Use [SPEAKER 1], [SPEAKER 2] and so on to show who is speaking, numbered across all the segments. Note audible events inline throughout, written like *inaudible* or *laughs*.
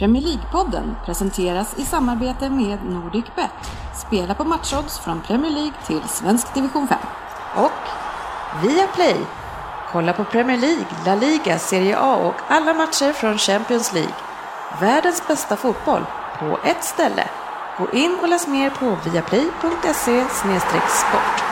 [SPEAKER 1] Premier League-podden presenteras i samarbete med NordicBet. Spela på matchodds från Premier League till svensk division 5.
[SPEAKER 2] Och Viaplay. Kolla på Premier League, La Liga, Serie A och alla matcher från Champions League. Världens bästa fotboll på ett ställe. Gå in och läs mer på viaplay.se sport.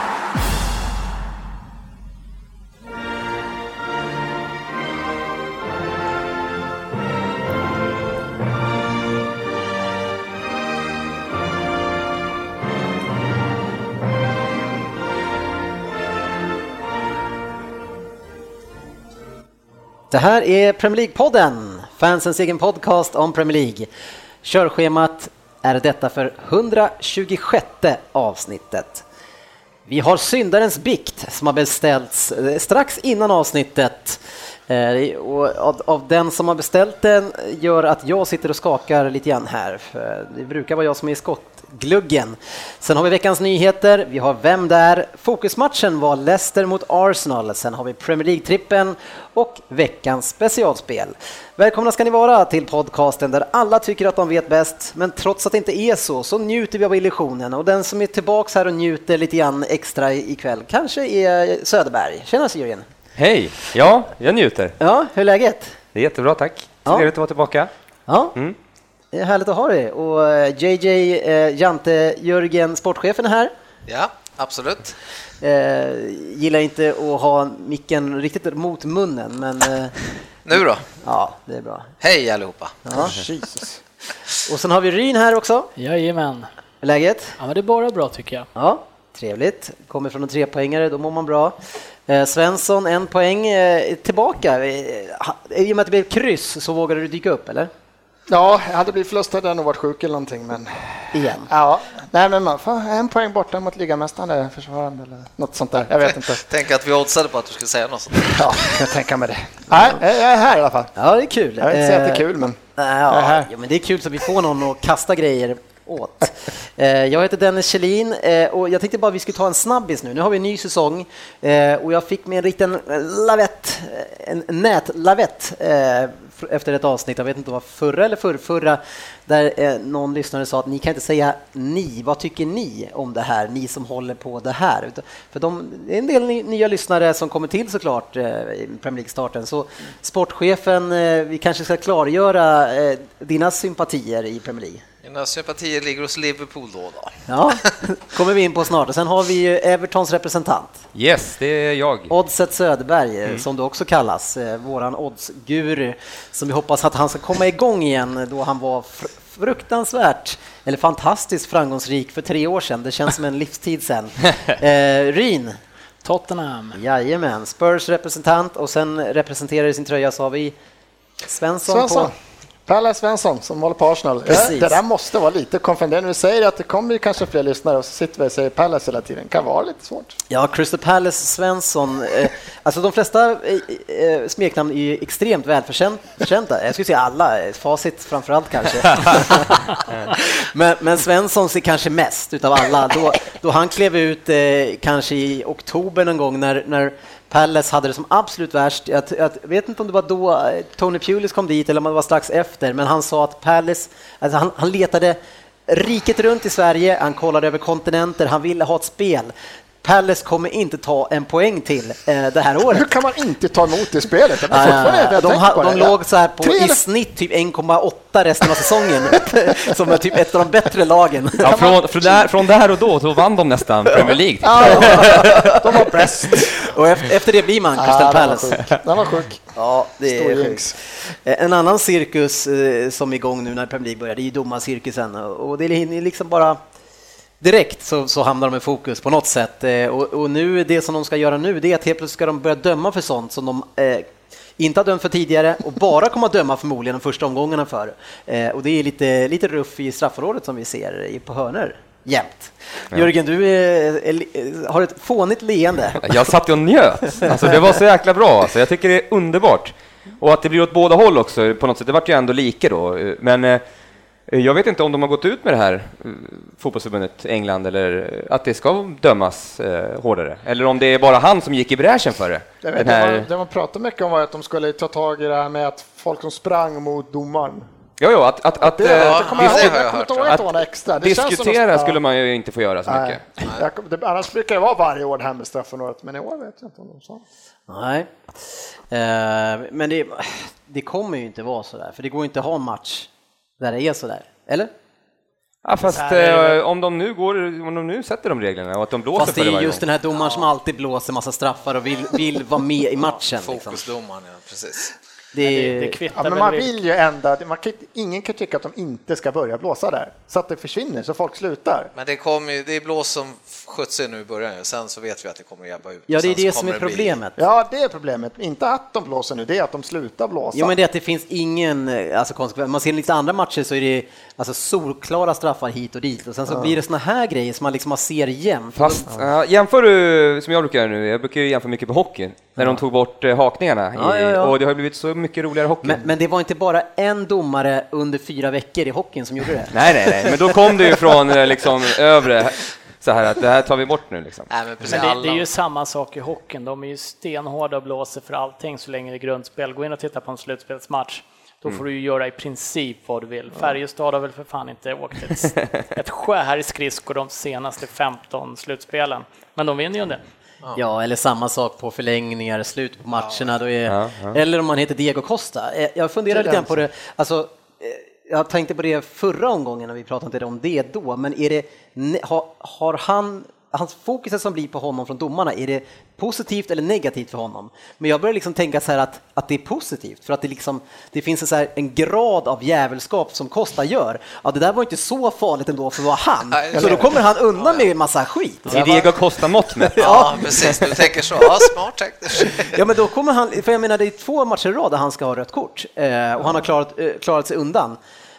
[SPEAKER 3] Det här är Premier League-podden, fansens egen podcast om Premier League. Körschemat är detta för 126 avsnittet. Vi har Syndarens bikt som har beställts eh, strax innan avsnittet. Eh, och av, den som har beställt den gör att jag sitter och skakar lite grann här. Det brukar vara jag som är i skottgluggen. Sen har vi veckans nyheter, vi har Vem där? Fokusmatchen var Leicester mot Arsenal. Sen har vi Premier League-trippen och veckans specialspel. Välkomna ska ni vara till podcasten där alla tycker att de vet bäst, men trots att det inte är så, så njuter vi av illusionen. Och den som är tillbaks här och njuter lite grann extra ikväll kanske är Söderberg. Tjena Syrien!
[SPEAKER 4] Hej! Ja, jag njuter.
[SPEAKER 3] Ja, hur är läget?
[SPEAKER 4] Det är jättebra, tack.
[SPEAKER 3] Ja.
[SPEAKER 4] Trevligt att vara tillbaka.
[SPEAKER 3] Ja, mm. det är härligt att ha dig. Och JJ eh, Jante Jörgen, sportchefen är här.
[SPEAKER 5] Ja, absolut.
[SPEAKER 3] Eh, gillar inte att ha micken riktigt mot munnen, men... Eh,
[SPEAKER 5] nu då?
[SPEAKER 3] Ja, det är bra.
[SPEAKER 5] Hej allihopa!
[SPEAKER 3] Ja. Och sen har vi Ryn här också.
[SPEAKER 6] Jajamän.
[SPEAKER 3] Läget?
[SPEAKER 6] Ja, men det är bara bra tycker jag.
[SPEAKER 3] Ja, trevligt. Kommer från en trepoängare, då mår man bra. Eh, Svensson, en poäng eh, tillbaka. Eh, I och med att det blev kryss så vågade du dyka upp, eller?
[SPEAKER 7] Ja, jag hade blivit förlust hade jag nog varit sjuk eller någonting. Men...
[SPEAKER 3] Igen?
[SPEAKER 7] Ja, nej men man får en poäng borta mot ligamästaren eller försvarande eller något sånt där. Jag vet inte. *laughs*
[SPEAKER 5] Tänk att vi oddsade på att du skulle säga något sånt.
[SPEAKER 7] Ja, jag tänker mig det. Nej, jag är här i alla fall.
[SPEAKER 3] Ja, det är kul.
[SPEAKER 7] Jag vill inte säga att det är kul, men
[SPEAKER 3] ja. Ja, men det är kul så vi får någon att kasta grejer åt. Eh, jag heter Dennis Kjellin eh, och jag tänkte bara vi skulle ta en snabbis nu. Nu har vi en ny säsong eh, och jag fick med en liten lavett, en nätlavett efter ett avsnitt, jag vet inte om det var förra eller förrförra, där någon lyssnare sa att ni kan inte säga ni, vad tycker ni om det här, ni som håller på det här? För de, det är en del nya lyssnare som kommer till såklart i Premier League-starten, så sportchefen, vi kanske ska klargöra dina sympatier i Premier League.
[SPEAKER 5] Mina sympatier ligger hos Liverpool då. då.
[SPEAKER 3] Ja, kommer vi in på snart. Och sen har vi ju Evertons representant.
[SPEAKER 4] Yes, det är jag.
[SPEAKER 3] Oddset Söderberg, mm. som du också kallas, våran oddsguru, som vi hoppas att han ska komma igång igen då han var fr fruktansvärt, eller fantastiskt framgångsrik för tre år sedan. Det känns som en *laughs* livstid sedan. Eh, Ryn.
[SPEAKER 6] Tottenham.
[SPEAKER 3] Jajamän, Spurs representant och sen representerar i sin tröja så har vi Svensson,
[SPEAKER 7] Svensson.
[SPEAKER 3] på
[SPEAKER 7] Pelle Svensson som håller på Arsenal. Precis. Det där måste vara lite konfunderande. Du säger att det kommer kanske fler lyssnare och så sitter vi och säger Palace hela tiden. Det kan vara lite svårt.
[SPEAKER 3] Ja, Crystal Palace Svensson. Eh, alltså de flesta eh, eh, smeknamn är ju extremt välförtjänta. Jag skulle säga alla, facit framför allt kanske. *laughs* men, men Svensson ser kanske mest utav alla. Då, då han klev ut eh, kanske i oktober någon gång när, när Palace hade det som absolut värst. Jag, jag, vet inte om det var då eh, Tony Pulis kom dit eller om det var strax efter, men han sa att Palace, alltså han, han letade riket runt i Sverige, han kollade över kontinenter, han ville ha ett spel. Palace kommer inte ta en poäng till eh, det här året.
[SPEAKER 7] Hur kan man inte ta emot det spelet? Jag
[SPEAKER 3] ah, de ha, de låg så här på Tre i snitt typ 1,8 resten av säsongen, *laughs* som är typ ett av de bättre lagen.
[SPEAKER 4] Ja, från, från, där, från där och då så vann de nästan Premier League.
[SPEAKER 7] de var bäst. *laughs*
[SPEAKER 3] Och efter, efter det blir man Crystal ah, Palace.
[SPEAKER 7] Den var sjuk.
[SPEAKER 3] Ja, det är sjukt. En annan cirkus eh, som är igång nu när Premier League börjar, det är ju domarcirkusen och det är liksom bara direkt så, så hamnar de i fokus på något sätt. Eh, och, och, nu, det som de ska göra nu, det är att helt plötsligt ska de börja döma för sånt som de eh, inte har dömt för tidigare och bara kommer att döma förmodligen de första omgångarna för. Eh, och det är lite, lite ruff i straffområdet som vi ser på hörner jämt. Ja. Jörgen, du är, är, har ett fånigt leende. *laughs*
[SPEAKER 4] Jag satt och njöt. Alltså, det var så jäkla bra. Alltså, jag tycker det är underbart. Och att det blir åt båda håll också på något sätt. Det vart ju ändå lika då. Men eh, Eh, jag vet inte om de har gått ut med det här, eh, fotbollsförbundet England, eller eh, att det ska dömas eh, hårdare. Eller om det är bara han som gick i bräschen för det.
[SPEAKER 7] Jag vet, här... det, man, det man pratade mycket om var att de skulle ta tag i det här med att folk som sprang mot domaren
[SPEAKER 4] Jo, jo, att, att, att
[SPEAKER 7] Det,
[SPEAKER 4] eh,
[SPEAKER 7] jag kommer ihåg,
[SPEAKER 5] jag
[SPEAKER 7] jag kommer inte ihåg
[SPEAKER 5] ja.
[SPEAKER 7] att något extra. Det
[SPEAKER 4] diskutera
[SPEAKER 7] något-
[SPEAKER 4] skulle man ju inte få göra så
[SPEAKER 7] Nej.
[SPEAKER 4] mycket.
[SPEAKER 7] Jag, kom- det, annars brukar det vara varje år det här med straffområdet, men i år vet jag inte om de sa.
[SPEAKER 3] Nej, eh, men det, det kommer ju inte vara så där, för det går inte att ha en match där det är så där, eller?
[SPEAKER 4] Ja, fast
[SPEAKER 6] här är
[SPEAKER 4] eh, om de nu går, om de nu sätter de reglerna och att de blåser
[SPEAKER 3] Fast det
[SPEAKER 4] för det
[SPEAKER 3] är just
[SPEAKER 4] gång.
[SPEAKER 3] den här domaren som alltid blåser massa straffar och vill, vill vara med i matchen. Liksom.
[SPEAKER 5] Fokusdomaren, ja, precis.
[SPEAKER 3] Det
[SPEAKER 6] Det,
[SPEAKER 3] är,
[SPEAKER 6] det
[SPEAKER 7] Ja, men man vill ju ändra, man kan, ingen kan tycka att de inte ska börja blåsa där, så att det försvinner, så folk slutar.
[SPEAKER 5] Men det, kommer ju, det är blås som sköt sig nu i början, sen så vet vi att det kommer att jabba ut.
[SPEAKER 3] ja, det är det som är
[SPEAKER 5] det bli-
[SPEAKER 3] problemet.
[SPEAKER 7] Ja, det är problemet. Inte att de blåser nu, det är att de slutar blåsa.
[SPEAKER 3] Jo, men det är att det finns ingen eh, alltså, konsekvens. Man ser lite andra matcher så är det alltså, solklara straffar hit och dit och sen så blir det såna här grejer som man liksom ser jämt.
[SPEAKER 4] Fast ja, jämför du, som jag brukar göra nu, jag brukar ju jämföra mycket på hockey, när de tog bort eh, hakningarna i,
[SPEAKER 3] Ja, ja, ja.
[SPEAKER 4] och det har blivit så mycket roligare hockey.
[SPEAKER 3] Men, men det var inte bara en domare under fyra veckor i hockeyn som gjorde det.
[SPEAKER 4] Nej, nej, nej, men då kom det ju från eh, liksom övre, så här att det här tar vi bort nu liksom.
[SPEAKER 5] Nej, men
[SPEAKER 6] Men det, det är ju samma sak i hockeyn. De är ju stenhårda och blåser för allting så länge det är grundspel. Gå in och titta på en slutspelsmatch. Då får du ju göra i princip vad du vill. Färjestad har väl för fan inte åkt ett, *laughs* ett skär skridskor de senaste 15 slutspelen. Men de vinner ju det.
[SPEAKER 3] Ja, eller samma sak på förlängningar, slut på matcherna. Då är,
[SPEAKER 4] Ja, ja.
[SPEAKER 3] Eller om man heter Diego Costa. Eh, Jag funderar lite grann på det. Alltså, eh, jag tänkte på det förra omgången när vi pratade inte om det då, men är det, har, har han Hans fokuset som blir på honom från domarna, är det positivt eller negativt för honom? Men jag börjar liksom tänka så här att, att det är positivt, för att det, liksom, det finns en, så här, en grad av jävelskap som Costa gör. Ja, det där var inte så farligt ändå för att vara han, så då kommer han undan med massa skit.
[SPEAKER 4] I Diego Costa-mått mätt. *laughs*
[SPEAKER 5] Ja, precis. Du tänker så. Ja, smart tänkt.
[SPEAKER 3] Ja, men då kommer han, för jag menar det är två matcher i rad där han ska ha rött kort eh, och han har klarat, eh, klarat sig undan.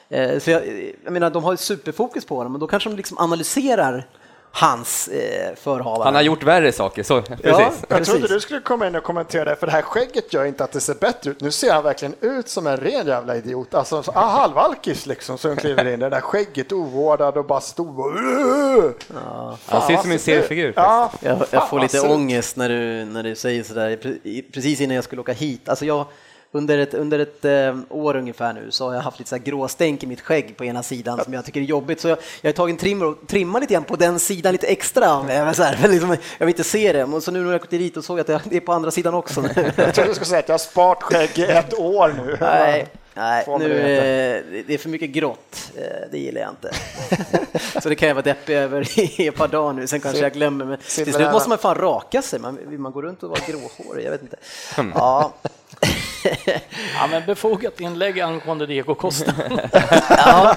[SPEAKER 3] Eh, så jag, jag menar, de har superfokus på honom, men då kanske de liksom analyserar hans eh, förhavande.
[SPEAKER 4] Han har gjort värre saker, så precis.
[SPEAKER 7] Jag trodde du skulle komma in och kommentera det, för det här skägget gör inte att det ser bättre ut. Nu ser han verkligen ut som en ren jävla idiot. Alltså så- ah, halvalkis liksom, som kliver in. Det där skägget ovårdad och bara stor och...
[SPEAKER 4] Han ser ut som en seriefigur.
[SPEAKER 7] Ja,
[SPEAKER 3] Jag, jag får lite ångest när du, när du säger sådär, precis innan jag skulle åka hit. Alltså jag, under ett, under ett eh, år ungefär nu så har jag haft lite så här gråstänk i mitt skägg på ena sidan som jag tycker är jobbigt. Så jag, jag har tagit en trimmer och trimmat lite grann på den sidan lite extra. Men så här, *laughs* men liksom, jag vill inte se det. Och så nu när jag åkte dit och såg att det är på andra sidan också. *laughs*
[SPEAKER 7] Jag trodde du skulle säga att jag har sparat skägg i ett år nu.
[SPEAKER 3] Nej, nej nu,
[SPEAKER 7] det
[SPEAKER 3] eh, det- är för mycket grått. Eh, Det gillar jag inte. *laughs* Så det kan jag vara deppig över i ett par dagar nu, sen kanske jag glömmer. Men till slut måste man fan raka sig. Man, man gå runt och vara gråhårig? Jag vet inte.
[SPEAKER 7] Hmm.
[SPEAKER 3] Ja.
[SPEAKER 6] Ja, men befogat inlägg angående Diego Costa. *laughs*
[SPEAKER 3] ja.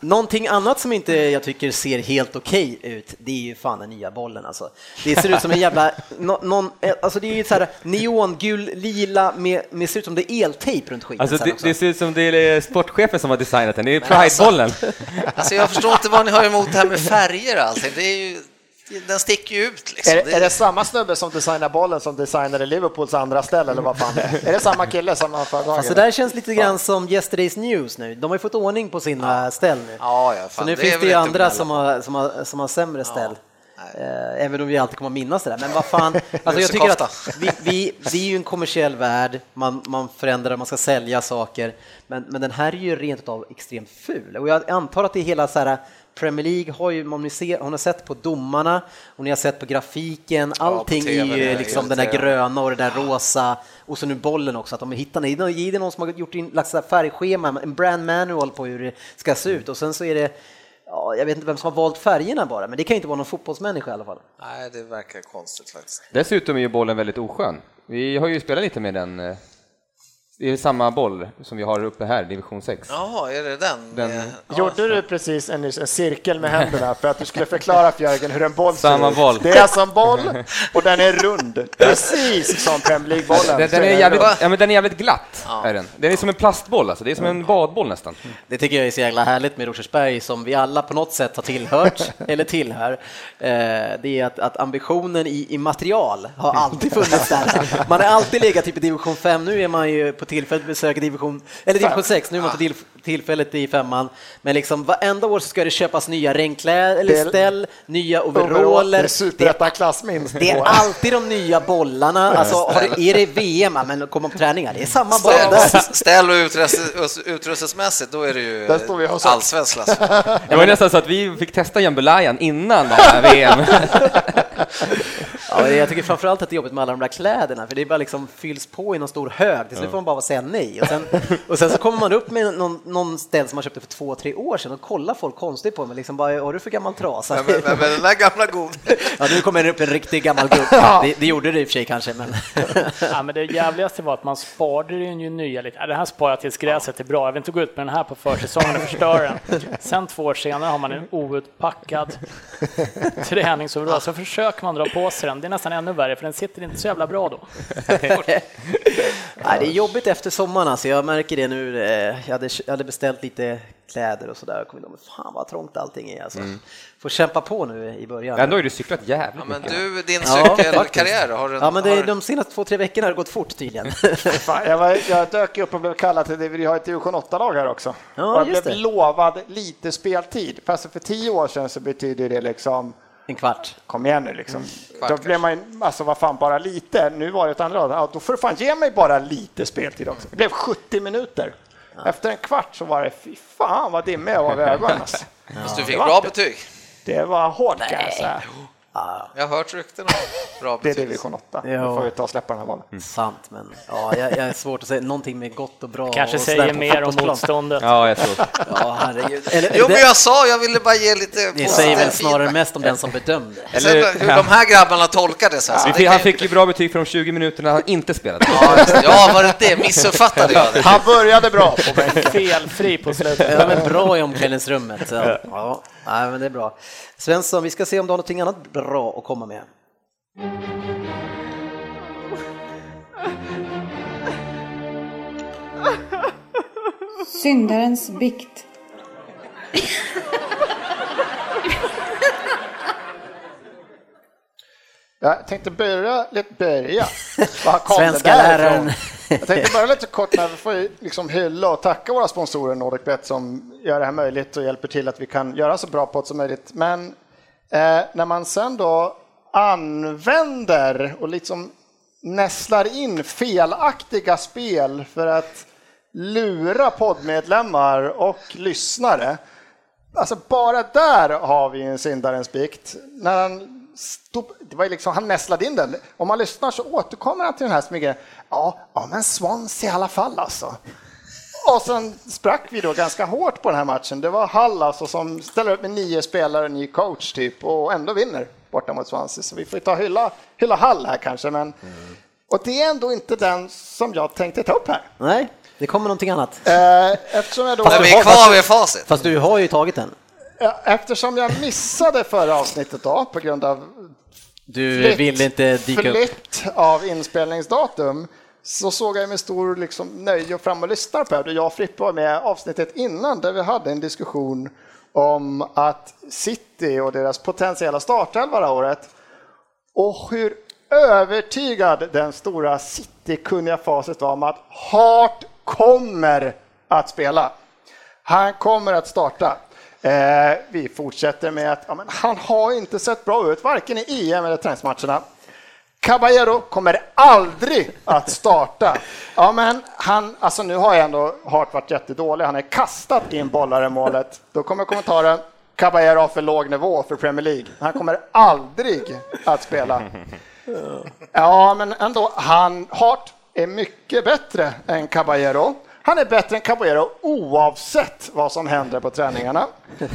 [SPEAKER 3] Någonting annat som inte jag tycker ser helt okej ut, det är ju fan den nya bollen alltså. Det ser ut som en jävla, nå- någon, eh, alltså det är ju så här neongul, lila med, med ser ut som det är eltejp runt skiten.
[SPEAKER 4] Alltså det, det ser ut som det är sportchefen som har designat den, det är
[SPEAKER 5] alltså-
[SPEAKER 4] Pride-bollen.
[SPEAKER 5] Alltså, jag förstår inte vad ni har emot det här med färger och allting. Det är ju, den sticker ju ut. Liksom.
[SPEAKER 7] Är, är det samma snubbe som designar bollen som designade Liverpools andra ställe eller vad fan det är? Är det samma kille som har företagit
[SPEAKER 3] Alltså det där känns lite grann som Yesterday's News nu. De har ju fått ordning på sina ställ nu.
[SPEAKER 5] Ja, ja,
[SPEAKER 3] Så
[SPEAKER 5] fan,
[SPEAKER 3] nu
[SPEAKER 5] är
[SPEAKER 3] finns det ju andra som har, som, har, som har sämre ställ. Eh, Även om vi alltid kommer att minnas det där. Men vad fan, *laughs* alltså jag tycker att vi, vi, det är ju en kommersiell värld, man, man förändrar, man ska sälja saker. Men, men den här är ju rent av extremt ful. Och jag antar att det är hela så här, Premier League har ju, om ni ser, hon har sett på domarna och ni har sett på grafiken, allting
[SPEAKER 5] TV,
[SPEAKER 3] är
[SPEAKER 5] det
[SPEAKER 3] ju
[SPEAKER 5] är
[SPEAKER 3] liksom den där gröna och det där rosa och så nu bollen också, att de hittar det. Det är någon som har gjort in, lagt färgschema, en brand manual på hur det ska se ut och sen så är det Ja, jag vet inte vem som har valt färgerna bara, men det kan ju inte vara någon fotbollsmänniska i alla fall.
[SPEAKER 5] Nej, det verkar konstigt faktiskt.
[SPEAKER 4] Dessutom är ju bollen väldigt oskön. Vi har ju spelat lite med den. Det är samma boll som vi har uppe här, division 6.
[SPEAKER 5] Jaha, är det den?
[SPEAKER 4] Den-
[SPEAKER 5] ja,
[SPEAKER 7] Gjorde du precis en, en cirkel med händerna för att du skulle förklara för Jörgen hur en boll
[SPEAKER 4] Samma
[SPEAKER 7] ser ut?
[SPEAKER 4] boll.
[SPEAKER 7] Det är alltså en boll och den är rund, precis som Premier League-bollen.
[SPEAKER 4] Den,
[SPEAKER 7] Så
[SPEAKER 4] den, är jävligt, ja, men den är jävligt glatt. Är den. den är som en plastboll, alltså. det är som en badboll nästan.
[SPEAKER 3] Det tycker jag är så jävla härligt med Rosersberg som vi alla på något sätt har tillhört *laughs* eller tillhör. Eh, Det är att, att ambitionen i, i material har alltid funnits där. Man har alltid legat typ i division 5, nu är man ju på tillfället besöker division, eller division 6, nu är man på till, tillfället i femman, men liksom varenda år så ska det köpas nya regnkläder, eller ställ, nya
[SPEAKER 7] Overall,
[SPEAKER 3] overaller.
[SPEAKER 7] det är superettan-klass minst.
[SPEAKER 3] Det är alltid de nya bollarna. Alltså, har du, är det VM, men kommer på träningar, det är samma boll där.
[SPEAKER 5] Ställ, och utrust- utrustningsmässigt, då är det ju allsvensk klass.
[SPEAKER 4] Det var nästan så att vi fick testa Jambulian innan det här VM. *laughs*
[SPEAKER 3] Ja, jag tycker framförallt att det är jobbigt med alla de där kläderna, för det bara liksom fylls på i någon stor hög. Till slut får man bara säga nej. Och sen, och sen så kommer man upp med någon, någon ställ som man köpte för två, tre år sedan och kollar folk konstigt på mig. Liksom bara, har du för gammal trasa?
[SPEAKER 5] Men, men, men den där gamla god. *laughs*
[SPEAKER 3] Ja, nu kommer det upp en riktig gammal gubbe. Det, det gjorde det i och för sig kanske, men...
[SPEAKER 6] Ja, men det jävligaste var att man sparade den ju nya lite. Ja, det här sparar jag tills gräset är bra. Jag vill inte gå ut med den här på försäsongen och förstöra den. Sen två år senare har man en outpackad *laughs* träningsoverall. Så försöker man dra på sig den. Det är nästan ännu värre, för den sitter inte så jävla bra då. *laughs*
[SPEAKER 3] Nej, det är jobbigt efter sommaren alltså. Jag märker det nu. eh, Jag hade, jag hade beställt lite kläder och sådär. Jag kom in och fan vad trångt allting är alltså. Får kämpa på nu i början.
[SPEAKER 4] Ändå har du cyklat jävligt
[SPEAKER 5] Ja, men
[SPEAKER 4] mycket.
[SPEAKER 5] du, din
[SPEAKER 3] Ja,
[SPEAKER 5] cykelkarriär, har du
[SPEAKER 3] Ja, men det,
[SPEAKER 5] har,
[SPEAKER 3] är de senaste två, tre veckorna har det gått fort tydligen. *laughs*
[SPEAKER 7] Fan, jag, var, jag dök upp och blev kallad till det. Vi har ett division 8-lag här också.
[SPEAKER 3] Ja,
[SPEAKER 7] och jag
[SPEAKER 3] just
[SPEAKER 7] blev
[SPEAKER 3] det.
[SPEAKER 7] lovad lite speltid. Fast för tio år sedan så betyder det liksom
[SPEAKER 3] En kvart.
[SPEAKER 7] Kom igen nu liksom.
[SPEAKER 5] kvart
[SPEAKER 7] Då blev man ju- alltså vad fan bara lite. Nu var det ett andra ja, då får du fan ge mig bara lite speltid också. Det blev 70 minuter. Efter en kvart så var det fy fan vad dimmig jag var vid ögonen. Alltså.
[SPEAKER 5] Fast du fick bra betyg.
[SPEAKER 7] Det var hårt kan jag säga.
[SPEAKER 5] Jag har hört rykten om bra
[SPEAKER 7] Det är
[SPEAKER 5] betyg.
[SPEAKER 7] division 8.
[SPEAKER 3] Ja.
[SPEAKER 7] Nu får vi ta och släppa den här bollen.
[SPEAKER 3] Sant, men ja, jag, jag är svårt att säga någonting med gott och bra.
[SPEAKER 6] Kanske
[SPEAKER 3] och
[SPEAKER 6] säger mer om motståndet.
[SPEAKER 4] Ja, jag tror.
[SPEAKER 3] Ja, herregud. Eller,
[SPEAKER 5] Jo, men jag sa, jag ville bara ge lite
[SPEAKER 3] ni säger väl snarare
[SPEAKER 5] feedback.
[SPEAKER 3] mest om den som bedömde.
[SPEAKER 5] Sen
[SPEAKER 4] Eller-
[SPEAKER 5] hur de här grabbarna tolkar det sen. så
[SPEAKER 4] fick,
[SPEAKER 5] kan
[SPEAKER 4] han fick ju bra betyg för de 20 minuterna han inte spelade.
[SPEAKER 5] Ja. Ja, var det det? Missuppfattade jag det?
[SPEAKER 7] Han började bra på *laughs* bänken.
[SPEAKER 6] Felfri på slutet.
[SPEAKER 3] Ja, men bra i omklädningsrummet. Så. Ja, nej, men det är bra. Svensson, vi ska se om du har något annat bra att komma med.
[SPEAKER 1] Syndarens bikt.
[SPEAKER 7] Jag tänkte börja lite börja. Var kom
[SPEAKER 3] Svenska läraren.
[SPEAKER 7] Jag tänkte börja lite kort med vi får liksom hylla och tacka våra sponsorer NordicBet som gör det här möjligt och hjälper till att vi kan göra så bra podd som möjligt. Men eh, när man sen då använder och liksom nästlar in felaktiga spel för att lura poddmedlemmar och lyssnare. Alltså bara där har vi en syndarens bikt. När han, stod, det var liksom, han nästlade in den. Om man lyssnar så återkommer han till den här smygen. Ja, ja men Swansea i alla fall alltså. Och sen sprack vi då ganska hårt på den här matchen. Det var Hall alltså som ställer upp med nio spelare, ny coach typ och ändå vinner borta mot Swansea. Så vi får ta hylla, hylla Hall här kanske. Men, Och det är ändå inte den som jag tänkte ta upp här.
[SPEAKER 3] Nej, det kommer någonting annat.
[SPEAKER 7] Eh, Eftersom jag då...
[SPEAKER 5] Är kvar vid facit.
[SPEAKER 3] Fast du har ju tagit den.
[SPEAKER 7] Ja, Eftersom jag missade förra avsnittet då på grund av
[SPEAKER 3] Du
[SPEAKER 7] flytt-
[SPEAKER 3] ville inte dyka upp.
[SPEAKER 7] flytt av inspelningsdatum så såg jag med stor liksom, nöje och fram och lyssnade på det. Jag och Frippe var med avsnittet innan där vi hade en diskussion om att City och deras potentiella startelva det här året och hur övertygad den stora City-kunniga facit var om att Hart kommer att spela. Han kommer att starta. Eh, vi fortsätter med att ja, han har inte sett bra ut, varken i EM eller träningsmatcherna. Caballero kommer aldrig att starta. Ja, men han, alltså nu har jag ändå Hart varit jättedålig. Han är kastat in bollar i målet. Då kommer kommentaren. Caballero har för låg nivå för Premier League. Han kommer aldrig att spela. Ja, men ändå. Han, Hart är mycket bättre än Caballero. Han är bättre än Caballero oavsett vad som händer på träningarna. *laughs*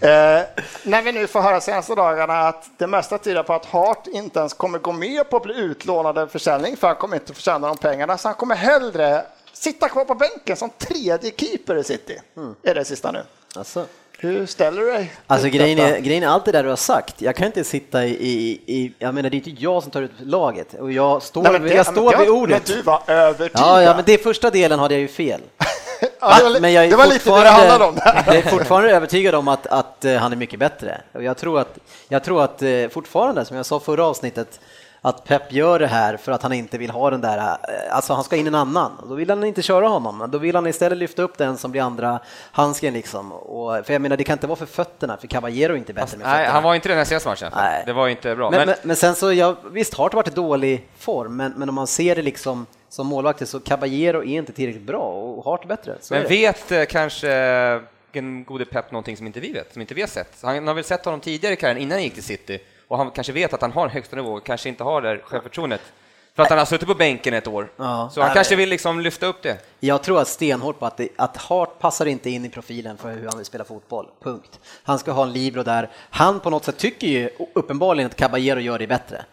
[SPEAKER 7] Eh, när vi nu får höra senaste dagarna att det mesta tyder på att Hart inte ens kommer gå med på att bli utlånad en försäljning för han kommer inte förtjäna de pengarna så han kommer hellre sitta kvar på bänken som tredje keeper i City. Är det sista nu.
[SPEAKER 3] Alltså.
[SPEAKER 7] Hur ställer du dig?
[SPEAKER 3] Alltså
[SPEAKER 7] till
[SPEAKER 3] grejen är, grejen är allt det där du har sagt. Jag kan inte sitta i, i, i jag menar det är inte jag som tar ut laget och jag står,
[SPEAKER 7] Nej, det-
[SPEAKER 3] jag står
[SPEAKER 7] men
[SPEAKER 3] vid
[SPEAKER 7] jag-
[SPEAKER 3] ordet.
[SPEAKER 7] Men du var övertygad.
[SPEAKER 3] Ja, ja, men det första delen hade jag ju fel. *laughs*
[SPEAKER 7] Ja, det var,
[SPEAKER 3] men jag är
[SPEAKER 7] det var lite det det handlade om. *laughs*
[SPEAKER 3] Jag är fortfarande övertygad om att, att eh, han är mycket bättre. Och jag tror att, jag tror att eh, fortfarande, som jag sa förra avsnittet, att Pep gör det här för att han inte vill ha den där, eh, alltså han ska in en annan. Då vill han inte köra honom, då vill han istället lyfta upp den som blir andra handsken liksom. Och, för jag menar, det kan inte vara för fötterna, för Caballero är inte bättre med fötterna.
[SPEAKER 4] Nej, han var inte den här senaste matchen.
[SPEAKER 3] Nej.
[SPEAKER 4] Det var inte bra.
[SPEAKER 3] Men,
[SPEAKER 4] Men,
[SPEAKER 3] men, men sen så, ja, visst har det varit dålig form, men, men om man ser det liksom som målvakt så Caballero är inte tillräckligt bra och Hart bättre. Så
[SPEAKER 4] men
[SPEAKER 3] det.
[SPEAKER 4] vet eh, kanske eh, den gode Pep någonting som inte vi vet, som inte vi har sett? Han har väl sett honom tidigare i karriären innan han gick till City och han kanske vet att han har en högsta nivå och kanske inte har det självförtroendet. För att han har suttit på bänken ett år.
[SPEAKER 3] Ja.
[SPEAKER 4] Så han
[SPEAKER 3] Nej,
[SPEAKER 4] kanske vill liksom lyfta upp det.
[SPEAKER 3] Jag tror att stenhårt på att, det, att Hart passar inte in i profilen för hur han vill spela fotboll. Punkt. Han ska ha en libero där. Han på något sätt tycker ju uppenbarligen att Caballero gör det bättre.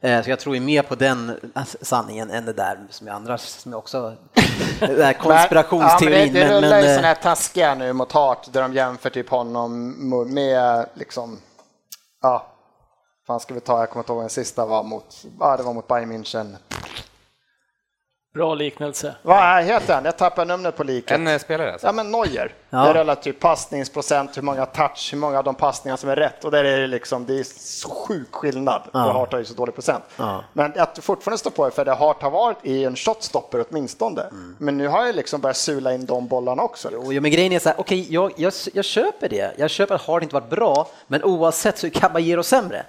[SPEAKER 3] Eh, Så jag tror ju mer på den eh, sanningen än det där som jag andra som jag också... *laughs* Det där konspirationsteorin.
[SPEAKER 7] Men, ja, men det, det rullar ju
[SPEAKER 3] men,
[SPEAKER 7] sådana
[SPEAKER 3] eh,
[SPEAKER 7] här taskiga nu mot Hart där de jämför typ honom med liksom, ja, fan ska vi ta, jag kommer inte ihåg den sista var mot, ja det var mot Bayern München.
[SPEAKER 6] Bra liknelse.
[SPEAKER 7] Vad heter han? Jag tappar numret på liket.
[SPEAKER 4] En eh, spelare alltså.
[SPEAKER 7] Ja men Neuer.
[SPEAKER 3] Ja.
[SPEAKER 7] Det är relativt passningsprocent, hur många touch, hur många av de passningar som är rätt. Och där är det liksom, det är så sjuk skillnad. För Hart har ju så dålig procent.
[SPEAKER 3] Ja.
[SPEAKER 7] Men att du fortfarande står på det, för det Hart har varit i en shotstopper åtminstone.
[SPEAKER 3] Mm.
[SPEAKER 7] Men nu har jag liksom börjat sula in de bollarna också. Liksom.
[SPEAKER 3] Jo, men grejen är så här, okej, jag, jag, jag köper det. Jag köper att Hart inte varit bra, men oavsett så är Caballero sämre.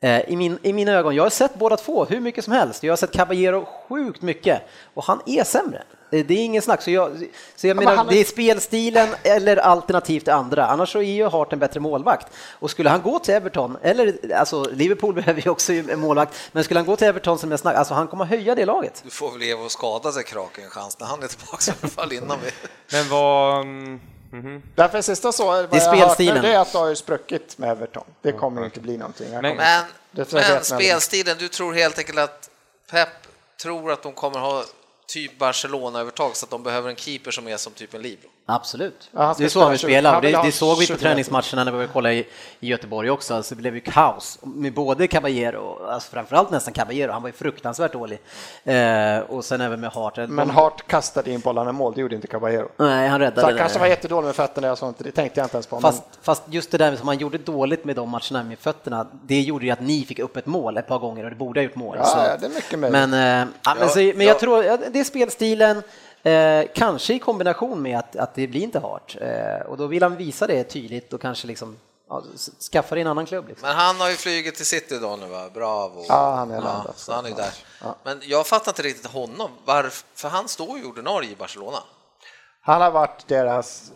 [SPEAKER 3] Eh, I, min, I mina ögon, jag har sett båda två hur mycket som helst. Jag har sett Caballero sjukt mycket och han är sämre. Det är ingen snack. Så jag, så jag
[SPEAKER 7] men
[SPEAKER 3] menar, det är spelstilen eller alternativt det andra. Annars så är ju Hart en bättre målvakt. Och skulle han gå till Everton, eller alltså Liverpool *laughs* behöver ju också en målvakt, men skulle han gå till Everton som jag snack, alltså han kommer höja det laget.
[SPEAKER 5] Du får väl ge och skada sig Kraken en chans när han är tillbaka i alla fall innan vi...
[SPEAKER 4] Men vad... mm.
[SPEAKER 7] Därför sista så, vad
[SPEAKER 3] Det är
[SPEAKER 7] jag har hört nu,
[SPEAKER 3] spelstilen.
[SPEAKER 7] det är att det har ju spruckit med Everton. Det kommer inte bli någonting.
[SPEAKER 4] Men-
[SPEAKER 7] kommer-
[SPEAKER 5] Men, men spelstilen, du tror helt enkelt att Pep tror att de kommer ha typ Barcelona-övertag så att de behöver en keeper som är som typ en Libro.
[SPEAKER 3] Absolut.
[SPEAKER 7] Ja, han
[SPEAKER 3] det är så han vill
[SPEAKER 7] spela
[SPEAKER 3] det,
[SPEAKER 7] han
[SPEAKER 3] det såg vi på
[SPEAKER 7] 20
[SPEAKER 3] träningsmatcherna när vi kollade i, i Göteborg också, så det blev ju kaos med både Caballero, alltså framförallt nästan Caballero, han var ju fruktansvärt dålig. Eh, och sen även med Hart.
[SPEAKER 7] Men Hart kastade in bollarna i mål, det gjorde inte Caballero.
[SPEAKER 3] Nej, han
[SPEAKER 7] Så
[SPEAKER 3] räddade
[SPEAKER 7] han
[SPEAKER 3] det.
[SPEAKER 7] kanske var jättedålig med fötterna, jag sa inte, det tänkte jag inte ens på.
[SPEAKER 3] Fast, fast just det där som han gjorde dåligt med de matcherna med fötterna, det gjorde ju att ni fick upp ett mål ett par gånger och det borde ha gjort mål.
[SPEAKER 7] Ja,
[SPEAKER 3] så.
[SPEAKER 7] det är mycket möjligt.
[SPEAKER 3] Men, eh, ja, men, så, men
[SPEAKER 5] ja.
[SPEAKER 3] jag tror det är spelstilen, eh, kanske i kombination med att, att det blir inte Hart. Eh, och då vill han visa det tydligt och kanske liksom, ja, skaffa det i en annan klubb. Liksom.
[SPEAKER 5] Men han har ju flugit till City idag nu va? Bravo.
[SPEAKER 7] Ja, han är landat.
[SPEAKER 5] så han är där. Men jag fattar inte riktigt honom, varför, för han står ju ordinarie i Barcelona.
[SPEAKER 7] Han har varit deras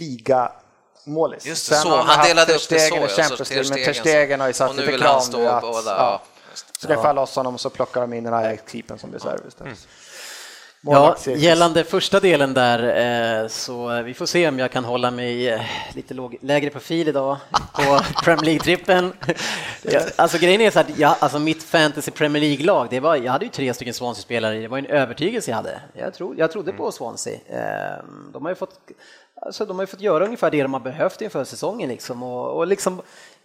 [SPEAKER 7] ligamålis.
[SPEAKER 5] Just det,
[SPEAKER 7] Sen
[SPEAKER 5] så. Han
[SPEAKER 7] haft
[SPEAKER 5] delade upp det så, ja, så
[SPEAKER 7] Champions League, men Ter
[SPEAKER 5] Stegen
[SPEAKER 7] har ju
[SPEAKER 5] så.
[SPEAKER 7] satt lite
[SPEAKER 5] han stå
[SPEAKER 7] nu att
[SPEAKER 5] båda,
[SPEAKER 7] ja,
[SPEAKER 5] ja.
[SPEAKER 7] släppa loss honom och så plockar de in den här keepern som reserv istället.
[SPEAKER 3] Ja, gällande första delen där, eh, så vi får se om jag kan hålla mig eh, lite låg, lägre profil idag på *laughs* Premier League-trippen. Alltså grejen är så att jag, alltså mitt fantasy Premier League-lag, det var, jag hade ju tre stycken Swansea-spelare, det var en övertygelse jag hade. Jag, tro, jag trodde på Swansea. Eh, De har ju fått, alltså de har ju fått göra ungefär det de har behövt inför säsongen liksom. Och, och liksom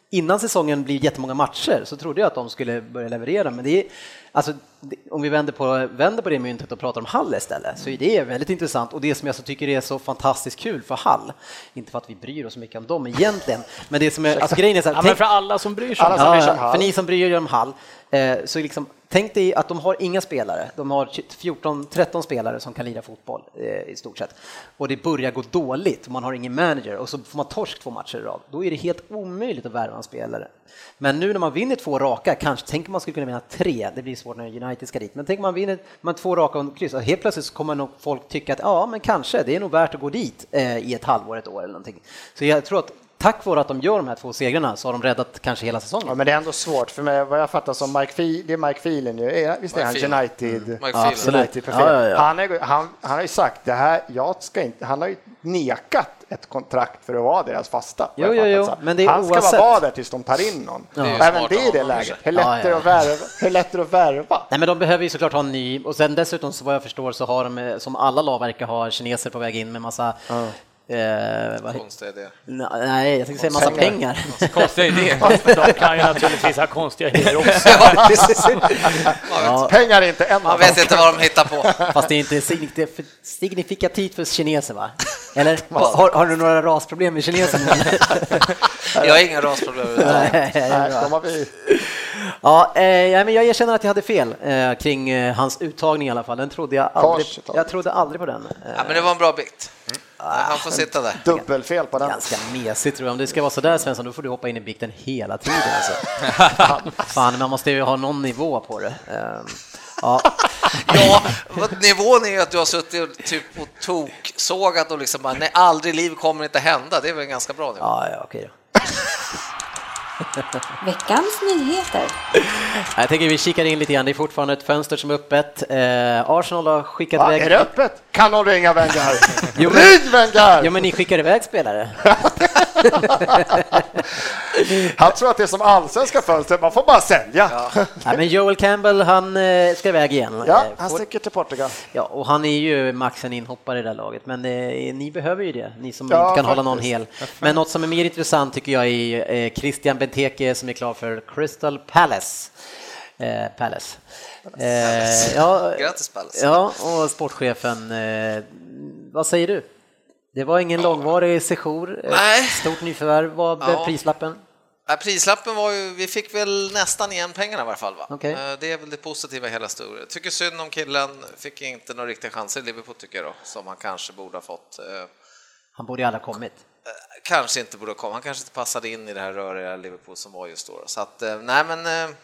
[SPEAKER 3] innan säsongen blir jättemånga matcher så trodde jag att de skulle börja leverera, men det är, alltså, om vi vänder på, vänder på det myntet och pratar om Hall istället, så är det väldigt intressant och det som jag så tycker är så fantastiskt kul för Hall, inte för att vi bryr oss så mycket om dem egentligen, men det som är, alltså grejen är så här,
[SPEAKER 6] Ja, men för alla som bryr sig.
[SPEAKER 7] Alla
[SPEAKER 6] om
[SPEAKER 7] som bryr sig om Hall.
[SPEAKER 3] för ni som bryr er om Hall, eh, så liksom, tänk dig att de har inga spelare. De har 14-13 spelare som kan lira fotboll eh, i stort sett. Och det börjar gå dåligt och man har ingen manager och så får man torsk två matcher i rad. Då är det helt omöjligt att värva en spelare. Men nu när man vinner två raka, kanske tänker man skulle kunna vinna tre, det blir svårt när United ska dit, men tänk man vinner man två raka och kryss, och helt plötsligt så kommer nog folk tycka att ja, men kanske, det är nog värt att gå dit eh, i ett halvår, ett år eller någonting. Så jag tror att tack vare att de gör de här två segrarna så har de räddat kanske hela säsongen.
[SPEAKER 7] Ja, men det är ändå svårt, för mig, vad jag fattar som Mike Phelan, det är Mike Phelan ju, Är- visst är han
[SPEAKER 5] Mike.
[SPEAKER 7] United?
[SPEAKER 5] Mike
[SPEAKER 3] Ja. Ja, ja, ja.
[SPEAKER 7] Han, är, han, han har ju sagt det här, jag ska inte, han har ju nekat ett kontrakt för att vara deras fasta.
[SPEAKER 3] Jo, jo, jo, men det är
[SPEAKER 7] han ska
[SPEAKER 3] oavsett.
[SPEAKER 7] vara där tills de tar in någon.
[SPEAKER 5] är ju
[SPEAKER 7] Även det är
[SPEAKER 5] av
[SPEAKER 7] det läget. Hur lätt,
[SPEAKER 3] Ja, ja.
[SPEAKER 7] att värva, hur lätt är det att värva?
[SPEAKER 3] Nej, men de behöver ju såklart ha en ny och sen dessutom så vad jag förstår så har de, eh, som alla lag verkar ha, kineser på väg in med massa Eh, vad,
[SPEAKER 5] Konstig idé.
[SPEAKER 3] nej, jag tänkte säga massa pengar.
[SPEAKER 4] Konstiga *laughs* idé.
[SPEAKER 6] De kan ju naturligtvis ha konstiga idéer också. *laughs*
[SPEAKER 3] Ja,
[SPEAKER 7] Pengar är inte en
[SPEAKER 5] Man vet inte vad de hittar på.
[SPEAKER 3] fast det är inte signif- signifikativt för kineser va? Eller *laughs* har, har du några rasproblem med kineserna?
[SPEAKER 5] Jag har inga rasproblem.
[SPEAKER 3] Nej,
[SPEAKER 7] de har vi.
[SPEAKER 3] Ja, eh, ja, men jag erkänner att jag hade fel eh, kring eh, hans uttagning i alla fall. Den trodde jag aldrig, jag trodde aldrig på den. Eh,
[SPEAKER 5] Ja, men det var en bra bikt. Han får sitta där.
[SPEAKER 7] Dubbelfel på den.
[SPEAKER 3] Ganska mesigt tror jag. Om det ska vara sådär Svensson, då får du hoppa in i bikten hela tiden. Alltså. *laughs* Fan, man måste ju ha någon nivå på det. Eh, ja. *laughs*
[SPEAKER 5] Ja, vad- nivån är ju att du har suttit och typ och toksågat och liksom bara, nej, aldrig liv kommer inte hända. Det är väl en ganska bra nivå.
[SPEAKER 3] Ja, ja, okej då. *laughs*
[SPEAKER 1] Veckans nyheter.
[SPEAKER 3] Jag tänker vi kikar in lite grann. Det är fortfarande ett fönster som är öppet. Eh, Arsenal har skickat
[SPEAKER 7] Va,
[SPEAKER 3] iväg...
[SPEAKER 7] är det öppet? Kan någon ringa Wenger?
[SPEAKER 3] Jo, men-
[SPEAKER 7] Ring Wenger!
[SPEAKER 3] Ja, men ni skickar iväg spelare. *laughs* *laughs*
[SPEAKER 7] Han tror att det är som allsvenska fönstret, man får bara sälja. Ja,
[SPEAKER 3] Ja, men Joel Campbell, han eh, ska iväg igen. Eh,
[SPEAKER 7] han sticker till Portugal.
[SPEAKER 3] Ja, och han är ju max en inhoppare i det här laget, men eh, ni behöver ju det, ni som
[SPEAKER 7] Ja,
[SPEAKER 3] inte kan hålla någon
[SPEAKER 7] faktiskt.
[SPEAKER 3] hel. Men något som är mer intressant tycker jag är Christian Benteke som är klar för Crystal Palace. Eh, Palace. Eh, ja,
[SPEAKER 5] Grattis Palace.
[SPEAKER 3] ja, och sportchefen, eh, vad säger du? Det var ingen långvarig sejour,
[SPEAKER 5] Nej.
[SPEAKER 3] stort nyförvärv, vad blev
[SPEAKER 5] Ja.
[SPEAKER 3] prislappen?
[SPEAKER 5] Ja, prislappen var ju, vi fick väl nästan igen pengarna i alla fall. Va?
[SPEAKER 3] Okej.
[SPEAKER 5] Eh, Det är väl det positiva i hela historien. Tycker synd om killen, fick inte några riktiga chanser i Liverpool tycker jag då, som han kanske borde ha fått. Eh,
[SPEAKER 3] Han borde ju alla ha kommit.
[SPEAKER 5] Kanske inte borde ha kommit, han kanske inte passade in i det här röriga Liverpool som var just då. Så att, eh, nej men, eh,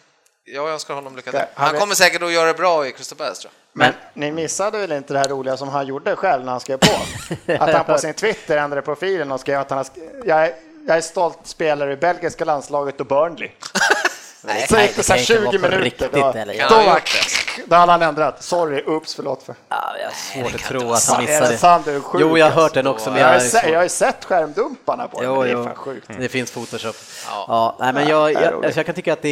[SPEAKER 5] jag önskar honom lycka till.
[SPEAKER 7] Han
[SPEAKER 5] kommer säkert att göra det bra i jag.
[SPEAKER 7] Men ni missade väl inte det här roliga som han gjorde själv när han skrev på? *laughs* Att han på sin Twitter ändrade profilen och skrev att han jag, är, jag är stolt spelare i belgiska landslaget och Burnley. *laughs*
[SPEAKER 3] Nej,
[SPEAKER 7] Så gick det så här
[SPEAKER 3] kan inte
[SPEAKER 7] 20
[SPEAKER 3] vara på
[SPEAKER 7] minuter.
[SPEAKER 3] riktigt,
[SPEAKER 7] Då,
[SPEAKER 3] eller?
[SPEAKER 5] Kan
[SPEAKER 7] då, då hade han ändrat. Sorry, oops, förlåt. För.
[SPEAKER 3] Ja, jag har svårt att tro att han
[SPEAKER 7] sant. Är det
[SPEAKER 3] missade.
[SPEAKER 7] sant? Sjuk,
[SPEAKER 3] Jo, jag har hört
[SPEAKER 7] alltså.
[SPEAKER 3] den också, men
[SPEAKER 7] Jag har,
[SPEAKER 3] jag
[SPEAKER 7] har sett skärmdumparna på den,
[SPEAKER 3] Jo,
[SPEAKER 7] men det är
[SPEAKER 3] jo.
[SPEAKER 7] fan sjukt.
[SPEAKER 3] Det finns Photoshop.
[SPEAKER 5] Ja.
[SPEAKER 3] Ja, nej, men jag,
[SPEAKER 7] det
[SPEAKER 3] jag, alltså jag kan tycka att det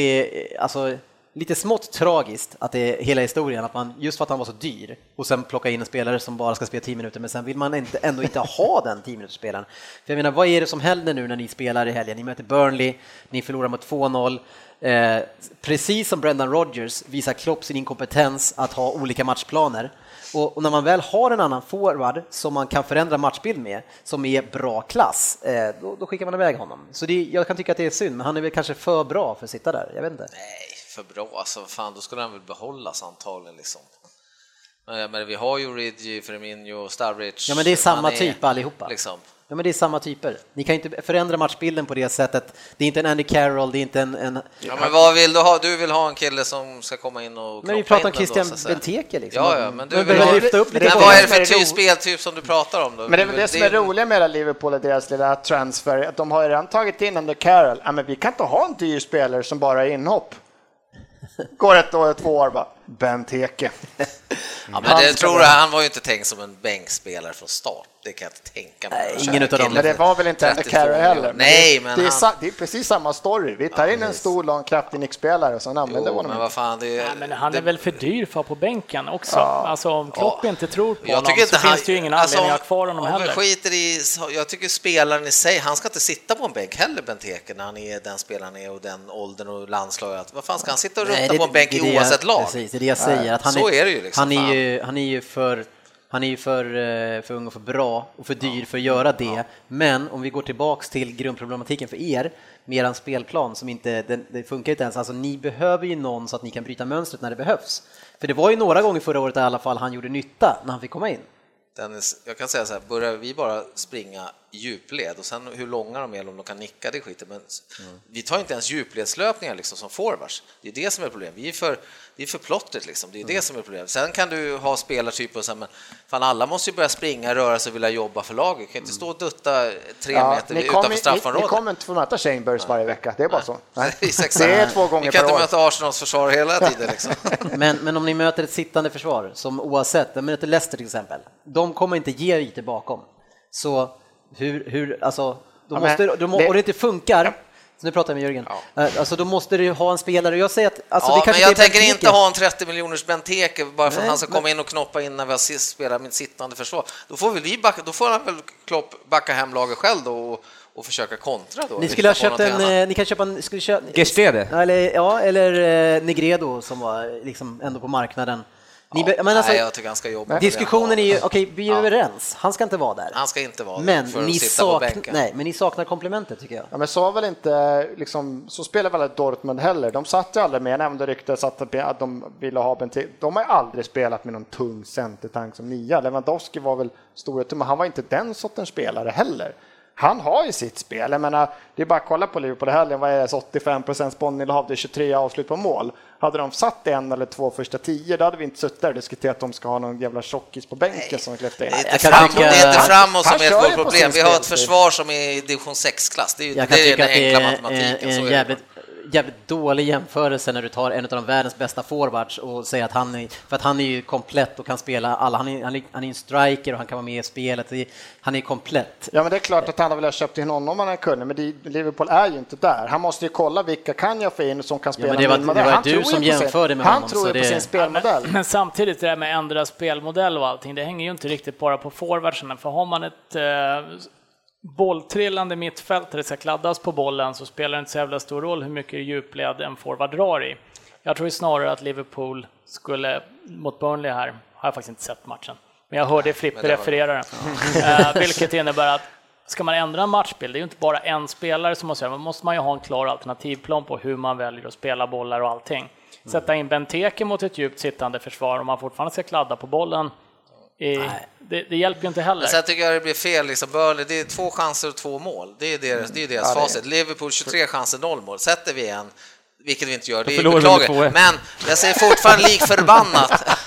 [SPEAKER 3] är alltså, lite smått tragiskt att det är hela historien, att man just för att han var så dyr och sen plocka in en spelare som bara ska spela 10 minuter, men sen vill man inte, ändå inte ha *laughs* den 10 minuters spelaren. För jag menar, vad är det som händer nu när ni spelar i helgen? Ni möter Burnley, ni förlorar mot 2-0. Eh, precis som Brendan Rodgers visar Klopp sin inkompetens att ha olika matchplaner. Och, och när man väl har en annan forward som man kan förändra matchbild med, som är bra klass, eh, då, då skickar man iväg honom. Så det, jag kan tycka att det är synd, men han är väl kanske för bra för att sitta där. Jag vet inte.
[SPEAKER 5] Nej, för bra alltså. Fan, då skulle han väl behållas antagligen liksom. Men, men vi har ju Ridgey, Firmino, Sturridge.
[SPEAKER 3] Ja, men det är samma
[SPEAKER 5] Mané,
[SPEAKER 3] typ allihopa.
[SPEAKER 5] Liksom.
[SPEAKER 3] Ja, men det är samma typer. Ni kan inte förändra matchbilden på det sättet. Det är inte en Andy Carroll, det är inte en... en...
[SPEAKER 5] Ja, men vad vill du ha? Du vill ha en kille som ska komma in och
[SPEAKER 3] Men vi pratar om Christian
[SPEAKER 5] då.
[SPEAKER 3] Benteke liksom.
[SPEAKER 5] Ja, ja, men du
[SPEAKER 3] Men
[SPEAKER 5] vill
[SPEAKER 3] behöver
[SPEAKER 5] ha...
[SPEAKER 3] lyfta upp lite
[SPEAKER 5] Men vad
[SPEAKER 3] det.
[SPEAKER 5] är det för typ speltyp som du pratar om då?
[SPEAKER 7] Men det är väl det som är roligt med hela Liverpool och deras lilla transfer, att de har ju redan tagit in under Carroll. Ja, men vi kan inte ha en dyr spelare som bara är inhopp. Går ett år, två år bara. Benteke.
[SPEAKER 5] Ja, men
[SPEAKER 7] Han
[SPEAKER 5] det tror jag, han var ju inte tänkt som en bänkspelare från start. Det kan jag inte tänka mig.
[SPEAKER 3] Nej, ingen utav dem.
[SPEAKER 7] Men det var väl inte
[SPEAKER 5] 32
[SPEAKER 7] Carroll heller? Men
[SPEAKER 5] Nej,
[SPEAKER 7] det,
[SPEAKER 5] men
[SPEAKER 7] det, är
[SPEAKER 5] han...
[SPEAKER 7] sa, det är precis samma story. Vi tar in en stor, lång, kraftig nickspelare och sen använder vi
[SPEAKER 5] Jo,
[SPEAKER 7] honom.
[SPEAKER 5] men vad fan, det,
[SPEAKER 6] Ja, men han
[SPEAKER 5] det,
[SPEAKER 6] är väl för dyr för att på bänken också. Alltså om Klopp
[SPEAKER 5] Ja.
[SPEAKER 6] inte tror på
[SPEAKER 5] Jag
[SPEAKER 6] honom så finns det ju ingen
[SPEAKER 5] alltså,
[SPEAKER 6] anledning att ha kvar honom heller.
[SPEAKER 5] skiter i, jag tycker spelaren i sig, han ska inte sitta på en bänk heller, Benteke, när han är den spelaren är och den åldern och landslaget. Vad fan ska han sitta och rutta
[SPEAKER 3] Nej, det-
[SPEAKER 5] på en bänk
[SPEAKER 3] det är det
[SPEAKER 5] i
[SPEAKER 3] jag-
[SPEAKER 5] oavsett lag?
[SPEAKER 3] Precis, det är det jag säger. Att han
[SPEAKER 5] så
[SPEAKER 3] är,
[SPEAKER 5] är det ju liksom,
[SPEAKER 3] Han är ju, han är ju för han är ju för, eh, för ung och för bra och för dyr för att göra det. Men om vi går tillbaks till grundproblematiken för er, med eran spelplan som inte, den, det funkar inte ens. Alltså ni behöver ju någon så att ni kan bryta mönstret när det behövs. För det var ju några gånger förra året i alla fall han gjorde nytta när han fick komma in.
[SPEAKER 5] Dennis, jag kan säga så här, börjar vi bara springa djupled och sen hur långa de är eller om de kan nicka, det skiter men vi tar inte ens djupledslöpningar liksom som forwards. Det är det som är problemet. Vi är för, det är för plottrigt liksom. Det är det som är problemet. Sen kan du ha spelartyper och så här, men fan alla måste ju börja springa, röra sig och vilja jobba för laget. Kan inte stå och dutta tre
[SPEAKER 7] Ja,
[SPEAKER 5] meter
[SPEAKER 7] ni,
[SPEAKER 5] utanför
[SPEAKER 7] kommer, ni, ni
[SPEAKER 5] straffområdet.
[SPEAKER 7] kommer inte få möta Chambers varje vecka, det är bara så. Nej. Det är två gånger
[SPEAKER 5] Vi kan
[SPEAKER 7] per
[SPEAKER 5] inte
[SPEAKER 7] år.
[SPEAKER 5] möta Arsenals försvar hela tiden liksom. *laughs*
[SPEAKER 3] Men, men om ni möter ett sittande försvar, som oavsett, ni möter Leicester till exempel, de kommer inte ge ytor bakom. Så hur, hur alltså, då
[SPEAKER 7] Ja, men
[SPEAKER 3] måste, då må,
[SPEAKER 7] det-
[SPEAKER 3] och det inte funkar, så nu pratar jag med Jörgen, Eh, alltså då måste du ju ha en spelare, jag säger att, alltså
[SPEAKER 5] ja,
[SPEAKER 3] det
[SPEAKER 5] men jag tänker inte ha en 30 miljoners Benteke bara för att
[SPEAKER 3] Nej,
[SPEAKER 5] han ska
[SPEAKER 3] men-
[SPEAKER 5] komma in och knoppa in när vi har sist spelat mitt sittande försvar. Då får, väl vi backa, då får han väl Klopp backa hem laget själv då och, och försöka kontra då.
[SPEAKER 3] Ni skulle ha köpt en,
[SPEAKER 5] annat.
[SPEAKER 3] eh, ni kan köpa en, skulle köpa,
[SPEAKER 4] Gestede.
[SPEAKER 3] eller, ja, eller eh, Negredo som var liksom ändå på marknaden. Ni, be- men alltså,
[SPEAKER 5] Nej, jag tycker han ska jobba. det.
[SPEAKER 3] diskussionen är ju, okej, vi är
[SPEAKER 5] Ja.
[SPEAKER 3] överens, han ska inte vara där.
[SPEAKER 5] Han ska inte vara
[SPEAKER 3] Men
[SPEAKER 5] där för
[SPEAKER 3] ni,
[SPEAKER 5] att sitta på
[SPEAKER 3] sakn,
[SPEAKER 5] bänken.
[SPEAKER 3] nej, men ni saknar komplementet tycker jag.
[SPEAKER 7] Ja, men så var väl inte, liksom, så spelar väl Dortmund heller. De satt ju aldrig med, jag nämnde ryktet att de ville ha Bentil. De har ju aldrig spelat med någon tung centertank som nia. Lewandowski var väl storhet, men han var inte den sortens spelare heller. Han har ju sitt spel. Jag menar, det är bara att kolla på Liverpool i helgen. Vad är det? 85 procents bollinnehav, det är 23 avslut på mål. Hade de satt en eller två första tio, då hade vi inte suttit där och diskuterat att de ska ha någon jävla tjockis på bänken som släppte in.
[SPEAKER 5] Det är inte, fram,
[SPEAKER 3] tycka-
[SPEAKER 5] det är inte framåt som är
[SPEAKER 7] ju
[SPEAKER 5] vårt problem. Vi har ett
[SPEAKER 7] spelstil.
[SPEAKER 5] försvar som är i division 6-klass. Det är, ju-
[SPEAKER 3] Jag kan
[SPEAKER 5] det är
[SPEAKER 3] tycka
[SPEAKER 5] den
[SPEAKER 3] att det
[SPEAKER 5] enkla
[SPEAKER 3] är
[SPEAKER 5] matematiken.
[SPEAKER 3] en, jävligt, jävligt dålig jämförelse när du tar en av de världens bästa forwards och säger att han är, för att han är ju komplett och kan spela alla, han är, han är, han är en striker och han kan vara med i spelet, Det han är komplett.
[SPEAKER 7] Ja, men det är klart att han har velat köpt in honom om han kunde, men det, Liverpool är ju inte där. Han måste ju kolla vilka kan jag få in som kan spela
[SPEAKER 3] men det var-
[SPEAKER 7] min
[SPEAKER 3] det
[SPEAKER 7] modell.
[SPEAKER 3] var
[SPEAKER 7] Han
[SPEAKER 3] du
[SPEAKER 7] tror
[SPEAKER 3] som jämförde med
[SPEAKER 7] Han
[SPEAKER 3] honom,
[SPEAKER 7] tror
[SPEAKER 3] så
[SPEAKER 7] ju på
[SPEAKER 3] det-
[SPEAKER 7] sin spelmodell.
[SPEAKER 6] Men samtidigt det där med ändra spelmodell och allting, det hänger ju inte riktigt bara på forwardsen. För har man ett eh, bolltrillande mittfält där det ska kladdas på bollen så spelar det inte så jävla stor roll hur mycket djupled en forward drar i. Jag tror snarare att Liverpool skulle, mot Burnley här, har jag faktiskt inte sett matchen, men jag hörde Frippe
[SPEAKER 5] var-
[SPEAKER 6] referera den. Eh, vilket innebär att ska man ändra en matchbild, det är ju inte bara en spelare som måste göra, man måste man ju ha en klar alternativplan på hur man väljer att spela bollar och allting. Sätta in Benteke mot ett djupt sittande försvar om man fortfarande ska kladda på bollen, i, det, det hjälper ju inte heller.
[SPEAKER 5] Men sen tycker jag det blir fel. Liksom Burnley, det är två chanser och två mål. Det är deras, det är deras facit. Liverpool 23 chanser, noll mål. Sätter vi en, vilket vi inte gör, det är beklagligt.
[SPEAKER 4] 2-1.
[SPEAKER 5] Men jag säger fortfarande lik förbannat.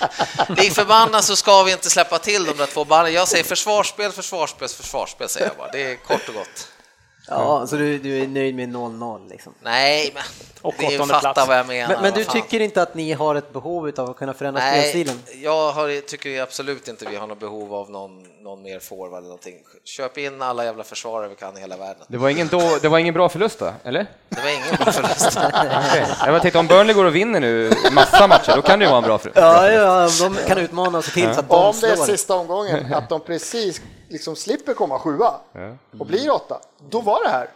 [SPEAKER 5] lik förbannat så ska vi inte släppa till de där två ballarna. Jag säger försvarsspel, försvarsspel, försvarsspel säger jag bara. Det är kort och gott.
[SPEAKER 3] Ja, så du, du är nöjd med 0-0 liksom.
[SPEAKER 5] Nej, men
[SPEAKER 6] Och
[SPEAKER 5] det är ju
[SPEAKER 6] åttonde
[SPEAKER 5] fatta
[SPEAKER 6] plats.
[SPEAKER 5] vad jag menar.
[SPEAKER 3] Men, men du tycker inte att ni har ett behov av att kunna förändra
[SPEAKER 5] Nej,
[SPEAKER 3] spelstilen?
[SPEAKER 5] jag har, tycker absolut inte vi har något behov av någon, någon mer forward eller någonting. Köp in alla jävla försvarare vi kan i hela världen.
[SPEAKER 4] Det var ingen, då, det var ingen bra förlust då, eller?
[SPEAKER 5] Det var ingen bra förlust. *laughs*
[SPEAKER 4] Okej. Jag bara tänkte om Burnley går och vinner nu massa matcher, då kan det ju vara en bra förlust.
[SPEAKER 3] Ja, ja, de kan utmana och se till så att de
[SPEAKER 7] Om det är
[SPEAKER 3] slår.
[SPEAKER 7] sista omgången, att de precis liksom slipper komma sjua och blir åtta, då var det här.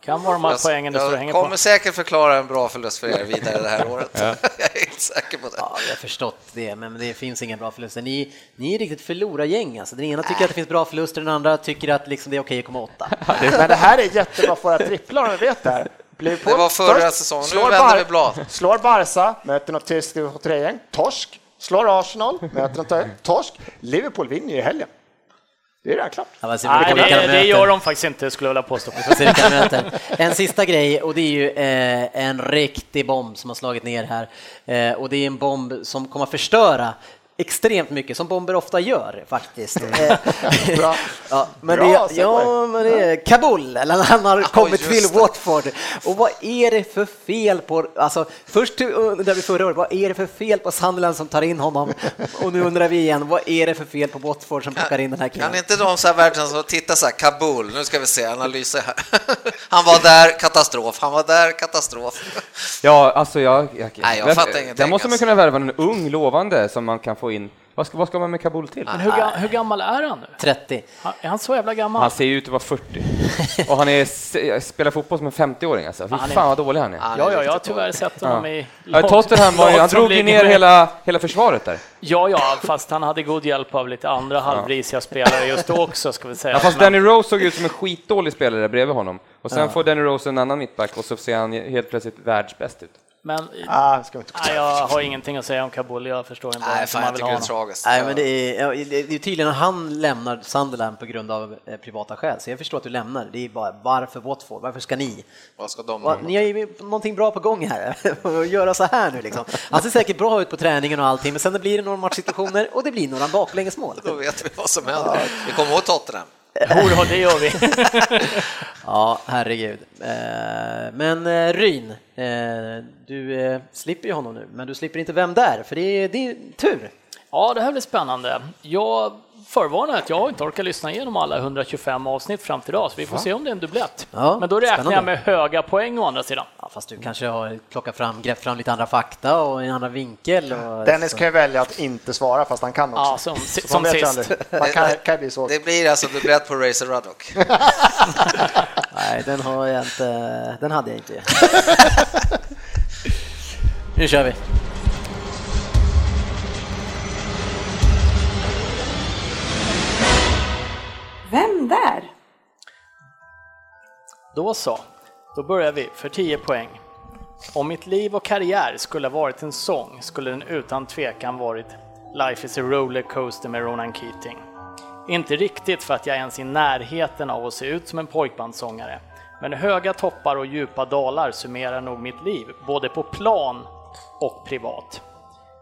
[SPEAKER 6] kan vara de här poängen det står
[SPEAKER 5] jag kommer
[SPEAKER 6] på.
[SPEAKER 5] säkert förklara en bra förlust för er vidare det här *laughs* året. *laughs* jag är helt säker på det.
[SPEAKER 3] Ja, jag har förstått det, men det finns inga bra förluster. Ni, ni är riktigt förlorargäng alltså. Den ena tycker att det finns bra förluster, den andra tycker att liksom det är okej att komma åtta. *laughs*
[SPEAKER 7] Men det här är jättebra för tripplar, om vi vet det här. Liverpool
[SPEAKER 5] Det var förra säsongen. Nu
[SPEAKER 7] slår
[SPEAKER 5] vänder vi blad.
[SPEAKER 7] Slår Barca, möter något tyskt tröjgäng, torsk. Slår Arsenal, möter något torsk. Liverpool vinner ju i helgen. Det är redan klart.
[SPEAKER 3] Ja,
[SPEAKER 6] Nej, det, det gör de faktiskt inte, skulle jag vilja påstå.
[SPEAKER 3] En sista grej och det är ju eh, en riktig bomb som har slagit ner här eh, och det är en bomb som kommer att förstöra extremt mycket, som bomber ofta gör faktiskt. Eh, *laughs*
[SPEAKER 7] Bra.
[SPEAKER 3] ja, men
[SPEAKER 7] Bra,
[SPEAKER 3] det, ja, men det är Kabul, eller han har kommit till. Watford. Och vad är det för fel på, alltså först undrade vi förra året, vad är det för fel på Sunderland som tar in honom? Och nu undrar vi igen, vad är det för fel på Watford som plockar in den här killen?
[SPEAKER 5] Kan inte de så här världen som titta så här, Kabul, nu ska vi se, analyser här. *laughs* Han var där, katastrof, han var där, katastrof.
[SPEAKER 4] Ja, alltså jag... jag,
[SPEAKER 5] Nej, jag fattar ingenting,
[SPEAKER 4] Där måste man
[SPEAKER 5] alltså.
[SPEAKER 4] kunna värva en ung, lovande som man kan få in. Vad ska, vad ska man med Kabul till?
[SPEAKER 6] Men hur, ga- hur gammal är han nu?
[SPEAKER 3] 30.
[SPEAKER 6] Han- Är han så jävla gammal?
[SPEAKER 4] Han ser ju ut att vara 40. Och han är, spelar fotboll som en 50-åring alltså. Fy fan vad dålig han är.
[SPEAKER 5] Han är
[SPEAKER 6] Ja, ja, jag har tyvärr sett honom i
[SPEAKER 4] Ja, Tottenham var han drog ju ner hela, hela försvaret där.
[SPEAKER 6] Ja, ja, fast han hade god hjälp av lite andra halvrisiga spelare just då också, ska vi säga.
[SPEAKER 4] Ja, fast Danny Rose såg ut som en skitdålig spelare bredvid honom. Och sen får Danny Rose en annan mittback och så ser han helt plötsligt världsbäst ut.
[SPEAKER 6] Men
[SPEAKER 7] Ah, ska vi inte
[SPEAKER 6] nej, jag har ingenting att säga om Kabul, jag förstår inte
[SPEAKER 5] Nej, fan,
[SPEAKER 6] man
[SPEAKER 5] jag
[SPEAKER 6] vill
[SPEAKER 5] tycker
[SPEAKER 6] ha
[SPEAKER 5] det är
[SPEAKER 6] honom.
[SPEAKER 5] tragiskt.
[SPEAKER 3] Nej, men det är, det är tydligen att han lämnar Sunderland på grund av eh, privata skäl, så jag förstår att du lämnar. Det är bara varför Watford? Varför ska ni?
[SPEAKER 5] Vad ska de
[SPEAKER 3] Va, ni har ju någonting bra på gång här, att *laughs* göra så här nu liksom. Han ser säkert bra ut på träningen och allting, men sen blir det några matchsituationer och det blir några baklängesmål.
[SPEAKER 5] Då vet vi vad som händer. Vi kommer ihåg Tottenham. *laughs*
[SPEAKER 6] Jo, det gör vi. *laughs*
[SPEAKER 3] Ja, herregud. Eh, Men eh, Ryn, eh, du slipper ju honom nu, men du slipper inte vem där, för det är din tur.
[SPEAKER 6] Ja, det här blir spännande. Jag förvarnar att jag har inte orkat lyssna igenom alla 125 avsnitt fram till idag, så vi får se om det är en dubblett.
[SPEAKER 3] Ja,
[SPEAKER 6] Men då räknar
[SPEAKER 3] spännande.
[SPEAKER 6] jag med höga poäng å andra sidan.
[SPEAKER 3] Ja, fast du kanske har plockat fram, grävt fram lite andra fakta och en annan vinkel. Och,
[SPEAKER 7] Dennis
[SPEAKER 3] så.
[SPEAKER 7] kan ju välja att inte svara fast han kan också.
[SPEAKER 6] Ja, som, som
[SPEAKER 7] ju
[SPEAKER 6] sist.
[SPEAKER 7] Man kan, kan bli så.
[SPEAKER 5] Det blir alltså dubblett på Racer Ruddock. *laughs*
[SPEAKER 3] Nej, den har jag inte, den hade jag inte. *laughs* nu kör vi.
[SPEAKER 1] Vem där?
[SPEAKER 6] Då så, då börjar vi för 10 poäng. Om mitt liv och karriär skulle ha varit en sång skulle den utan tvekan varit Life is a rollercoaster med Ronan Keating. Inte riktigt för att jag ens är i närheten av att se ut som en pojkbandssångare, men höga toppar och djupa dalar summerar nog mitt liv, både på plan och privat.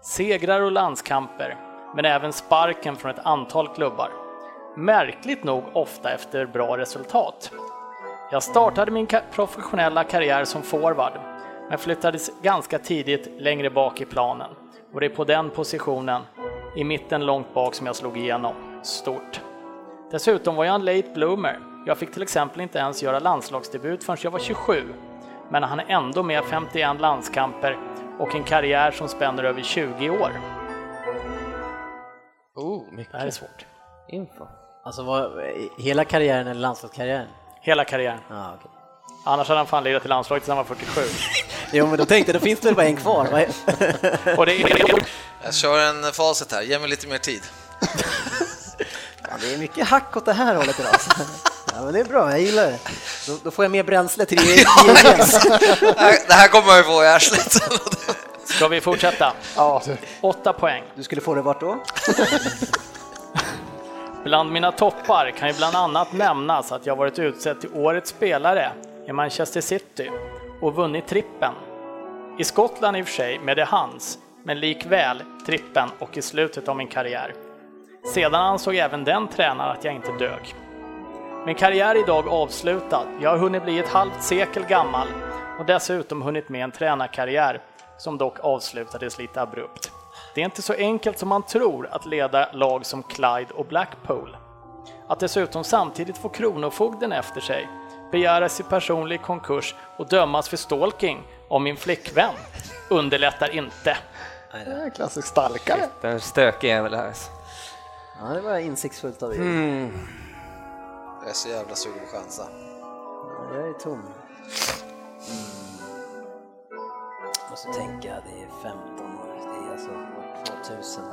[SPEAKER 6] Segrar och landskamper, men även sparken från ett antal klubbar. Märkligt nog ofta efter bra resultat. Jag startade min professionella karriär som forward, men flyttades ganska tidigt längre bak i planen. Och det är på den positionen, i mitten långt bak, som jag slog igenom. Stort. Dessutom var jag en late bloomer. Jag fick till exempel inte ens göra landslagsdebut förrän jag var 27. Men han är ändå med 51 landskamper och en karriär som spänner över 20 år.
[SPEAKER 4] Oh, mycket
[SPEAKER 6] Det här är svårt.
[SPEAKER 4] info.
[SPEAKER 3] Alltså vad, hela karriären eller landslagskarriären?
[SPEAKER 6] Hela karriären.
[SPEAKER 3] Ah, okay.
[SPEAKER 6] Annars hade han fan lirat i landslaget tills han var 47. *laughs*
[SPEAKER 3] Jo men då tänkte jag, då finns det väl bara en kvar? *laughs*
[SPEAKER 6] Och det är,
[SPEAKER 5] Jag kör en facit här, ge mig lite mer tid. *laughs*
[SPEAKER 3] Fan, det är mycket hack åt det här hållet idag. alltså. Ja, men det är bra, jag gillar det. Då, då får jag mer bränsle till det.
[SPEAKER 5] Det här- kommer man ju få i arslet.
[SPEAKER 6] ska vi fortsätta?
[SPEAKER 7] Ja.
[SPEAKER 6] Åtta poäng.
[SPEAKER 3] Du skulle få det vart då?
[SPEAKER 6] Bland mina toppar kan ju bland annat nämnas att jag varit utsedd till Årets spelare i Manchester City och vunnit trippen. I Skottland i och för sig med det hans, men likväl trippen och i slutet av min karriär. Sedan ansåg även den tränaren att jag inte dög. Min karriär är idag avslutad. Jag har hunnit bli ett halvt sekel gammal och dessutom hunnit med en tränarkarriär som dock avslutades lite abrupt. Det är inte så enkelt som man tror att leda lag som Clyde och Blackpool. Att dessutom samtidigt få Kronofogden efter sig, begära sig personlig konkurs och dömas för stalking av min flickvän underlättar inte.
[SPEAKER 7] Det är en klassisk starkare.
[SPEAKER 4] Den stökig jävel här. alltså.
[SPEAKER 3] Ja, det var insiktsfullt av er.
[SPEAKER 5] Jag är så jävla sugen på att chansa.
[SPEAKER 3] Ja, Jag är tom. Mm. Måste tänka, det är 15 år, det är alltså år 2000.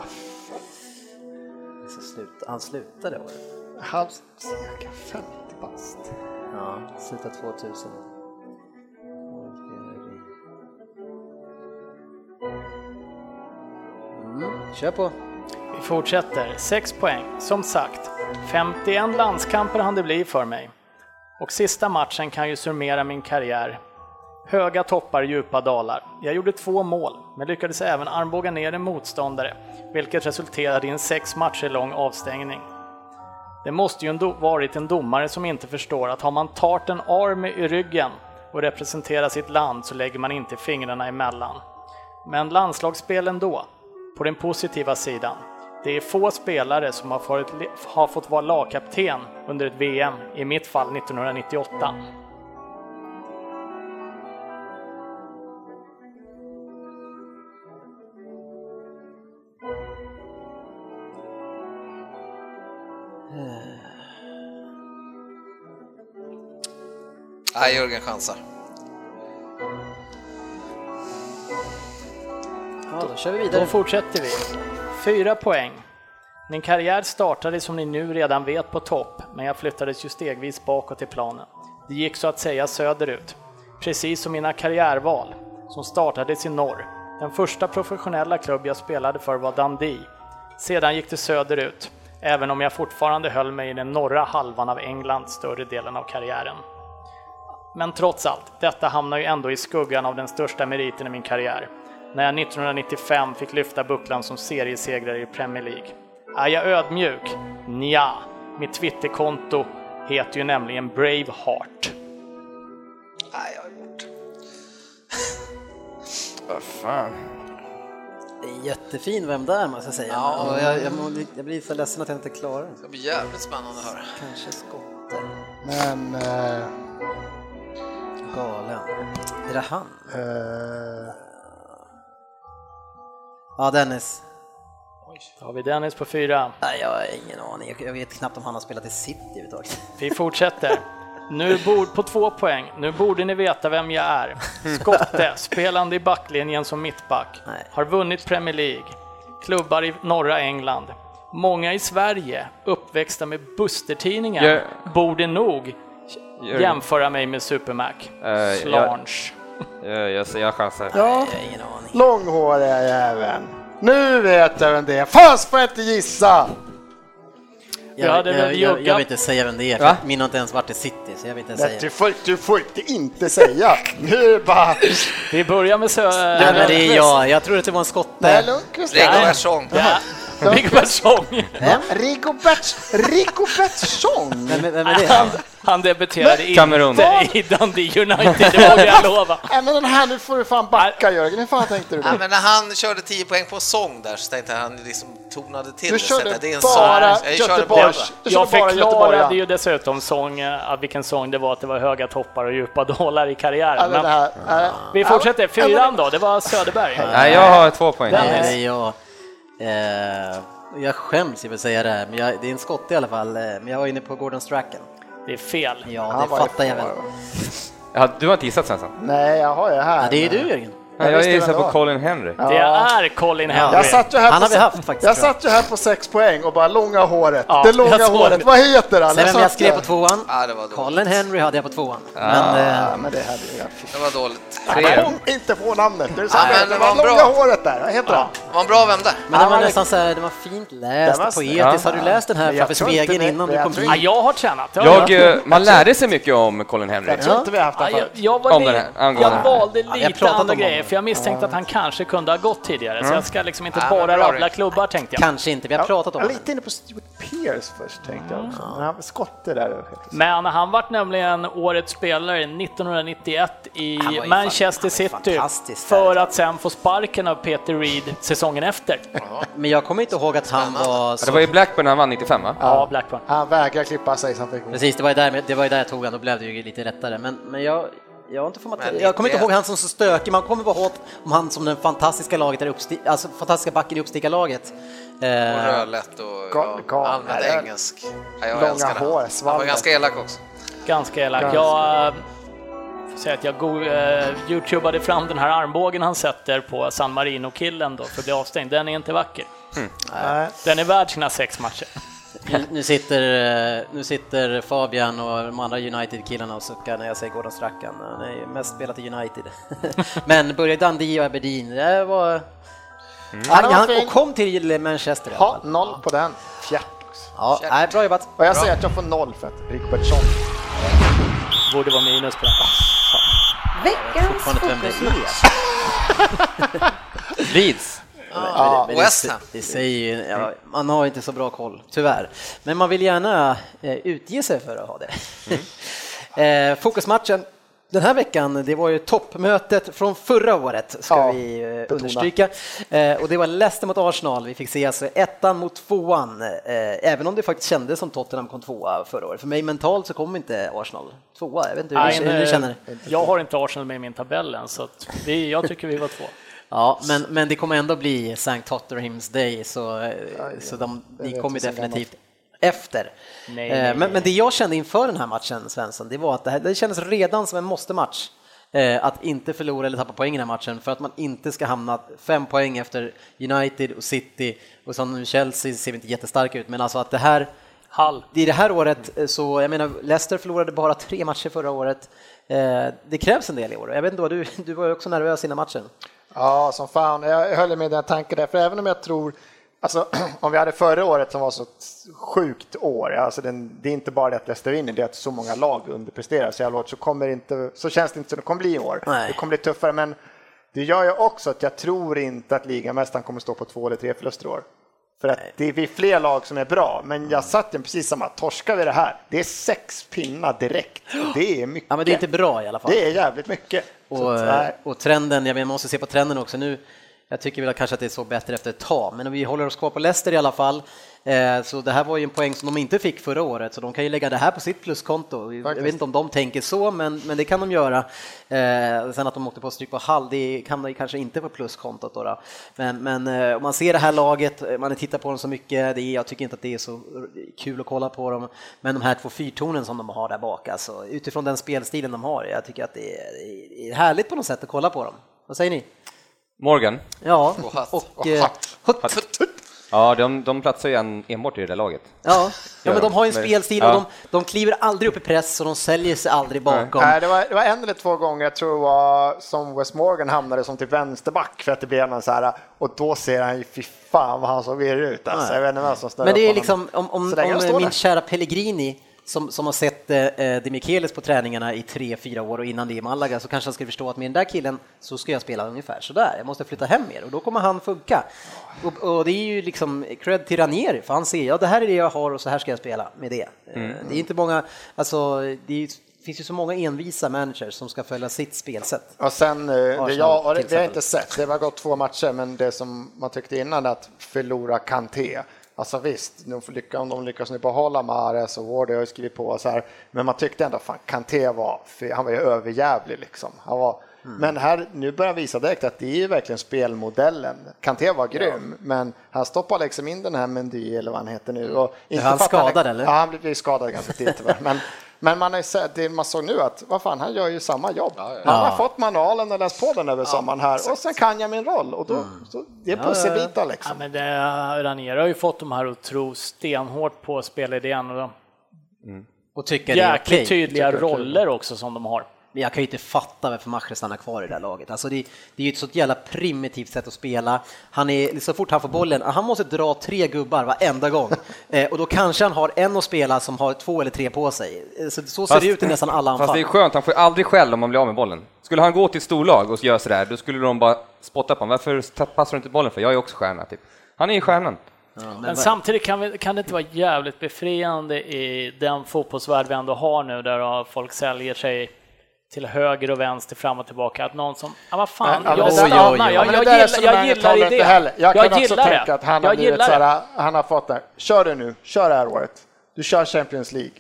[SPEAKER 3] Jag ska sluta. Han slutade året.
[SPEAKER 7] Halvsekel, 50 bast.
[SPEAKER 3] Ja, sluta 2000. Mm, kör på.
[SPEAKER 6] Vi fortsätter. 6 poäng. Som sagt, 51 landskamper hann det bli för mig. Och sista matchen kan ju summera min karriär. Höga toppar, djupa dalar. Jag gjorde två mål, men lyckades även armbåga ner en motståndare, vilket resulterade i en sex matcher lång avstängning. Det måste ju ändå varit en domare som inte förstår att har man tarten Army i ryggen och representerar sitt land så lägger man inte fingrarna emellan. Men landslagsspel ändå, på den positiva sidan. Det är få spelare som har fått, har fått vara lagkapten under ett VM, i mitt fall 1998.
[SPEAKER 5] Nej, Jörgen chansar.
[SPEAKER 3] Ja, då kör vi
[SPEAKER 6] Då
[SPEAKER 3] vidare.
[SPEAKER 6] fortsätter vi. Fyra poäng. Min karriär startade som ni nu redan vet på topp, men jag flyttades ju stegvis bakåt i planen. Det gick så att säga söderut. Precis som mina karriärval, som startades i norr. Den första professionella klubb jag spelade för var Dundee. Sedan gick det söderut, även om jag fortfarande höll mig i den norra halvan av England större delen av karriären. Men trots allt, detta hamnar ju ändå i skuggan av den största meriten i min karriär. När jag 1995 fick lyfta bucklan som seriesegrare i Premier League. Är jag ödmjuk? Nja, mitt Twitterkonto heter ju nämligen Braveheart.
[SPEAKER 5] Nej, jag är bort.
[SPEAKER 4] Vad fan.
[SPEAKER 3] Det är jättefin Vem där måste jag säga.
[SPEAKER 5] Ja.
[SPEAKER 3] Och jag, jag, jag blir så ledsen att jag inte klarar den.
[SPEAKER 5] Det ska bli jävligt spännande att höra.
[SPEAKER 3] Kanske skotte.
[SPEAKER 7] Men... Eh,
[SPEAKER 3] Galen. Är det han?
[SPEAKER 7] eh,
[SPEAKER 3] Ja, Dennis.
[SPEAKER 6] Då har vi Dennis på fyra.
[SPEAKER 3] Nej, jag har ingen aning. Jag- vet knappt om han har spelat i City överhuvudtaget.
[SPEAKER 6] Vi fortsätter. Nu bord, på två poäng. Nu borde ni veta vem jag är. Skotte, spelande i backlinjen som mittback.
[SPEAKER 3] Nej.
[SPEAKER 6] Har vunnit Premier League. Klubbar i norra England. Många i Sverige, uppväxta med Buster-tidningar,
[SPEAKER 4] Ja.
[SPEAKER 6] borde nog. Jämföra mig med Supermac.
[SPEAKER 4] Eh, jag-
[SPEAKER 6] Slange.
[SPEAKER 4] Jag, jag, jag chansar.
[SPEAKER 7] Ja, långhåriga jäveln. Nu vet jag vem det är. Fan får jag inte gissa!
[SPEAKER 6] Jag
[SPEAKER 3] jag, jag, jag, jag vill inte säga vem det är, för min har inte ens varit i city, så jag vill inte ens
[SPEAKER 7] Nej,
[SPEAKER 3] säga.
[SPEAKER 7] du, får, du får inte inte säga. Nu är det bara...
[SPEAKER 6] Vi börjar med Sö...
[SPEAKER 3] Nej, men det är jag, jag tror att det var en
[SPEAKER 7] Nej,
[SPEAKER 3] skotte.
[SPEAKER 7] Lundqvist.
[SPEAKER 5] Rigobert Song.
[SPEAKER 6] Ja, Rigobert Song.
[SPEAKER 7] Rigobert, Rigobert Song.
[SPEAKER 3] Vem, vem är det?
[SPEAKER 6] Han debuterade
[SPEAKER 4] Kamerun.
[SPEAKER 6] inte i Dundee United, det vågar jag lova.
[SPEAKER 7] Nej, men den här, nu får du fan backa Jörgen. Hur fan tänkte du
[SPEAKER 5] Ja, men när han körde 10 poäng på sång där så tänkte jag han liksom tonade till
[SPEAKER 7] Du
[SPEAKER 5] det.
[SPEAKER 7] Körde
[SPEAKER 5] att det är en
[SPEAKER 7] bara
[SPEAKER 5] sång. Jag körde
[SPEAKER 7] Göteborgs.
[SPEAKER 5] bara.
[SPEAKER 7] Du
[SPEAKER 6] Jag
[SPEAKER 7] bara
[SPEAKER 6] förklarade
[SPEAKER 7] Göteborg,
[SPEAKER 6] ju dessutom sång, eh, vilken sång det var, att det var höga toppar och djupa *laughs* dalar i karriären.
[SPEAKER 7] Men det
[SPEAKER 6] Men
[SPEAKER 7] här, äh,
[SPEAKER 6] vi fortsätter, fyran då, det var Söderberg.
[SPEAKER 4] Nej, jag har två poäng.
[SPEAKER 6] Den
[SPEAKER 3] Nej,
[SPEAKER 6] är-
[SPEAKER 3] det är jag. Eh, jag skäms, jag vill säga det, här, men jag, det är en skotte i alla fall. eh, Men jag var inne på Gordon Strachan.
[SPEAKER 6] Det är fel.
[SPEAKER 3] Ja, det fattar jag väl.
[SPEAKER 4] Ja, du har inte gissat Svensson?
[SPEAKER 7] Nej, jag har ju här.
[SPEAKER 3] Ja, det är du Jörgen.
[SPEAKER 4] Nej, jag
[SPEAKER 7] visste
[SPEAKER 4] gissar på. Colin Henry.
[SPEAKER 6] Det är Colin Henry.
[SPEAKER 7] Jag satt ju här
[SPEAKER 3] Han
[SPEAKER 7] på
[SPEAKER 3] har vi
[SPEAKER 7] se-
[SPEAKER 3] haft faktiskt,
[SPEAKER 7] Jag
[SPEAKER 3] jag.
[SPEAKER 7] satt ju här på sex poäng och bara långa håret.
[SPEAKER 6] Ja,
[SPEAKER 7] det långa
[SPEAKER 6] jag
[SPEAKER 7] håret.
[SPEAKER 6] det.
[SPEAKER 7] Vad heter han?
[SPEAKER 3] Sen jag
[SPEAKER 7] satt
[SPEAKER 3] skrev på tvåan?
[SPEAKER 5] Ja, det var dåligt.
[SPEAKER 3] Colin Henry hade jag på tvåan. Men, eh,
[SPEAKER 7] Ja, men det här är ju...
[SPEAKER 5] Det var dåligt.
[SPEAKER 7] Jag kom inte på namnet. Det, är så
[SPEAKER 5] Ja, men
[SPEAKER 7] det
[SPEAKER 5] det
[SPEAKER 7] var
[SPEAKER 5] var
[SPEAKER 7] långa
[SPEAKER 5] bra.
[SPEAKER 7] håret där. Vad heter han?
[SPEAKER 5] Det var en bra vända.
[SPEAKER 3] men det
[SPEAKER 7] Ja,
[SPEAKER 3] var nästan så här, det var fint läst,
[SPEAKER 7] Det var-
[SPEAKER 3] poetiskt. Har du läst den här
[SPEAKER 7] jag
[SPEAKER 3] framför spegeln innan du
[SPEAKER 7] jag
[SPEAKER 3] kom hit?
[SPEAKER 6] Ja, jag har tränat.
[SPEAKER 4] Jag, eh, man lärde sig mycket om Colin Henry.
[SPEAKER 7] Jag tror inte vi har haft
[SPEAKER 6] Ja, jag,
[SPEAKER 7] förut.
[SPEAKER 6] jag,
[SPEAKER 4] den
[SPEAKER 6] jag
[SPEAKER 4] den
[SPEAKER 6] valde
[SPEAKER 3] jag
[SPEAKER 6] lite
[SPEAKER 3] pratat
[SPEAKER 6] andra grejer, för jag misstänkte att han kanske kunde ha gått tidigare, så jag ska liksom inte
[SPEAKER 5] men
[SPEAKER 6] bara rabbla klubbar tänkte jag.
[SPEAKER 3] Kanske inte, vi har pratat om
[SPEAKER 7] Jag
[SPEAKER 3] det.
[SPEAKER 7] lite inne på Stuart Pearce först tänkte jag också. Men han var skotte där.
[SPEAKER 6] Men han vart nämligen årets spelare 1991 i
[SPEAKER 3] ju
[SPEAKER 6] Manchester City för att sen få sparken av Peter Reed säsongen efter.
[SPEAKER 3] Men jag kommer inte ihåg att han var så...
[SPEAKER 4] Det var i Blackburn han vann 95 va?
[SPEAKER 6] Ja, Blackburn.
[SPEAKER 7] Han vägrar klippa sig.
[SPEAKER 3] Precis, det var ju där, det var ju där jag tog han, då blev det ju lite lättare. Men, men jag, jag, har inte fått
[SPEAKER 5] Men
[SPEAKER 3] jag kommer inte
[SPEAKER 5] 91.
[SPEAKER 3] ihåg han som så stökig, man kommer bara ihåg om han som den fantastiska laget där uppsti, alltså fantastiska backen i uppstickarlaget.
[SPEAKER 5] Och
[SPEAKER 3] Eh,
[SPEAKER 5] rödlätt och
[SPEAKER 7] Gal-
[SPEAKER 5] ja, allmänt engelsk. Ja, jag
[SPEAKER 7] Långa
[SPEAKER 5] älskade han.
[SPEAKER 7] hår,
[SPEAKER 5] Han var ganska elak också.
[SPEAKER 6] Ganska elak.
[SPEAKER 7] Ganska.
[SPEAKER 6] Jag eh, får säga att jag go- eh, youtubade fram den här armbågen han sätter på San Marino-killen då för att bli avstängd. Den är inte vacker.
[SPEAKER 7] Nej.
[SPEAKER 6] Den är värd sina sex matcher.
[SPEAKER 3] Nu, nu, sitter, eh, nu sitter Fabian och de andra United-killarna och suckar när jag säger Gordon Strachan. Han är ju mest spelat i United. *laughs* men började Dundee och Aberdeen, det var...
[SPEAKER 7] Ja,
[SPEAKER 3] Han, han, och kom till Manchester i
[SPEAKER 7] Ha, noll på den. Fjärt också.
[SPEAKER 3] Ja, nej, bra jobbat.
[SPEAKER 7] Och jag säger att jag får noll för att Rickbertsson.
[SPEAKER 6] Borde vara minus på den.
[SPEAKER 1] Veckans
[SPEAKER 3] Fortfarande inte vem det
[SPEAKER 1] fokus.
[SPEAKER 3] är.
[SPEAKER 4] Leeds.
[SPEAKER 7] Ja,
[SPEAKER 3] Men
[SPEAKER 5] West
[SPEAKER 3] det,
[SPEAKER 5] Ham.
[SPEAKER 3] det säger ju, ja, man har inte så bra koll, tyvärr. Men man vill gärna eh, utge sig för att ha det.
[SPEAKER 7] Mm. *laughs*
[SPEAKER 3] eh, fokusmatchen den här veckan, det var ju toppmötet från förra året, ska
[SPEAKER 7] Ja,
[SPEAKER 3] vi eh,
[SPEAKER 7] betona.
[SPEAKER 3] understryka. Eh, och det var Leicester mot Arsenal. Vi fick se alltså ettan mot tvåan, eh, även om det faktiskt kändes som Tottenham kom tvåa förra året. För mig mentalt så kom inte Arsenal tvåa. Jag vet inte hur,
[SPEAKER 6] Nej,
[SPEAKER 3] ni- hur
[SPEAKER 6] eh,
[SPEAKER 3] känner.
[SPEAKER 6] Jag har inte Arsenal med i min tabell än, så att vi, jag tycker vi var två.
[SPEAKER 3] Ja, men, men det kommer ändå bli St. Tottenhams Day, så, eh, så de,
[SPEAKER 7] det
[SPEAKER 3] ni kommer definitivt efter.
[SPEAKER 6] Nej,
[SPEAKER 3] Eh,
[SPEAKER 6] nej,
[SPEAKER 3] men, men det jag kände inför den här matchen, Svensson, det var att det, här, det kändes redan som en måste-match. Eh, att inte förlora eller tappa poäng i den här matchen för att man inte ska hamna fem poäng efter United och City och som nu Chelsea ser inte jättestark ut, men alltså att det här
[SPEAKER 6] Hall.
[SPEAKER 3] i det här året, så jag menar, Leicester förlorade bara tre matcher förra året. Det krävs en del i år. Jag vet inte du, du var ju också nervös innan matchen.
[SPEAKER 7] Ja, som fan. Jag höll med den tanken där, för även om jag tror Alltså, *clears throat* om vi hade förra året som var så sjukt år, alltså den, det är inte bara det att Leicester vinner, det är att så många lag underpresterar så jävla hårt, så, kommer inte, så känns det inte som det kommer bli i år.
[SPEAKER 3] Nej.
[SPEAKER 7] Det kommer bli tuffare, men det gör ju också att jag tror inte att ligamästaren kommer stå på två eller tre förluster i år. För att det är fler lag som är bra, men jag satt ju precis samma, torskar vi det här, det är sex pinnar direkt. Det är mycket.
[SPEAKER 3] Ja, men det är inte bra i alla fall.
[SPEAKER 7] Det är jävligt mycket.
[SPEAKER 3] Och,
[SPEAKER 7] att,
[SPEAKER 3] och trenden, jag menar, man måste se på trenden också nu. Jag tycker väl kanske att det såg bättre efter ett tag, men om vi håller oss kvar på Leicester i alla fall. Eh, så det här var ju en poäng som de inte fick förra året, så de kan ju lägga det här på sitt pluskonto. Jag vet inte om de tänker så, men, men det kan de göra. Eh, sen att de åkte på stryk på Hall, det kan de kanske inte på pluskontot. Då, då. Men, men eh, om man ser det här laget, man tittar på dem så mycket, det är, jag tycker inte att det är så kul att kolla på dem. Men de här två fyrtornen som de har där bak, alltså, utifrån den spelstilen de har, jag tycker att det är, det är härligt på något sätt att kolla på dem. Vad säger ni?
[SPEAKER 4] Morgan.
[SPEAKER 3] Ja,
[SPEAKER 5] Och hatt.
[SPEAKER 3] och...
[SPEAKER 7] Och
[SPEAKER 3] eh,
[SPEAKER 7] hatt.
[SPEAKER 3] hutt.
[SPEAKER 4] Ja, de, de platsar ju en, enbart i det där laget.
[SPEAKER 3] Ja, ja men de har ju en spelstil
[SPEAKER 4] ja.
[SPEAKER 3] och de, de kliver aldrig upp i press och de säljer sig aldrig bakom.
[SPEAKER 7] Nej, det, var, det var en eller två gånger, jag tror var som Wes Morgan hamnade som till vänsterback för att det blev någon så här, och då ser han ju, fy fan vad han såg virrig ut alltså. Jag vet inte vem som
[SPEAKER 3] Men det är liksom, om, om, om min kära Pellegrini som, som har sett eh, De Michelis på träningarna i tre, fyra år och innan det i Malaga så kanske han skulle förstå att med den där killen så ska jag spela ungefär sådär. Jag måste flytta hem mer och då kommer han funka. Och, och det är ju liksom cred till Ranieri för han ser, ja det här är det jag har och så här ska jag spela med det. Eh, Det är inte många, alltså det är, finns ju så många envisa managers som ska följa sitt spelsätt.
[SPEAKER 7] Och sen, eh, det jag, och det, har
[SPEAKER 3] exempel.
[SPEAKER 7] inte sett, det har gått två matcher, men det som man tyckte innan att förlora Kanté. Alltså visst, om de lyckas nu behålla Mahrez och Ward har ju skrivit på så här, men man tyckte ändå fan Kanté var, han var ju överjävlig liksom. Han var,
[SPEAKER 3] Mm.
[SPEAKER 7] Men här, nu börjar han visa direkt att det är ju verkligen spelmodellen. Kanté var grym, men han stoppar liksom in den här Mendy eller vad han heter nu. Och inte
[SPEAKER 3] han
[SPEAKER 7] för att
[SPEAKER 3] skadad, eller?
[SPEAKER 7] Ja, han blev skadad ganska tidigt. *laughs* Men, men man sett, det man såg nu att, vad fan, han gör ju samma jobb. Han har fått manualen och läst på den över sommaren här och sen kan jag min roll och då, så, det är pusselbitar
[SPEAKER 6] Ja,
[SPEAKER 7] liksom.
[SPEAKER 6] men det, Ranieri har ju fått de här att tro stenhårt på spelidén och de
[SPEAKER 3] Och tycker det är
[SPEAKER 6] jäkligt
[SPEAKER 3] okej.
[SPEAKER 6] tydliga roller också som de har.
[SPEAKER 3] Men jag kan ju inte fatta varför Mahrez stannar kvar i det här laget. Alltså det, det är ju ett sånt jävla primitivt sätt att spela. Han är, så fort han får bollen, han måste dra tre gubbar varenda gång. *laughs* Eh, och då kanske han har en att spela som har två eller tre på sig. Eh, Så, så ser det ut i nästan alla
[SPEAKER 4] Fast
[SPEAKER 3] anfall.
[SPEAKER 4] det är skönt, han får ju aldrig skäll om man blir av med bollen. Skulle han gå till ett storlag och göra sådär, då skulle de bara spotta på honom. Varför passar du inte bollen för? Jag är också stjärna, typ. Han är ju stjärnan.
[SPEAKER 6] Men samtidigt kan, vi, kan det inte vara jävligt befriande i den fotbollsvärld vi ändå har nu där folk säljer sig till höger och vänster, fram och tillbaka. Att någon som, ja vad fan,
[SPEAKER 7] men
[SPEAKER 6] jag stannar,
[SPEAKER 3] oj, oj.
[SPEAKER 6] jag,
[SPEAKER 7] men
[SPEAKER 6] jag,
[SPEAKER 7] det där
[SPEAKER 6] gillar, jag gillar idén.
[SPEAKER 7] Jag, kan också tänka att han har,
[SPEAKER 6] jag
[SPEAKER 7] blivit så här, han har fått det. Kör det nu, kör det här året. Du kör Champions League.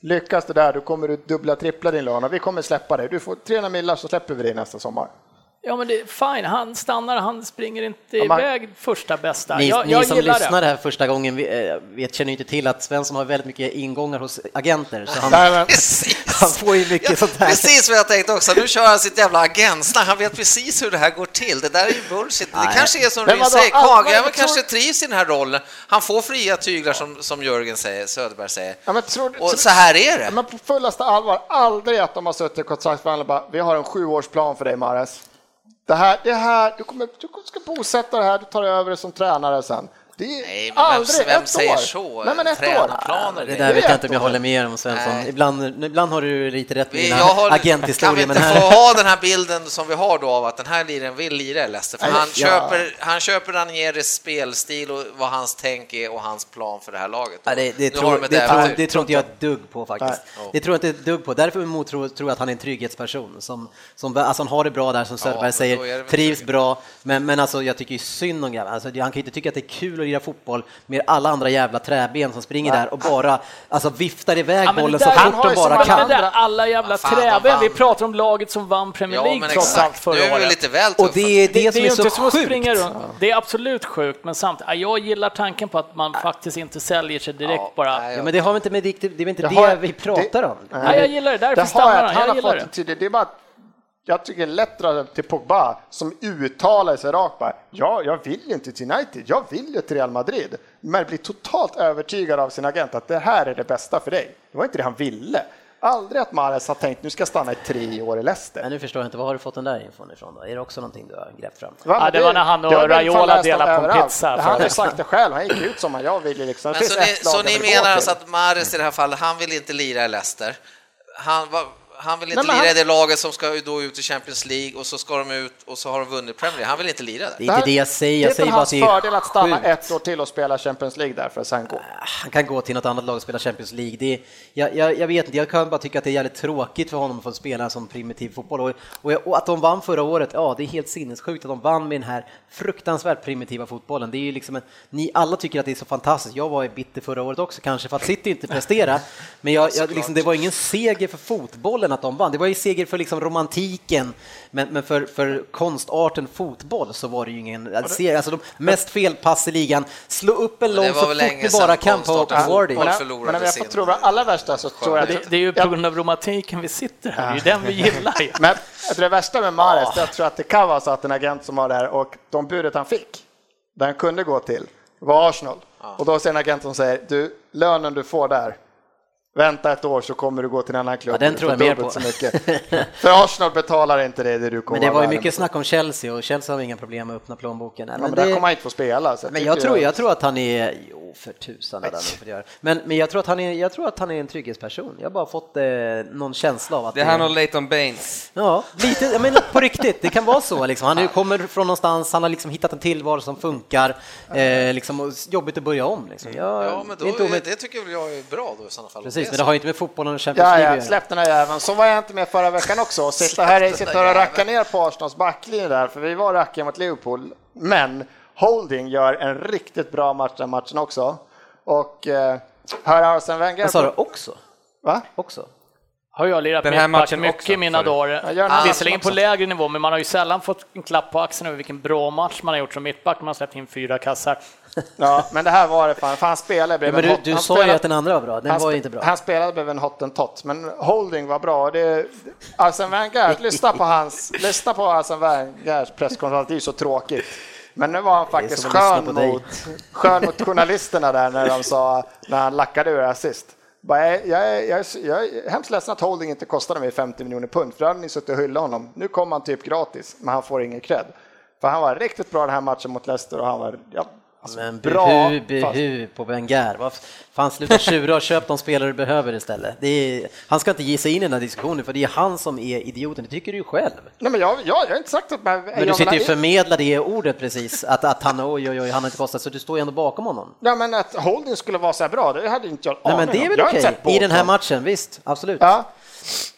[SPEAKER 7] Lyckas det där, då kommer du dubbla, trippla din lön och vi kommer släppa dig. Du får 300 millar så släpper vi dig nästa sommar.
[SPEAKER 6] Ja men det är fine, han stannar, han springer inte
[SPEAKER 7] Ja, man-
[SPEAKER 6] iväg första bästa.
[SPEAKER 3] Ni,
[SPEAKER 6] jag
[SPEAKER 3] ni
[SPEAKER 6] jag
[SPEAKER 3] som lyssnar
[SPEAKER 6] det.
[SPEAKER 3] här första gången vet, vet, känner ju inte till att Svensson har väldigt mycket ingångar hos agenter. Så han, *laughs* han får ju mycket sånt här.
[SPEAKER 5] Precis vad jag tänkte också. Nu kör han sitt jävla agentsnack. Han vet precis hur det här går till. Det där är ju bullshit. Det
[SPEAKER 3] Nej.
[SPEAKER 5] kanske är som
[SPEAKER 7] vadå,
[SPEAKER 5] säger. Kagren
[SPEAKER 7] jag tror-
[SPEAKER 5] kanske trivs i den här rollen. Han får fria tyglar som, som Jörgen säger, Söderberg säger.
[SPEAKER 7] ja, men tror,
[SPEAKER 5] Och
[SPEAKER 7] tror-
[SPEAKER 5] så här är det.
[SPEAKER 7] Men på fullaste allvar, aldrig att de har suttit i kontraktsförhandlingar och bara, vi har en sjuårsplan för dig Mares. Det här, det här, du, kommer, du ska bosätta det här, du tar över det som tränare sen. Det är
[SPEAKER 5] Nej, men vem-
[SPEAKER 7] aldrig
[SPEAKER 5] vem
[SPEAKER 7] ett
[SPEAKER 5] säger
[SPEAKER 7] år.
[SPEAKER 5] så?
[SPEAKER 7] Nej, men ett år.
[SPEAKER 5] Tränarplaner,
[SPEAKER 3] Det
[SPEAKER 5] det-
[SPEAKER 3] där vet
[SPEAKER 7] är
[SPEAKER 3] jag inte om jag
[SPEAKER 7] år.
[SPEAKER 3] håller med om Svensson.
[SPEAKER 5] Nej.
[SPEAKER 3] Ibland, ibland har du lite rätt med dina
[SPEAKER 5] har, kan vi
[SPEAKER 3] agenthistorier.
[SPEAKER 5] inte
[SPEAKER 3] Men
[SPEAKER 5] få
[SPEAKER 3] här,
[SPEAKER 5] ha den här bilden som vi har då av att den här liraren vill lira i Leicester? För
[SPEAKER 7] Nej,
[SPEAKER 5] han,
[SPEAKER 7] ja.
[SPEAKER 5] köper, han köper Ranieris spelstil och vad hans tänk är och hans plan för det här laget.
[SPEAKER 3] Ja, det, det, tror,
[SPEAKER 5] de ett
[SPEAKER 3] det, tror, det tror inte jag ett dugg på faktiskt.
[SPEAKER 5] Nej.
[SPEAKER 3] Det tror jag inte ett dugg på. Därför emot tror, tror jag att han är en trygghetsperson som, som alltså han har det bra där som Söderberg
[SPEAKER 5] det
[SPEAKER 3] säger, trivs bra. Men, men alltså jag tycker ju synd om grabben. Alltså, han kan ju inte tycka att det är kul att lira fotboll med alla andra jävla träben som springer där och bara alltså, viftar iväg
[SPEAKER 6] Ja,
[SPEAKER 3] bollen så
[SPEAKER 6] där-
[SPEAKER 3] fort
[SPEAKER 7] han har
[SPEAKER 3] de bara kan.
[SPEAKER 6] Men det är alla jävla
[SPEAKER 5] de
[SPEAKER 6] träben, vi pratar om laget som vann Premier
[SPEAKER 5] Ja,
[SPEAKER 6] League
[SPEAKER 5] men
[SPEAKER 6] trots allt förra året.
[SPEAKER 5] lite väl
[SPEAKER 3] Och det är det,
[SPEAKER 6] Det,
[SPEAKER 3] som
[SPEAKER 6] är
[SPEAKER 3] så sjukt.
[SPEAKER 6] Det är absolut sjukt, men samtidigt, ja, jag gillar tanken på att man faktiskt inte säljer sig direkt
[SPEAKER 5] Ja,
[SPEAKER 6] bara.
[SPEAKER 3] Ja, men det har vi inte med det är inte det, vi pratar om.
[SPEAKER 6] Nej, jag gillar det, därför stannar
[SPEAKER 7] jag,
[SPEAKER 6] han. Jag gillar det.
[SPEAKER 7] det tydligt. Det är bara att jag tycker lättare till Pogba som uttalar sig rakt bara, ja, jag vill ju inte till United, jag vill ju till Real Madrid. Men blir totalt övertygad av sin agent att det här är det bästa för dig. Det var inte det han ville. Aldrig att Mahrez har tänkt nu ska jag stanna i tre år i Leicester.
[SPEAKER 3] Men nu förstår jag inte, var har du fått den där infon ifrån då? Är det också någonting du har grävt fram?
[SPEAKER 7] Va,
[SPEAKER 6] Ja,
[SPEAKER 7] men
[SPEAKER 6] det var när han och
[SPEAKER 7] det
[SPEAKER 6] Raiola delade på en
[SPEAKER 7] överallt.
[SPEAKER 6] pizza
[SPEAKER 7] Han har
[SPEAKER 6] förut.
[SPEAKER 7] sagt det själv, han gick ut som han, jag vill ju liksom. Det
[SPEAKER 5] Men så ni, så ni menar alltså att Mahrez i det här fallet, han vill inte lira i Leicester? Han, va, han vill inte
[SPEAKER 7] Nej, men
[SPEAKER 5] lira
[SPEAKER 7] han-
[SPEAKER 5] i det laget som ska då ut i Champions League och så ska de ut och så har de vunnit Premier League. Han vill inte lira
[SPEAKER 3] Det
[SPEAKER 5] där.
[SPEAKER 3] är inte det jag säger, jag
[SPEAKER 7] det är
[SPEAKER 3] säger bara
[SPEAKER 7] hans
[SPEAKER 3] att det är
[SPEAKER 7] fördel att stanna
[SPEAKER 3] sjukt.
[SPEAKER 7] ett år till och spela Champions League där för att sen gå.
[SPEAKER 3] Han kan gå till något annat lag och spela Champions League. Det är, jag, jag, jag vet inte, jag kan bara tycka att det är jävligt tråkigt för honom att få spela en sån primitiv fotboll. Och, och, jag- och att de vann förra året, ja det är helt sinnessjukt att de vann med den här fruktansvärt primitiva fotbollen. Det är ju liksom en, ni alla tycker att det är så fantastiskt. Jag var bitter förra året också kanske för att City inte presterade. *laughs* Men jag, jag, liksom, det var ingen seger för fotbollen att de vann. Det var ju seger för liksom romantiken. Men, men för, för konstarten fotboll så var det ju ingen seger. Alltså de mest felpass i ligan. Slå upp en
[SPEAKER 5] det
[SPEAKER 3] lång så fort ni bara kan på, Wardy.
[SPEAKER 7] Men, men om jag får
[SPEAKER 5] sin-
[SPEAKER 7] tro det allra värsta så tror jag
[SPEAKER 6] Det, det är ju på grund av romantiken vi sitter här, det är ju den vi *laughs* gillar ju.
[SPEAKER 7] Men jag tror det värsta med det jag tror att det kan vara så att en agent som var där och de budet han fick, där han kunde gå till, var Arsenal. Och då säger en agent som säger, du, lönen du får där, Vänta ett år så kommer du gå till en annan klubb.
[SPEAKER 3] Ja, den tror jag mer på.
[SPEAKER 7] Så mycket. *laughs* För Arsenal betalar inte det, det du kommer
[SPEAKER 3] Men det var ju mycket snack om Chelsea och Chelsea har inga problem med att öppna plånboken. Nej,
[SPEAKER 7] Ja, men
[SPEAKER 3] men
[SPEAKER 7] där
[SPEAKER 3] det-
[SPEAKER 7] kommer han inte få spela. Så
[SPEAKER 3] Men jag
[SPEAKER 7] tycker
[SPEAKER 3] tror, jag tror att han är, jo för tusan
[SPEAKER 7] Nej.
[SPEAKER 3] får göra. Men, men jag tror att han är, jag tror att han är en trygghetsperson. Jag har bara fått eh, någon känsla av att
[SPEAKER 4] Det är han och Leighton Baines.
[SPEAKER 3] Ja, lite, jag menar på riktigt, det kan vara så liksom. Han är, kommer från någonstans, han har liksom hittat en tillvaro som funkar, eh, liksom, jobbigt att börja om liksom. Jag,
[SPEAKER 5] Ja, men
[SPEAKER 3] det
[SPEAKER 5] då,
[SPEAKER 3] är inte
[SPEAKER 5] är,
[SPEAKER 3] omöjligt.
[SPEAKER 5] det tycker jag är bra då i sådana fall.
[SPEAKER 3] Precis,
[SPEAKER 5] är
[SPEAKER 3] men det har ju inte med fotbollen och Champions
[SPEAKER 7] Ja,
[SPEAKER 3] League
[SPEAKER 7] ja, släpp den här jäveln. Så var jag inte med förra veckan också. Sitta här sitta och racka ner på Arsenals backlinje där, för vi var rackiga mot Liverpool. Men Holding gör en riktigt bra match den matchen också. Och eh, hör Arsene Wenger...
[SPEAKER 3] Vad sa du? Också?
[SPEAKER 7] Va?
[SPEAKER 3] Också?
[SPEAKER 6] Har jag lirat
[SPEAKER 4] Den här matchen
[SPEAKER 6] mycket
[SPEAKER 4] också,
[SPEAKER 6] i mina
[SPEAKER 4] sorry.
[SPEAKER 6] dagar. Visserligen på lägre nivå, men man har ju sällan fått en klapp på axeln över vilken bra match man har gjort som mittback. Man har släppt in fyra kassar. *laughs*
[SPEAKER 7] Ja, men det här var det fan. För han spelade
[SPEAKER 3] Ja,
[SPEAKER 7] bredvid
[SPEAKER 3] men
[SPEAKER 7] en
[SPEAKER 3] du,
[SPEAKER 7] hot-
[SPEAKER 3] du sa ju
[SPEAKER 7] spelade-
[SPEAKER 3] att den andra var bra, den var ju inte bra.
[SPEAKER 7] Han spelade bredvid en hottentott, men Holding var bra. Det, Arsene Wenger, lyssna på hans, *laughs* lyssna på Arsene Wengers presskonferens, det är ju så tråkigt. Men nu var han faktiskt skön mot, skön mot journalisterna där när de sa, när han lackade ur assist. Bara, jag, jag, är- jag, är- jag är hemskt ledsen att Holding inte kostade mig 50 miljoner pund, för då hade ni suttit och hyllat honom. Nu kom han typ gratis, men han får ingen cred. För han var riktigt bra den här matchen mot Leicester och han var ja, alltså,
[SPEAKER 3] Men
[SPEAKER 7] bra.
[SPEAKER 3] buhu,
[SPEAKER 7] fast-
[SPEAKER 3] buhu på Wenger. Fan, sluta tjura och köp de spelare du behöver istället. Det är, han ska inte ge sig in i den här diskussionen, för det är han som är idioten, det tycker du ju själv.
[SPEAKER 7] Nej, men jag, jag, jag har inte sagt att... Men,
[SPEAKER 3] Men du sitter ju och förmedlar det ordet precis, att, att han, oj, oj, oj, han har inte kostat, så du står ju ändå bakom honom.
[SPEAKER 7] Ja, men att Holding skulle vara så här bra, det hade inte jag
[SPEAKER 3] Nej, men det är väl okej,
[SPEAKER 7] på
[SPEAKER 3] i den här matchen, visst, absolut.
[SPEAKER 7] Ja,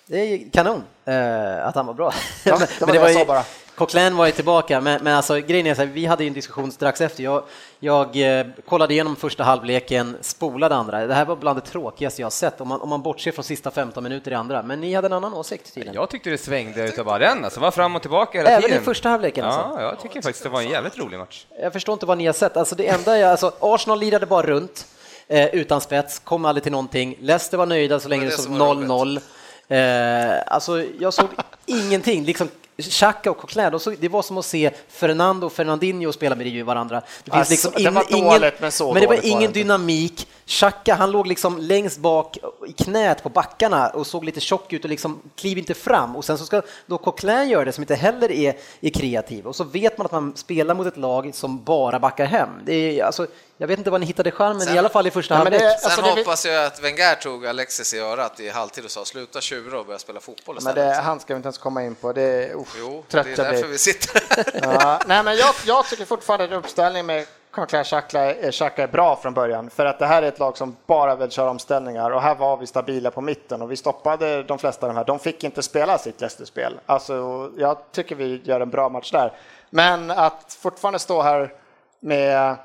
[SPEAKER 3] Det är ju kanon eh, att han var bra.
[SPEAKER 7] Ja, *laughs*
[SPEAKER 3] men,
[SPEAKER 7] det var det jag sa bara.
[SPEAKER 3] Coquelin var ju tillbaka, men, men alltså, grejen är så här, vi hade ju en diskussion strax efter. Jag, jag eh, kollade igenom första halvleken, spolade andra. Det här var bland det tråkigaste jag har sett, om man, om man bortser från sista 15 minuter i andra. Men ni hade en annan åsikt tydligen.
[SPEAKER 4] Jag tyckte det svängde utav bara den, alltså var fram och tillbaka hela
[SPEAKER 3] Även
[SPEAKER 4] tiden.
[SPEAKER 3] i första halvleken alltså?
[SPEAKER 4] Ja, jag tycker faktiskt det var en jävligt rolig match.
[SPEAKER 3] Jag förstår inte vad ni har sett. Alltså det enda är, alltså Arsenal lirade bara runt eh, utan spets, kom aldrig till någonting. Leicester var nöjda så länge
[SPEAKER 5] Det
[SPEAKER 3] det, stod
[SPEAKER 5] som var
[SPEAKER 3] 0-0. Eh, alltså jag såg ingenting. Liksom, Xhaka och Coquelin, de det var som att se Fernando och Fernandinho spela med varandra. Det finns
[SPEAKER 7] Alltså,
[SPEAKER 3] liksom
[SPEAKER 7] det
[SPEAKER 3] in,
[SPEAKER 7] var dåligt,
[SPEAKER 3] ingen,
[SPEAKER 7] men så
[SPEAKER 3] men det var
[SPEAKER 7] det
[SPEAKER 3] ingen dynamik. Xhaka, han låg liksom längst bak i knät på backarna och såg lite tjock ut och liksom kliv inte fram. Och sen så ska då Coquelin göra det som inte heller är, är kreativ. Och så vet man att man spelar mot ett lag som bara backar hem. Det är, alltså, jag vet inte vad ni hittade
[SPEAKER 5] Sen-
[SPEAKER 3] i alla fall i första
[SPEAKER 7] det-
[SPEAKER 3] halvlek.
[SPEAKER 5] Sen
[SPEAKER 7] Alltså, det vi-
[SPEAKER 5] hoppas jag att Wenger tog Alexis i örat i halvtid och sa sluta tjura och börja spela fotboll
[SPEAKER 7] men det, han ska vi inte ens komma in på. Det är, usch,
[SPEAKER 5] jo, det är därför
[SPEAKER 7] blir.
[SPEAKER 5] vi sitter här. *laughs*
[SPEAKER 7] Ja, nej, men jag, jag tycker fortfarande att uppställningen med Xhaka är, Xhaka är bra från början. För att det här är ett lag som bara vill köra omställningar och här var vi stabila på mitten och vi stoppade de flesta av de här. De fick inte spela sitt Leicester-spel. Alltså, jag tycker vi gör en bra match där. Men att fortfarande stå här med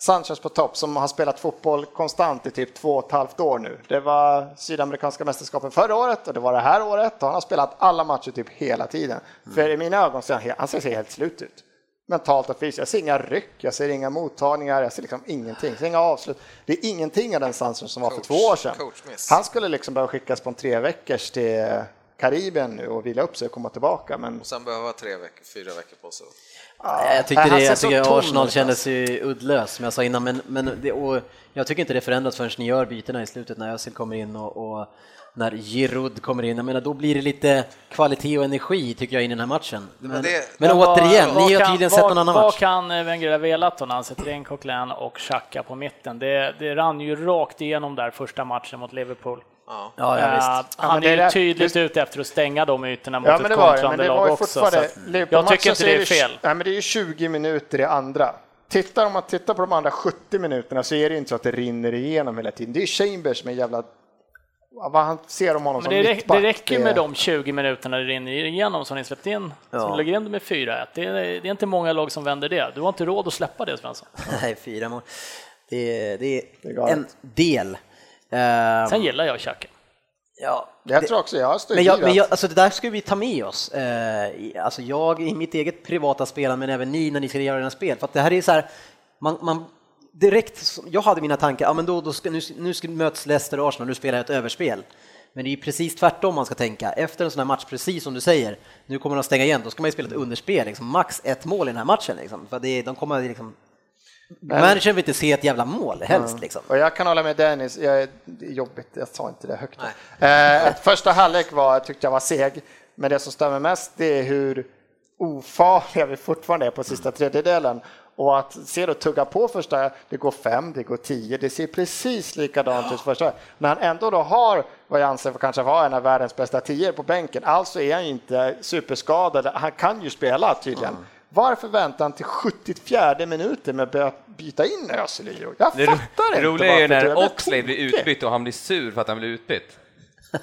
[SPEAKER 7] Sanchez på topp som har spelat fotboll konstant i typ två och ett halvt år nu. Det var sydamerikanska mästerskapen förra året och det var det här året och han har spelat alla matcher typ hela tiden. För i mina ögon ser han, han ser helt slut ut. Mentalt och fysiskt. Jag ser inga ryck, jag ser inga mottagningar, jag ser liksom ingenting. Jag ser inga avslut. Det är ingenting av den Sanchez som var för två år sedan. Han skulle liksom behöva skickas på en tre veckors till Karibien nu och vila upp sig och komma tillbaka. Men
[SPEAKER 5] Och sen behöva tre veckor, fyra veckor på sig.
[SPEAKER 3] Jag tyckte det, jag tycker
[SPEAKER 7] tom
[SPEAKER 3] Arsenal kändes ju uddlös som jag sa innan, men, men det, och jag tycker inte det förändras förrän ni gör bytena i slutet när Özil kommer in och, och när Giroud kommer in. Jag menar, då blir det lite kvalitet och energi tycker jag in i den här matchen. Men, men,
[SPEAKER 5] det-
[SPEAKER 6] Men
[SPEAKER 3] återigen,
[SPEAKER 6] vad
[SPEAKER 3] ni har
[SPEAKER 6] kan-
[SPEAKER 3] tydligen sett
[SPEAKER 6] vad-
[SPEAKER 3] någon annan
[SPEAKER 6] Vad
[SPEAKER 3] match.
[SPEAKER 6] kan eh, Wenger ha velat då när han sätter in Coquelin och Xhaka på mitten? Det, det rann ju rakt igenom där första matchen mot Liverpool.
[SPEAKER 5] Ja.
[SPEAKER 3] Ja, ja,
[SPEAKER 6] Eh, han
[SPEAKER 7] det
[SPEAKER 6] är
[SPEAKER 7] är
[SPEAKER 6] ju
[SPEAKER 7] det-
[SPEAKER 6] tydligt
[SPEAKER 7] det-
[SPEAKER 6] ute efter att stänga de ytorna mot
[SPEAKER 7] Ja, men
[SPEAKER 6] ett
[SPEAKER 7] det det,
[SPEAKER 6] kontrande
[SPEAKER 7] det
[SPEAKER 6] lag också. Att, jag tycker inte det är fel.
[SPEAKER 7] Nej, men det är ju 20 minuter i andra. Tittar, om man tittar på de andra 70 minuterna så är det inte så att det rinner igenom hela tiden. Det är Chambers som är jävla... Vad han ser om honom
[SPEAKER 6] Men
[SPEAKER 7] som
[SPEAKER 6] det, räck,
[SPEAKER 7] mittback.
[SPEAKER 6] det räcker
[SPEAKER 7] är-
[SPEAKER 6] med de 20 minuterna det rinner igenom som ni släppte in,
[SPEAKER 3] Ja.
[SPEAKER 6] som lägger in det med 4-1. Det, är- det är inte många lag som vänder det. Du har inte råd att släppa det Svensson. *laughs*
[SPEAKER 3] Nej, fyra mål. Det, det
[SPEAKER 7] Det är
[SPEAKER 3] är
[SPEAKER 7] galet.
[SPEAKER 3] en del. Eh,
[SPEAKER 6] Sen gillar jag Xhaka.
[SPEAKER 3] ja,
[SPEAKER 7] Jag tror också, jag står
[SPEAKER 3] Men, jag, men jag, alltså det där ska vi ta med oss. I- alltså jag i mitt eget privata spelande, men även ni när ni ska göra era spel. För att det här är så här, man, man direkt, jag hade mina tankar, ja men då, då ska, nu, nu ska möts Leicester och Arsenal, nu spelar jag ett överspel. Men det är ju precis tvärtom man ska tänka. Efter en sån här match, precis som du säger, nu kommer de stänga igen, då ska man ju spela ett underspel, liksom, max ett mål i den här matchen. Liksom, för det, de kommer liksom Managern vill inte se ett jävla mål helst liksom.
[SPEAKER 7] Och jag kan hålla med Dennis, jag, det är jobbigt, jag sa inte det högt. Eh, första halvlek var, tyckte jag var seg, men det som stämmer mest det är hur ofarliga vi fortfarande är på sista tredjedelen. Och att se då tugga på första, det går fem, det går tio, det ser precis likadant ut första. När han ändå då har vad jag anser för kanske vara en av världens bästa tio på bänken, alltså är han inte superskadad, han kan ju spela tydligen. Varför väntar han till 74 minuten med att börja byta in Özil? Jag
[SPEAKER 4] Det,
[SPEAKER 7] fattar
[SPEAKER 4] det
[SPEAKER 7] inte.
[SPEAKER 4] roliga är ju
[SPEAKER 7] det.
[SPEAKER 4] när Oxlade blir utbytt och han blir sur för att han blir utbytt.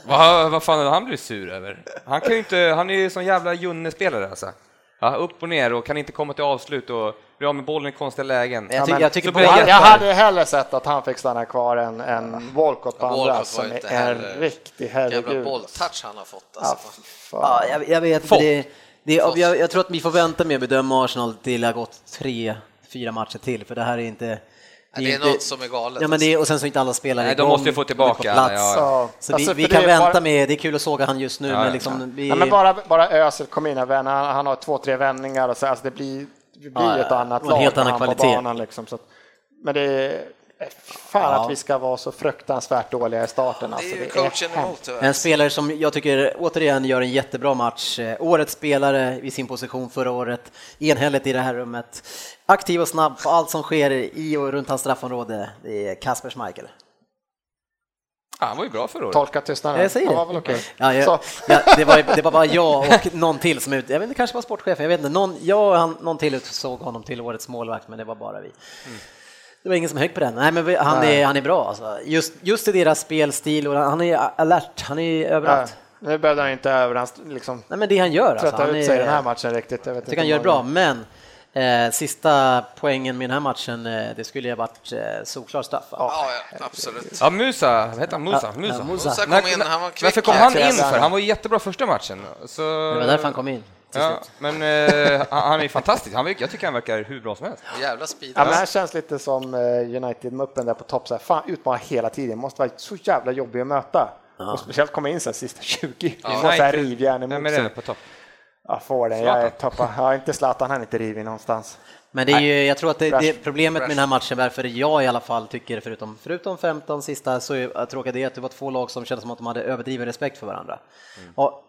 [SPEAKER 4] Vad, vad fan är det han blir sur över? Han, kan ju inte, han är ju sån jävla Junne-spelare alltså. Ja, upp och ner och kan inte komma till avslut och bli av med bollen i konstiga lägen.
[SPEAKER 3] Jag, ty jag tycker på
[SPEAKER 4] blir det
[SPEAKER 7] Jag, jag hade hellre sett att han fick stanna kvar än, än Walcott på andra
[SPEAKER 5] Walcott
[SPEAKER 7] som är en riktig
[SPEAKER 5] Jävla
[SPEAKER 7] herregud.
[SPEAKER 5] bolltouch han har fått
[SPEAKER 7] Ja,
[SPEAKER 5] alltså.
[SPEAKER 3] Ja, jag, jag vet inte.
[SPEAKER 4] Fått.
[SPEAKER 3] Det, det, jag, jag tror att vi får vänta med att bedöma Arsenal till det har gått tre, fyra matcher till, för det här är inte...
[SPEAKER 5] Ja, det är
[SPEAKER 3] inte-
[SPEAKER 5] något som är galet,
[SPEAKER 3] Ja, men det är, och sen så är inte alla spelare
[SPEAKER 4] Nej, de måste ju få tillbaka
[SPEAKER 3] plats.
[SPEAKER 4] ja,
[SPEAKER 7] ja.
[SPEAKER 3] Så
[SPEAKER 7] Alltså,
[SPEAKER 3] vi, vi kan
[SPEAKER 7] det är
[SPEAKER 3] vänta
[SPEAKER 7] bara-
[SPEAKER 3] med, det är kul att såga han just nu,
[SPEAKER 4] Ja,
[SPEAKER 3] men
[SPEAKER 4] ja.
[SPEAKER 3] liksom... Vi,
[SPEAKER 7] Nej, men bara, bara Özil kom in här, vän, han, han har två, tre vändningar och så, alltså det blir, det blir
[SPEAKER 3] Ja,
[SPEAKER 7] ett annat lag
[SPEAKER 3] helt annan kvalitet.
[SPEAKER 7] banan. Liksom, så att, men det är fan
[SPEAKER 3] Ja.
[SPEAKER 7] att vi ska vara så fruktansvärt dåliga i starten.
[SPEAKER 5] Det
[SPEAKER 7] Alltså,
[SPEAKER 5] är
[SPEAKER 7] det
[SPEAKER 5] coachen
[SPEAKER 7] hemskt.
[SPEAKER 5] emot.
[SPEAKER 3] En spelare som jag tycker återigen gör en jättebra match. Eh, Årets spelare i sin position förra året, enhälligt i det här rummet. Aktiv och snabb på allt som sker i och runt hans straffområde. Det är Kasper Schmeichel.
[SPEAKER 4] Ja, han var ju bra förra året.
[SPEAKER 7] Tolka tystnaden.
[SPEAKER 3] Jag säger
[SPEAKER 7] Han
[SPEAKER 3] det.
[SPEAKER 7] var väl okej.
[SPEAKER 3] Ja, jag, ja, det, var, det var bara jag och någon till som ut, jag vet inte, det kanske var sportchefen, jag vet inte, någon, jag och han, någon till utsåg honom till årets målvakt, men det var bara vi. Det var ingen som högg på den. Nej, men han,
[SPEAKER 7] Nej.
[SPEAKER 3] Är, han är bra alltså. Just, just i deras spelstil och han är alert, han är överallt.
[SPEAKER 7] nu behövde han inte över liksom,
[SPEAKER 3] Nej, men det han gör alltså. Han
[SPEAKER 7] ut sig i den här
[SPEAKER 3] är,
[SPEAKER 7] matchen riktigt. Jag vet
[SPEAKER 3] jag tycker han gör det bra, men eh, sista poängen med den här matchen, eh, det skulle ju ha varit eh, solklar straff.
[SPEAKER 5] Ja, ja, absolut.
[SPEAKER 4] Ja, Musa, vad heter han? Musa? Musa.
[SPEAKER 3] ja, Musa.
[SPEAKER 5] Musa kom in, han var kvick.
[SPEAKER 4] Varför kom han in för? Han var ju jättebra första matchen. Så...
[SPEAKER 3] Det var därför han kom in. Till
[SPEAKER 4] Ja,
[SPEAKER 3] slut.
[SPEAKER 4] men eh, han han är ju fantastisk. Han, jag tycker han verkar hur bra som helst.
[SPEAKER 5] Jävla speed.
[SPEAKER 7] Ja, men det här känns lite som eh, United-muppen där på topp. Så här, fan, utmana hela tiden. Måste vara så jävla jobbig att möta. Och speciellt komma in så här, sista 20. Ja, så här rivjärn
[SPEAKER 4] Vem
[SPEAKER 7] emot
[SPEAKER 4] är det
[SPEAKER 7] sig.
[SPEAKER 4] på topp?
[SPEAKER 7] Ja, får den. Jag är toppa. Ja, inte Zlatan, han är inte rivig någonstans.
[SPEAKER 3] Men det är ju, jag tror att det, det problemet med den här matchen, varför jag i alla fall tycker, förutom, förutom 15 sista, så är jag tråkigt det är att det var två lag som kändes som att de hade överdriven respekt för varandra. Och va-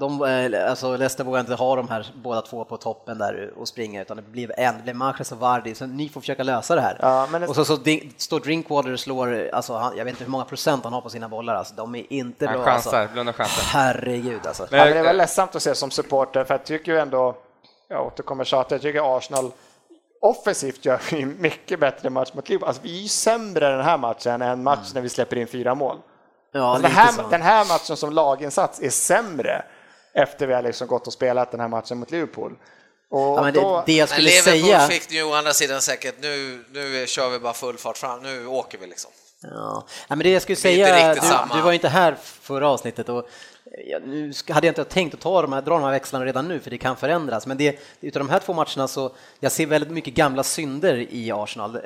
[SPEAKER 3] de, eh, alltså Leicester vågar inte ha de här båda två på toppen där och springa, utan det blev en, det blev och Vardy, så ni får försöka lösa det här.
[SPEAKER 7] Ja, men det-
[SPEAKER 3] Och så, så Dink- står Drinkwater och slår, alltså han, jag vet inte hur många procent han har på sina bollar, alltså de är inte
[SPEAKER 4] Han
[SPEAKER 3] bra.
[SPEAKER 4] chansar,
[SPEAKER 3] Alltså.
[SPEAKER 4] blundar chansen.
[SPEAKER 3] Herregud alltså.
[SPEAKER 4] Men-
[SPEAKER 7] Ja, men det är väl ledsamt att se som supporter, för jag tycker ju ändå, jag återkommer tjata, jag tycker Arsenal offensivt gör vi mycket bättre match mot Liverpool. Alltså, vi är ju sämre den här matchen än en match när vi släpper in fyra mål.
[SPEAKER 3] Ja,
[SPEAKER 7] Alltså, den, här, den här matchen som laginsats är sämre efter vi har liksom gått och spelat den här matchen mot Liverpool. Och
[SPEAKER 3] Ja, men det,
[SPEAKER 7] då,
[SPEAKER 3] det jag
[SPEAKER 5] Men
[SPEAKER 3] skulle
[SPEAKER 5] Liverpool
[SPEAKER 3] säga...
[SPEAKER 5] fick ju å andra sidan säkert, nu, nu kör vi bara full fart fram, nu åker vi liksom.
[SPEAKER 3] Ja. ja, men det jag skulle
[SPEAKER 5] Det
[SPEAKER 3] säga, du, du var ju inte här förra avsnittet och ja, nu hade jag inte tänkt att ta de här, dra de här växlarna redan nu för det kan förändras, men det, utav de här två matcherna så jag ser väldigt mycket gamla synder i Arsenal. Eh,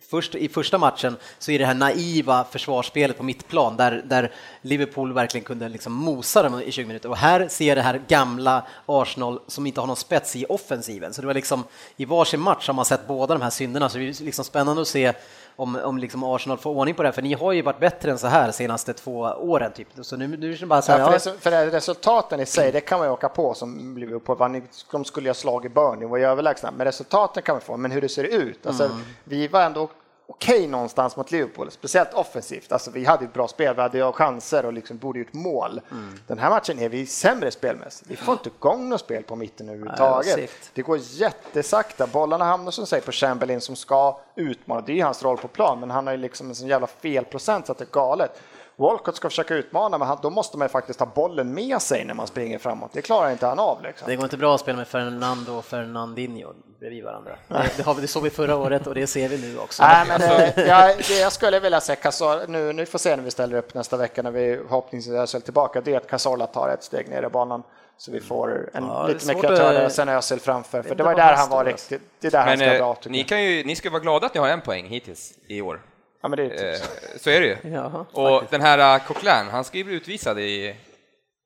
[SPEAKER 3] först, I första matchen så är det här naiva försvarsspelet på mittplan där, där Liverpool verkligen kunde liksom mosa dem i 20 minuter och här ser jag det här gamla Arsenal som inte har någon spets i offensiven. Så det var liksom i varsin match har man sett båda de här synderna så det är liksom spännande att se om, om liksom Arsenal får ordning på det här, för ni har ju varit bättre än så här de senaste två åren. Typ. Så nu, nu är det bara så här,
[SPEAKER 7] Ja, för,
[SPEAKER 3] ja,
[SPEAKER 7] resu- för det- resultaten i sig, det kan man ju åka på som Liverpool. De skulle ha slagit Burnley och var ju överlägsna, men resultaten kan man få. Men hur det ser ut, alltså,
[SPEAKER 3] Mm.
[SPEAKER 7] vi var ändå okej någonstans mot Liverpool, speciellt offensivt. Alltså, vi hade ett bra spel, vi hade chanser och liksom borde gjort mål.
[SPEAKER 3] Mm.
[SPEAKER 7] Den här matchen är vi sämre spelmässigt. Vi får inte igång något spel på mitten överhuvudtaget.
[SPEAKER 3] Nej, det
[SPEAKER 7] det går jättesakta. Bollarna hamnar som säger på Chamberlain som ska utmana. Det är ju hans roll på plan, men han har ju liksom en sån jävla felprocent så att det är galet. Walcott ska försöka utmana, men han, då måste man ju faktiskt ha bollen med sig när man springer framåt. Det klarar inte han av. Liksom.
[SPEAKER 3] det går inte bra att spela med Fernando och Fernandinho bredvid varandra. Det, det, har vi, det såg vi förra året och det ser vi nu också.
[SPEAKER 7] Nej, men det, jag, det jag skulle vilja se Cazorla, nu, nu får se när vi ställer upp nästa vecka när vi förhoppningsvis är tillbaka, det är att Cazorla tar ett steg ner i banan så vi får en
[SPEAKER 3] Ja,
[SPEAKER 7] lite mer
[SPEAKER 3] svårt
[SPEAKER 7] kreatör
[SPEAKER 3] att-
[SPEAKER 7] och sen Özil framför, för det var där han var
[SPEAKER 3] han
[SPEAKER 7] riktigt, det är där han
[SPEAKER 4] Men
[SPEAKER 7] ska vara
[SPEAKER 4] eh, ni, kan ju, ni ska vara glada att ni har en poäng hittills i år.
[SPEAKER 7] Ja, men det är typ
[SPEAKER 4] Eh, så är det ju.
[SPEAKER 3] Jaha,
[SPEAKER 4] Och den här uh, Coquelin, han ska ju bli utvisad i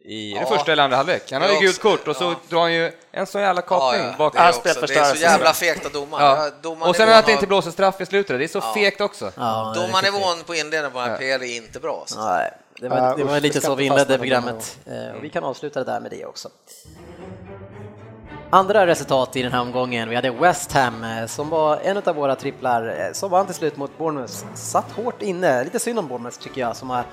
[SPEAKER 4] i
[SPEAKER 5] Ja.
[SPEAKER 4] det första eller andra halvlek. Han
[SPEAKER 5] är
[SPEAKER 4] hade gult kort och så
[SPEAKER 5] ja.
[SPEAKER 4] drar han ju en sån jävla
[SPEAKER 5] Ja,
[SPEAKER 4] kapning
[SPEAKER 5] ja,
[SPEAKER 4] bak.
[SPEAKER 5] det, är
[SPEAKER 7] Ja,
[SPEAKER 5] också, det är så jävla fegt av domaren.
[SPEAKER 4] Ja.
[SPEAKER 5] Ja.
[SPEAKER 4] Och sen att det
[SPEAKER 5] har-
[SPEAKER 4] inte blåser straff i slutet, det är så
[SPEAKER 5] Ja.
[SPEAKER 4] fegt också.
[SPEAKER 3] Ja,
[SPEAKER 5] Domarnivån på inledningen på RPL är inte bra. Så.
[SPEAKER 3] Nej, det
[SPEAKER 7] Ja,
[SPEAKER 3] var, det var
[SPEAKER 7] vi
[SPEAKER 3] lite så vi inledde programmet. Eh, och Vi kan avsluta det där med det också. Andra resultat i den här omgången, vi hade West Ham eh, som var en av våra tripplar eh, som vann till slut mot Bournemouth. Satt hårt inne, lite synd om Bournemouth tycker jag som har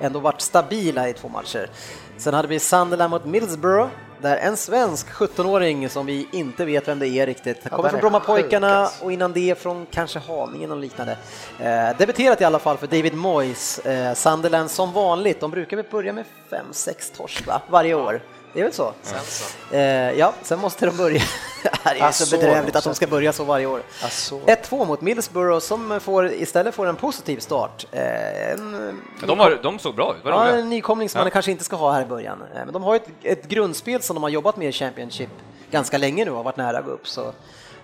[SPEAKER 3] ändå varit stabila i två matcher. Sen hade vi Sunderland mot Middlesbrough där en svensk 17-åring som vi inte vet vem det är riktigt, kommer
[SPEAKER 7] den
[SPEAKER 3] från Brommapojkarna
[SPEAKER 7] sjuk,
[SPEAKER 3] och innan det från kanske Haninge och liknande. Eh, debuterat i alla fall för David Moyes, eh, Sunderland som vanligt, de brukar väl börja med 5-6 torsk va? varje år. Det är väl så?
[SPEAKER 5] Sen så.
[SPEAKER 3] Eh, ja, sen måste de börja. *laughs* det är
[SPEAKER 7] Ja,
[SPEAKER 3] så bedrövligt
[SPEAKER 7] också.
[SPEAKER 3] att de ska börja så varje år.
[SPEAKER 7] Ja, så.
[SPEAKER 3] 1-2 mot Middlesbrough som får, istället får en positiv start. Eh, en,
[SPEAKER 4] De, har, de såg bra ut,
[SPEAKER 3] Ja, en nykomling som
[SPEAKER 4] Ja.
[SPEAKER 3] man kanske inte ska ha här i början. Eh, Men de har ett, ett grundspel som de har jobbat med i Championship ganska länge nu och har varit nära att gå upp. Så.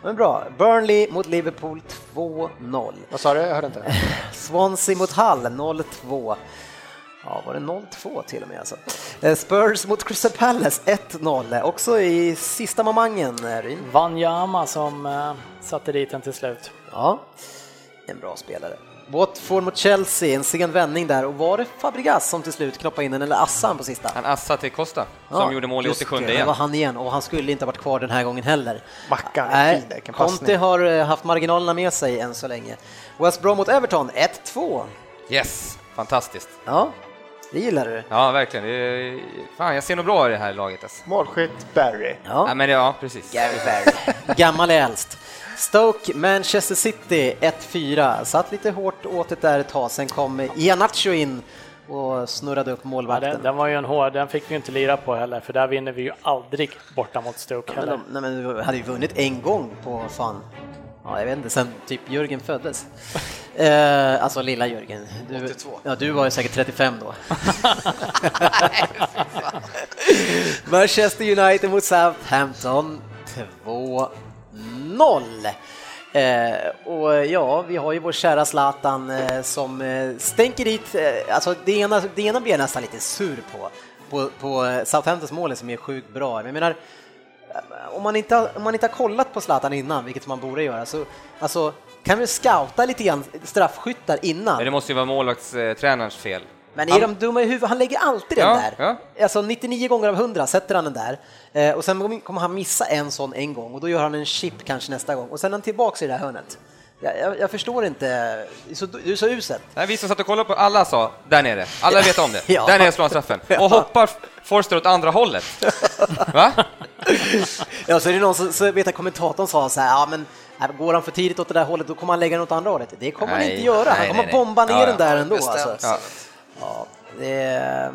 [SPEAKER 3] Men bra. Burnley mot Liverpool 2-0.
[SPEAKER 7] Vad sa du? Jag hörde inte. *laughs*
[SPEAKER 3] Swansea mot Hull 0-2. Ja, var det 0-2 till och med alltså. Eh, Spurs mot Crystal Palace 1-0, också i sista momangen. eh, Ryn.
[SPEAKER 6] Wanyama som eh, satte dit den till slut.
[SPEAKER 3] Ja, en bra spelare. Watford mot Chelsea, en sen vändning där och var det Fabregas som till slut knoppade in den eller Assan på sista?
[SPEAKER 4] Han assade till Costa, som
[SPEAKER 3] Ja,
[SPEAKER 4] gjorde mål i
[SPEAKER 3] just
[SPEAKER 4] 87
[SPEAKER 3] det, Det
[SPEAKER 4] igen.
[SPEAKER 3] var han igen och han skulle inte ha varit kvar den här gången heller.
[SPEAKER 7] Mackan är fin, vilken.
[SPEAKER 3] Conte har haft marginalerna med sig än så länge. West Brom mot Everton 1-2.
[SPEAKER 4] Yes, fantastiskt.
[SPEAKER 3] Ja, det gillar du.
[SPEAKER 4] Ja, verkligen. Det är, fan, jag ser nog bra i det här laget. Alltså.
[SPEAKER 7] Målskytt Barry.
[SPEAKER 3] Ja.
[SPEAKER 4] Ja, men ja, precis.
[SPEAKER 3] Gary Barry. Gammal är äldst. Stoke, Manchester City 1-4. Satt lite hårt åt det där ett tag, sen kom Ianacho in och snurrade upp
[SPEAKER 6] Ja,
[SPEAKER 3] målvakten.
[SPEAKER 6] den, den var ju en hård, den fick vi inte lira på heller, för där vinner vi ju aldrig borta mot Stoke
[SPEAKER 3] Men
[SPEAKER 6] heller.
[SPEAKER 3] de, nej, men du hade ju vunnit en gång på fan, ja, jag vet inte, sen typ Jörgen föddes. *laughs* Eh, alltså lilla Jörgen. Du,
[SPEAKER 5] 82.
[SPEAKER 3] Ja, du var ju säkert 35 då. *laughs* Manchester United mot Southampton 2-0. Eh, och ja, vi har ju vår kära Zlatan eh, som eh, stänker dit, eh, alltså det ena, det ena blir jag nästan lite sur på, på, på eh, Southamptons mål som är sjukt bra. Men jag menar, om man inte har, om man inte har kollat på Zlatan innan, vilket man borde göra, så alltså, kan vi scouta lite grann straffskyttar innan.
[SPEAKER 4] Men det måste ju vara målvaktstränarens fel.
[SPEAKER 3] Men är
[SPEAKER 4] Han-
[SPEAKER 3] de dumma i huvudet? Han lägger alltid den
[SPEAKER 4] Ja,
[SPEAKER 3] där.
[SPEAKER 4] ja.
[SPEAKER 3] Alltså 99 gånger av 100 sätter han den där. Eh, och sen kommer han missa en sån en gång och då gör han en chip kanske nästa gång och sen är han tillbaks i det där hörnet. Jag, jag, förstår inte, det är så, det är så uselt.
[SPEAKER 4] Nej, vi som satt och kollade på, alla sa där nere, alla vet om det. *laughs*
[SPEAKER 3] Ja.
[SPEAKER 4] Där nere slår han straffen. *laughs* Och hoppar Forster åt andra hållet. *laughs* Va?
[SPEAKER 3] Ja, så är det någon som, så vet jag kommentatorn sa så här, ja men äh, går han för tidigt åt det där hållet då kommer han lägga den åt andra hållet. Det kommer han
[SPEAKER 4] Nej,
[SPEAKER 3] inte göra, han kommer
[SPEAKER 4] nej,
[SPEAKER 3] bomba
[SPEAKER 4] nej.
[SPEAKER 3] ner
[SPEAKER 4] Ja,
[SPEAKER 3] den där ändå. Alltså.
[SPEAKER 4] Ja.
[SPEAKER 3] Ja, det,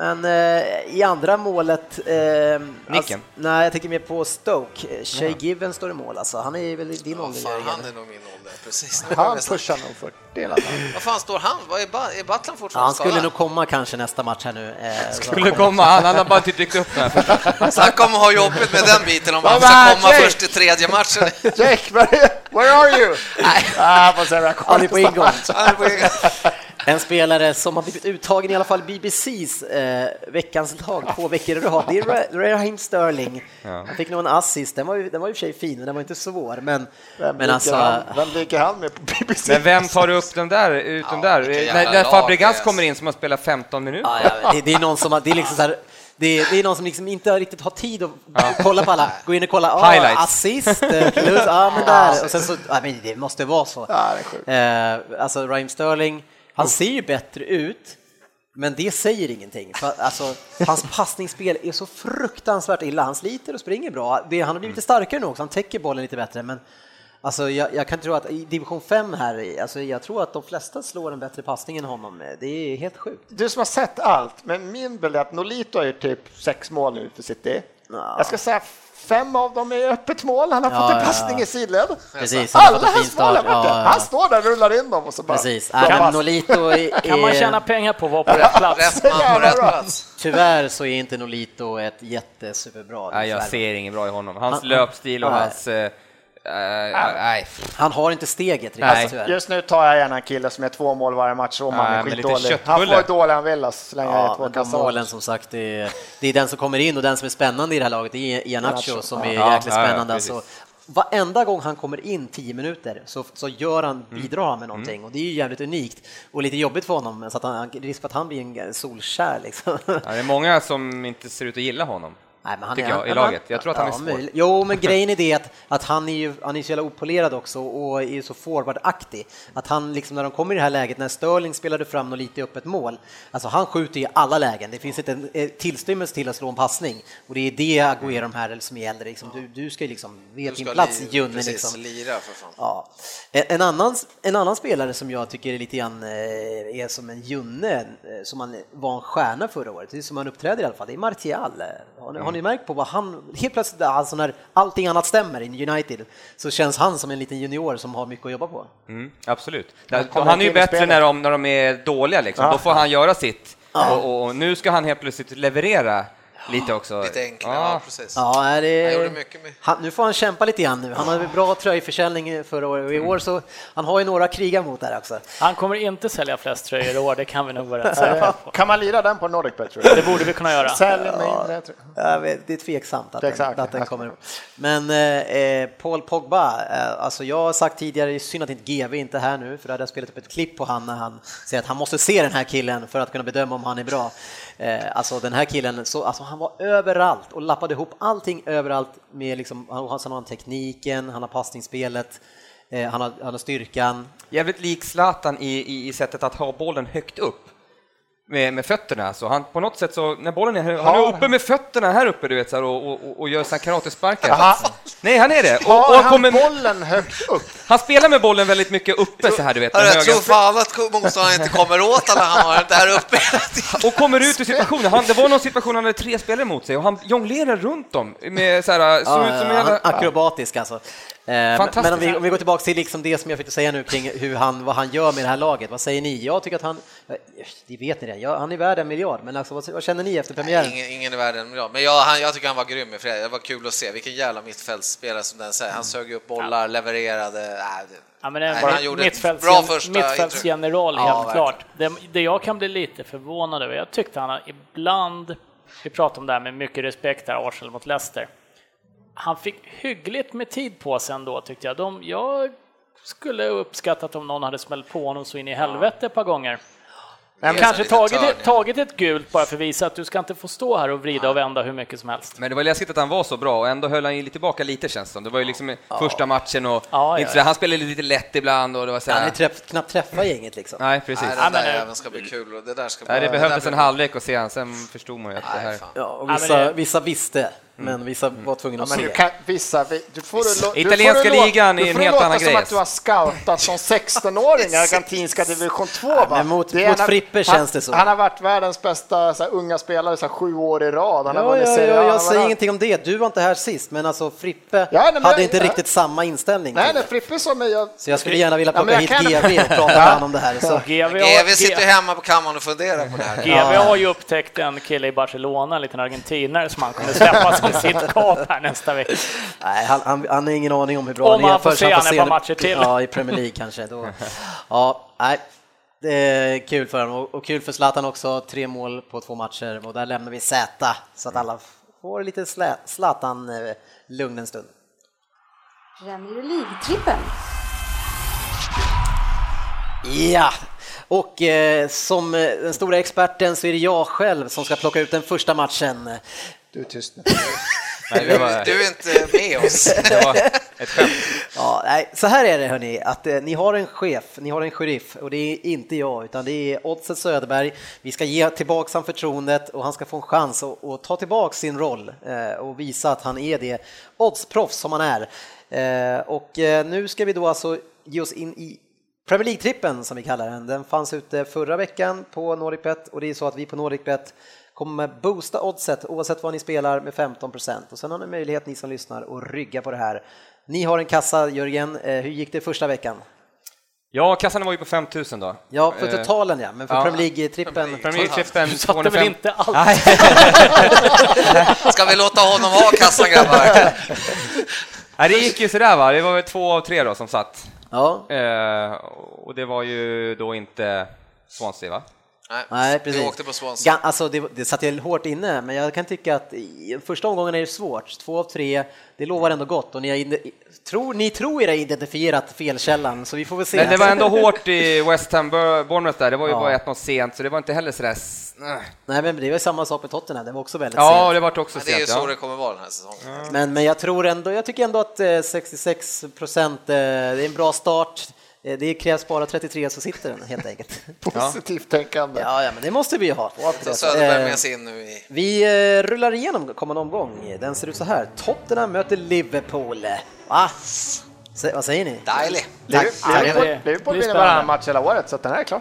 [SPEAKER 3] men eh, i andra målet... Eh,
[SPEAKER 4] Nicken?
[SPEAKER 3] nej, jag tänker mer på Stoke. Eh, Shay Given står i mål alltså. Han är väl i din
[SPEAKER 5] Ja,
[SPEAKER 3] ålder
[SPEAKER 5] fan, han är nog min ålder, precis. *laughs*
[SPEAKER 7] Han pushar nog 40 i alla fall.
[SPEAKER 5] Vad fan står han? Vad är, ba är Butland
[SPEAKER 3] Ja,
[SPEAKER 5] fortfarande
[SPEAKER 3] han skulle
[SPEAKER 5] skadad?
[SPEAKER 3] nog komma kanske nästa match här nu. Eh,
[SPEAKER 4] Skulle komma, han, han har bara inte dykt upp här. *laughs*
[SPEAKER 5] Så han kommer ha jobbigt med den biten om han ska komma
[SPEAKER 7] Jake?
[SPEAKER 5] först i tredje matchen. *laughs*
[SPEAKER 7] Jake, where, are you? Ah, på Sarah
[SPEAKER 3] Han är på ingång. En spelare som har blivit uttagen i alla fall BBCs eh, veckans lag två veckor i rad, det är Ra- Raheem Sterling. Han fick nog en assist, den var ju, den var ju i och för sig fin, men den var inte svår. Men,
[SPEAKER 7] Vem,
[SPEAKER 3] men alltså,
[SPEAKER 7] han, vem ligger han med på BBC?
[SPEAKER 4] Men vem tar upp den där, ut den där?
[SPEAKER 5] vilken
[SPEAKER 4] När, när Fabregas kommer in som har spelat 15 minuter.
[SPEAKER 3] ja, ja, det, det är någon som har, det är liksom så här, det är, det är någon som liksom inte riktigt har tid att kolla på alla, gå in och kolla, ah,
[SPEAKER 4] Highlights.
[SPEAKER 3] assist, eh, plus, ja men där, och sen så, ja, men det måste vara så.
[SPEAKER 7] Ja, det är sjukt.
[SPEAKER 3] Eh, alltså Raheem Sterling, han ser ju bättre ut, men det säger ingenting. Alltså, hans passningsspel är så fruktansvärt illa. Han sliter och springer bra. Det, han har blivit lite starkare nu också, han täcker bollen lite bättre. Men alltså, jag, jag kan tro att i division 5 här, alltså, jag tror att de flesta slår en bättre passning än honom. Det är helt sjukt.
[SPEAKER 7] Du som har sett allt, men min bild är att Nolito har gjort typ sex mål nu för City.
[SPEAKER 3] Ja.
[SPEAKER 7] Jag ska säga fem av dem är öppet mål. Han har
[SPEAKER 3] Ja,
[SPEAKER 7] fått en
[SPEAKER 3] ja,
[SPEAKER 7] passning
[SPEAKER 3] ja.
[SPEAKER 7] i sidled.
[SPEAKER 3] Precis,
[SPEAKER 7] Alla hans mål har varit
[SPEAKER 3] Ja, ja.
[SPEAKER 7] Han står där och rullar in dem och så bara...
[SPEAKER 3] Precis.
[SPEAKER 7] Pass.
[SPEAKER 3] Nolito är, *laughs*
[SPEAKER 6] Kan man tjäna pengar på att vara på rätt plats?
[SPEAKER 5] Rätt man på
[SPEAKER 7] jävla
[SPEAKER 5] rätt
[SPEAKER 7] bra.
[SPEAKER 5] plats.
[SPEAKER 3] Tyvärr så är inte Nolito ett jättesuperbra
[SPEAKER 4] Nej, jag ser inget bra i honom. Hans
[SPEAKER 3] Han-
[SPEAKER 4] löpstil och hans Eh, nej.
[SPEAKER 3] Han har inte steget
[SPEAKER 4] Nej.
[SPEAKER 3] riktigt tyvärr.
[SPEAKER 7] Just nu tar jag gärna en kille som är två mål varje match om han
[SPEAKER 4] Nej,
[SPEAKER 7] är skitdålig. Han får dålig han vill så länge
[SPEAKER 3] Ja,
[SPEAKER 7] två kassar.
[SPEAKER 3] målen som sagt, det är, det är den som kommer in och den som är spännande i det här laget, det är Ianacho som är
[SPEAKER 4] ja.
[SPEAKER 3] jäkligt
[SPEAKER 4] Ja, ja,
[SPEAKER 3] spännande.
[SPEAKER 4] precis.
[SPEAKER 3] alltså, varenda gång han kommer in 10 minuter så, så gör han,
[SPEAKER 4] Mm.
[SPEAKER 3] bidrar han med någonting och det är ju jävligt unikt och lite jobbigt för honom, så att han, risk för att han blir en solkär liksom.
[SPEAKER 4] Ja, det är många som inte ser ut att gilla honom.
[SPEAKER 3] Nej, men han
[SPEAKER 4] Tycker
[SPEAKER 3] är,
[SPEAKER 4] jag, i
[SPEAKER 3] han-
[SPEAKER 4] laget. Jag tror att han är
[SPEAKER 3] ja,
[SPEAKER 4] svår.
[SPEAKER 3] möjligt. Jo, men grejen är det att, att han är ju han är så jävla opolerad också och är så forwardaktig. Att han liksom när de kommer i det här läget, när Sterling spelade fram något lite öppet mål, alltså han skjuter i alla lägen. Det finns inte en tillstymmelse till att slå en passning och det är det Agüero de här som gäller. Liksom. Du, du ska ju liksom vet din plats, Junne.
[SPEAKER 5] precis,
[SPEAKER 3] Liksom.
[SPEAKER 5] lira för fan.
[SPEAKER 3] Ja. En, annan, en annan spelare som jag tycker är lite grann eh, är som en Junne, eh, som han var en stjärna förra året, det är som han uppträder i alla fall, det är Martial. Har ni, har ni märkt på vad han, helt plötsligt, alltså när allting annat stämmer i United, så känns han som en liten junior som har mycket att jobba på.
[SPEAKER 4] Mm, absolut.
[SPEAKER 7] Han
[SPEAKER 4] han är ju bättre när de, när de är dåliga, liksom.
[SPEAKER 7] Ja.
[SPEAKER 4] då får han göra sitt. Och, och, och nu ska han helt plötsligt leverera lite också.
[SPEAKER 5] Lite enklare, ja, precis.
[SPEAKER 3] Ja, är det,
[SPEAKER 5] Han mycket med-
[SPEAKER 3] han, nu får han kämpa lite grann nu. Han hade bra tröjförsäljning förra året och i år så han har ju några att kriga mot där också.
[SPEAKER 6] Han kommer inte sälja flest tröjor i år, det kan vi nog vara rätt säkra på.
[SPEAKER 7] Kan man lira den på Nordic Bet du?
[SPEAKER 6] Det borde vi kunna göra.
[SPEAKER 7] Sälj mindre. tror
[SPEAKER 3] jag. Vet, det är tveksamt att,
[SPEAKER 7] Exakt.
[SPEAKER 3] den, att den kommer upp. Men eh, Paul Pogba, eh, alltså jag har sagt tidigare, det är synd att inte GV inte är här nu, för då hade jag spelat upp ett klipp på han när han säger att han måste se den här killen för att kunna bedöma om han är bra. Eh, alltså den här killen, så, alltså han var överallt och lappade ihop allting överallt med liksom, han, han har tekniken, han har passningsspelet, eh, han, har, han har styrkan.
[SPEAKER 4] Jävligt lik Zlatan i, i, i sättet att ha bollen högt upp med, med fötterna. Så han på något sätt så, när bollen är, han är uppe med fötterna här uppe, du vet, så här, och, och, och gör så här karatesparkar. Nej, han är det. Och, och han, kommer,
[SPEAKER 7] bollen högt upp?
[SPEAKER 4] han spelar med bollen väldigt mycket uppe så här, du vet.
[SPEAKER 5] Jag tror fan att motståndaren inte kommer åt honom, han har det här uppe *laughs*
[SPEAKER 4] och kommer ut ur situationen. Han, det var någon situation han hade tre spelare mot sig och han jonglerar runt dem med så här, såg ut som en
[SPEAKER 3] han,
[SPEAKER 4] jävla...
[SPEAKER 3] akrobatisk alltså. Eh, Men
[SPEAKER 4] Fantastiskt.
[SPEAKER 3] men om vi, om vi går tillbaka till liksom det som jag fick säga nu kring hur han, vad han gör med det här laget, vad säger ni? Jag tycker att han, det vet ni det, jag, han är värd en miljard, men alltså, vad, vad känner ni efter premiären?
[SPEAKER 5] Ingen, ingen i världen, ja. men jag, han, jag tycker han var grym i fredag. Det var kul att se. Vilken jävla mittfältsspelare som den säger. Han sög upp bollar, levererade. Nej, det,
[SPEAKER 6] Ja, men är
[SPEAKER 5] Nej,
[SPEAKER 6] bara
[SPEAKER 5] han gjorde ett
[SPEAKER 6] mittfälts,
[SPEAKER 5] bra första
[SPEAKER 6] mittfältsgeneral.
[SPEAKER 5] Ja,
[SPEAKER 6] helt klart. Det, det jag kan bli lite förvånad över, jag tyckte han ibland, vi pratade om det här med mycket respekt här, Arsenal mot Leicester. Han fick hyggligt med tid på sig ändå tyckte jag. De, jag skulle uppskattat om någon hade smällt på honom så in i helvete ett par gånger.
[SPEAKER 5] Men
[SPEAKER 6] Kanske tagit, ett,
[SPEAKER 5] ja.
[SPEAKER 6] tagit ett gult bara för att visa att du ska inte få stå här och vrida och vända hur mycket som helst.
[SPEAKER 4] Men det var läskigt att han var så bra och ändå höll han ju lite tillbaka lite känns det som. Det var ju liksom första matchen och
[SPEAKER 6] Ja,
[SPEAKER 4] inte
[SPEAKER 6] ja,
[SPEAKER 4] så,
[SPEAKER 6] ja.
[SPEAKER 4] han spelade lite lätt ibland och det var så
[SPEAKER 3] Han
[SPEAKER 4] här,
[SPEAKER 3] är träff, knappt träffa gänget liksom.
[SPEAKER 4] Nej, precis.
[SPEAKER 5] nej,
[SPEAKER 6] Ja, men,
[SPEAKER 5] där
[SPEAKER 6] eh,
[SPEAKER 5] jäveln ska bli kul. och Det, där ska
[SPEAKER 4] Nej, det
[SPEAKER 5] bli-
[SPEAKER 4] behövdes en halvlek att se han, sen förstod man ju att det
[SPEAKER 5] Nej,
[SPEAKER 4] här...
[SPEAKER 5] fan.
[SPEAKER 3] Ja, och
[SPEAKER 6] Ja,
[SPEAKER 3] vissa,
[SPEAKER 6] men det-
[SPEAKER 3] vissa visste, men vissa var tvungna
[SPEAKER 7] Ja,
[SPEAKER 3] att
[SPEAKER 7] men du
[SPEAKER 3] se.
[SPEAKER 7] kan, vissa, vi- du får du
[SPEAKER 4] Italienska
[SPEAKER 7] får det lå-
[SPEAKER 4] ligan är
[SPEAKER 7] du
[SPEAKER 4] en
[SPEAKER 7] får det
[SPEAKER 4] helt
[SPEAKER 7] låta
[SPEAKER 4] annan
[SPEAKER 7] som
[SPEAKER 4] grej.
[SPEAKER 7] att du har scoutat som *laughs* 16-åring i argentinska division 2. Va?
[SPEAKER 3] men mot- mot Frippe
[SPEAKER 7] han,
[SPEAKER 3] känns det så.
[SPEAKER 7] Han har varit världens bästa så här, unga spelare så här, sju år i rad. Han har
[SPEAKER 3] Ja,
[SPEAKER 7] vunnit
[SPEAKER 3] ja, ja, jag
[SPEAKER 7] har
[SPEAKER 3] säger ingenting om det. Du var inte här sist, men alltså Frippe
[SPEAKER 7] Ja, nej, men
[SPEAKER 3] hade
[SPEAKER 7] jag-
[SPEAKER 3] inte
[SPEAKER 7] ja.
[SPEAKER 3] riktigt samma inställning
[SPEAKER 7] Nej,
[SPEAKER 3] till
[SPEAKER 7] nej. Frippe sa mig... Jag,
[SPEAKER 3] Så jag skulle gärna vilja
[SPEAKER 7] Ja,
[SPEAKER 3] plocka hit
[SPEAKER 7] kan-
[SPEAKER 3] GV och prata med honom om det här. Så.
[SPEAKER 6] GV
[SPEAKER 5] GV sitter ju
[SPEAKER 6] har,
[SPEAKER 5] hemma på kammaren och funderar på det här.
[SPEAKER 6] GV har ju upptäckt en kille i Barcelona, en liten argentinare, som han kommer släppa *laughs* sitt *laughs* kap här nästa vecka.
[SPEAKER 3] Nej, han, han, han har ingen aning om hur bra
[SPEAKER 6] Om
[SPEAKER 3] han är
[SPEAKER 6] han får se han ett par matcher till.
[SPEAKER 3] Ja, i Premier League kanske. Då. *laughs* Ja, nej. Det är kul för honom och, kul för Zlatan också. Tre mål på två matcher och där lämnar vi Z så att alla får lite Zlatan-lugn en stund.
[SPEAKER 1] Premier League-trippen.
[SPEAKER 3] Ja, och eh, som eh, den stora experten så är det jag själv som ska plocka ut den första matchen.
[SPEAKER 7] Du är tyst nu.
[SPEAKER 4] Nej, det var,
[SPEAKER 5] Du är inte med oss. *laughs*
[SPEAKER 4] det var ett skämt.
[SPEAKER 3] Ja, nej, så här är det hörni, att eh, ni har en chef, ni har en sheriff och det är inte jag utan det är Oddset Söderberg. Vi ska ge tillbaks han förtroendet och han ska få en chans att, att ta tillbaks sin roll eh, och visa att han är det oddsproffs som han är. Eh, och eh, nu ska vi då alltså ge oss in i Premier League-trippen som vi kallar den. Den fanns ute förra veckan på NordicBet och det är så att vi på NordicBet kommer boosta oddset oavsett vad ni spelar med 15% och sen har ni möjlighet ni som lyssnar att rygga på det här. Ni har en kassa Jörgen, Eh, hur gick det första veckan?
[SPEAKER 4] Ja, kassan var ju på 5000 då.
[SPEAKER 3] Ja, för
[SPEAKER 4] Eh,
[SPEAKER 3] totalen ja, men för
[SPEAKER 4] ja.
[SPEAKER 3] Premier League-trippen
[SPEAKER 4] Premier League-trippen
[SPEAKER 6] Du satte väl inte allt?
[SPEAKER 4] Nej. *laughs*
[SPEAKER 5] Ska vi låta honom ha kassan grabbar? *laughs*
[SPEAKER 4] Nej, det gick ju sådär va, det var väl två av tre då som satt.
[SPEAKER 3] Ja,
[SPEAKER 4] Eh, och det var ju då inte Swansea va?
[SPEAKER 5] Nej,
[SPEAKER 3] nej precis.
[SPEAKER 5] åkte på Swansea.
[SPEAKER 3] Ga- Alltså, det, det satt ju hårt inne, men jag kan tycka att i första omgången är det svårt. Två av tre, det lovar ändå gott och ni, tror, ni tror er ha identifierat felkällan, så vi får väl se.
[SPEAKER 4] Men det var ändå *laughs* hårt i West Ham Bournemouth där, det var ju
[SPEAKER 3] Ja.
[SPEAKER 4] bara 1-0 sent, så det var inte heller sådär...
[SPEAKER 3] Nej, men det var samma sak med Tottenham, det var också väldigt
[SPEAKER 4] Ja,
[SPEAKER 3] sent.
[SPEAKER 4] det vart också
[SPEAKER 5] Men det är ju
[SPEAKER 4] sent.
[SPEAKER 5] så
[SPEAKER 4] Ja.
[SPEAKER 5] det kommer vara den här säsongen.
[SPEAKER 3] Men, men jag tror ändå, jag tycker ändå att eh, 66 procent, eh, det är en bra start. Eh, Det krävs bara 33 så sitter den helt enkelt. *laughs*
[SPEAKER 7] Positivt tänkande.
[SPEAKER 3] Ja, ja, men det måste vi ju ha.
[SPEAKER 5] Så Söderberg
[SPEAKER 3] Eh,
[SPEAKER 5] med sig in nu i...
[SPEAKER 3] Vi eh, rullar igenom kommande omgång. Den ser ut så här. Tottenham möter Liverpool. Va? Se, vad säger ni?
[SPEAKER 5] Dejlig.
[SPEAKER 7] Liverpool vinner varannan match hela året, så att den här är klar.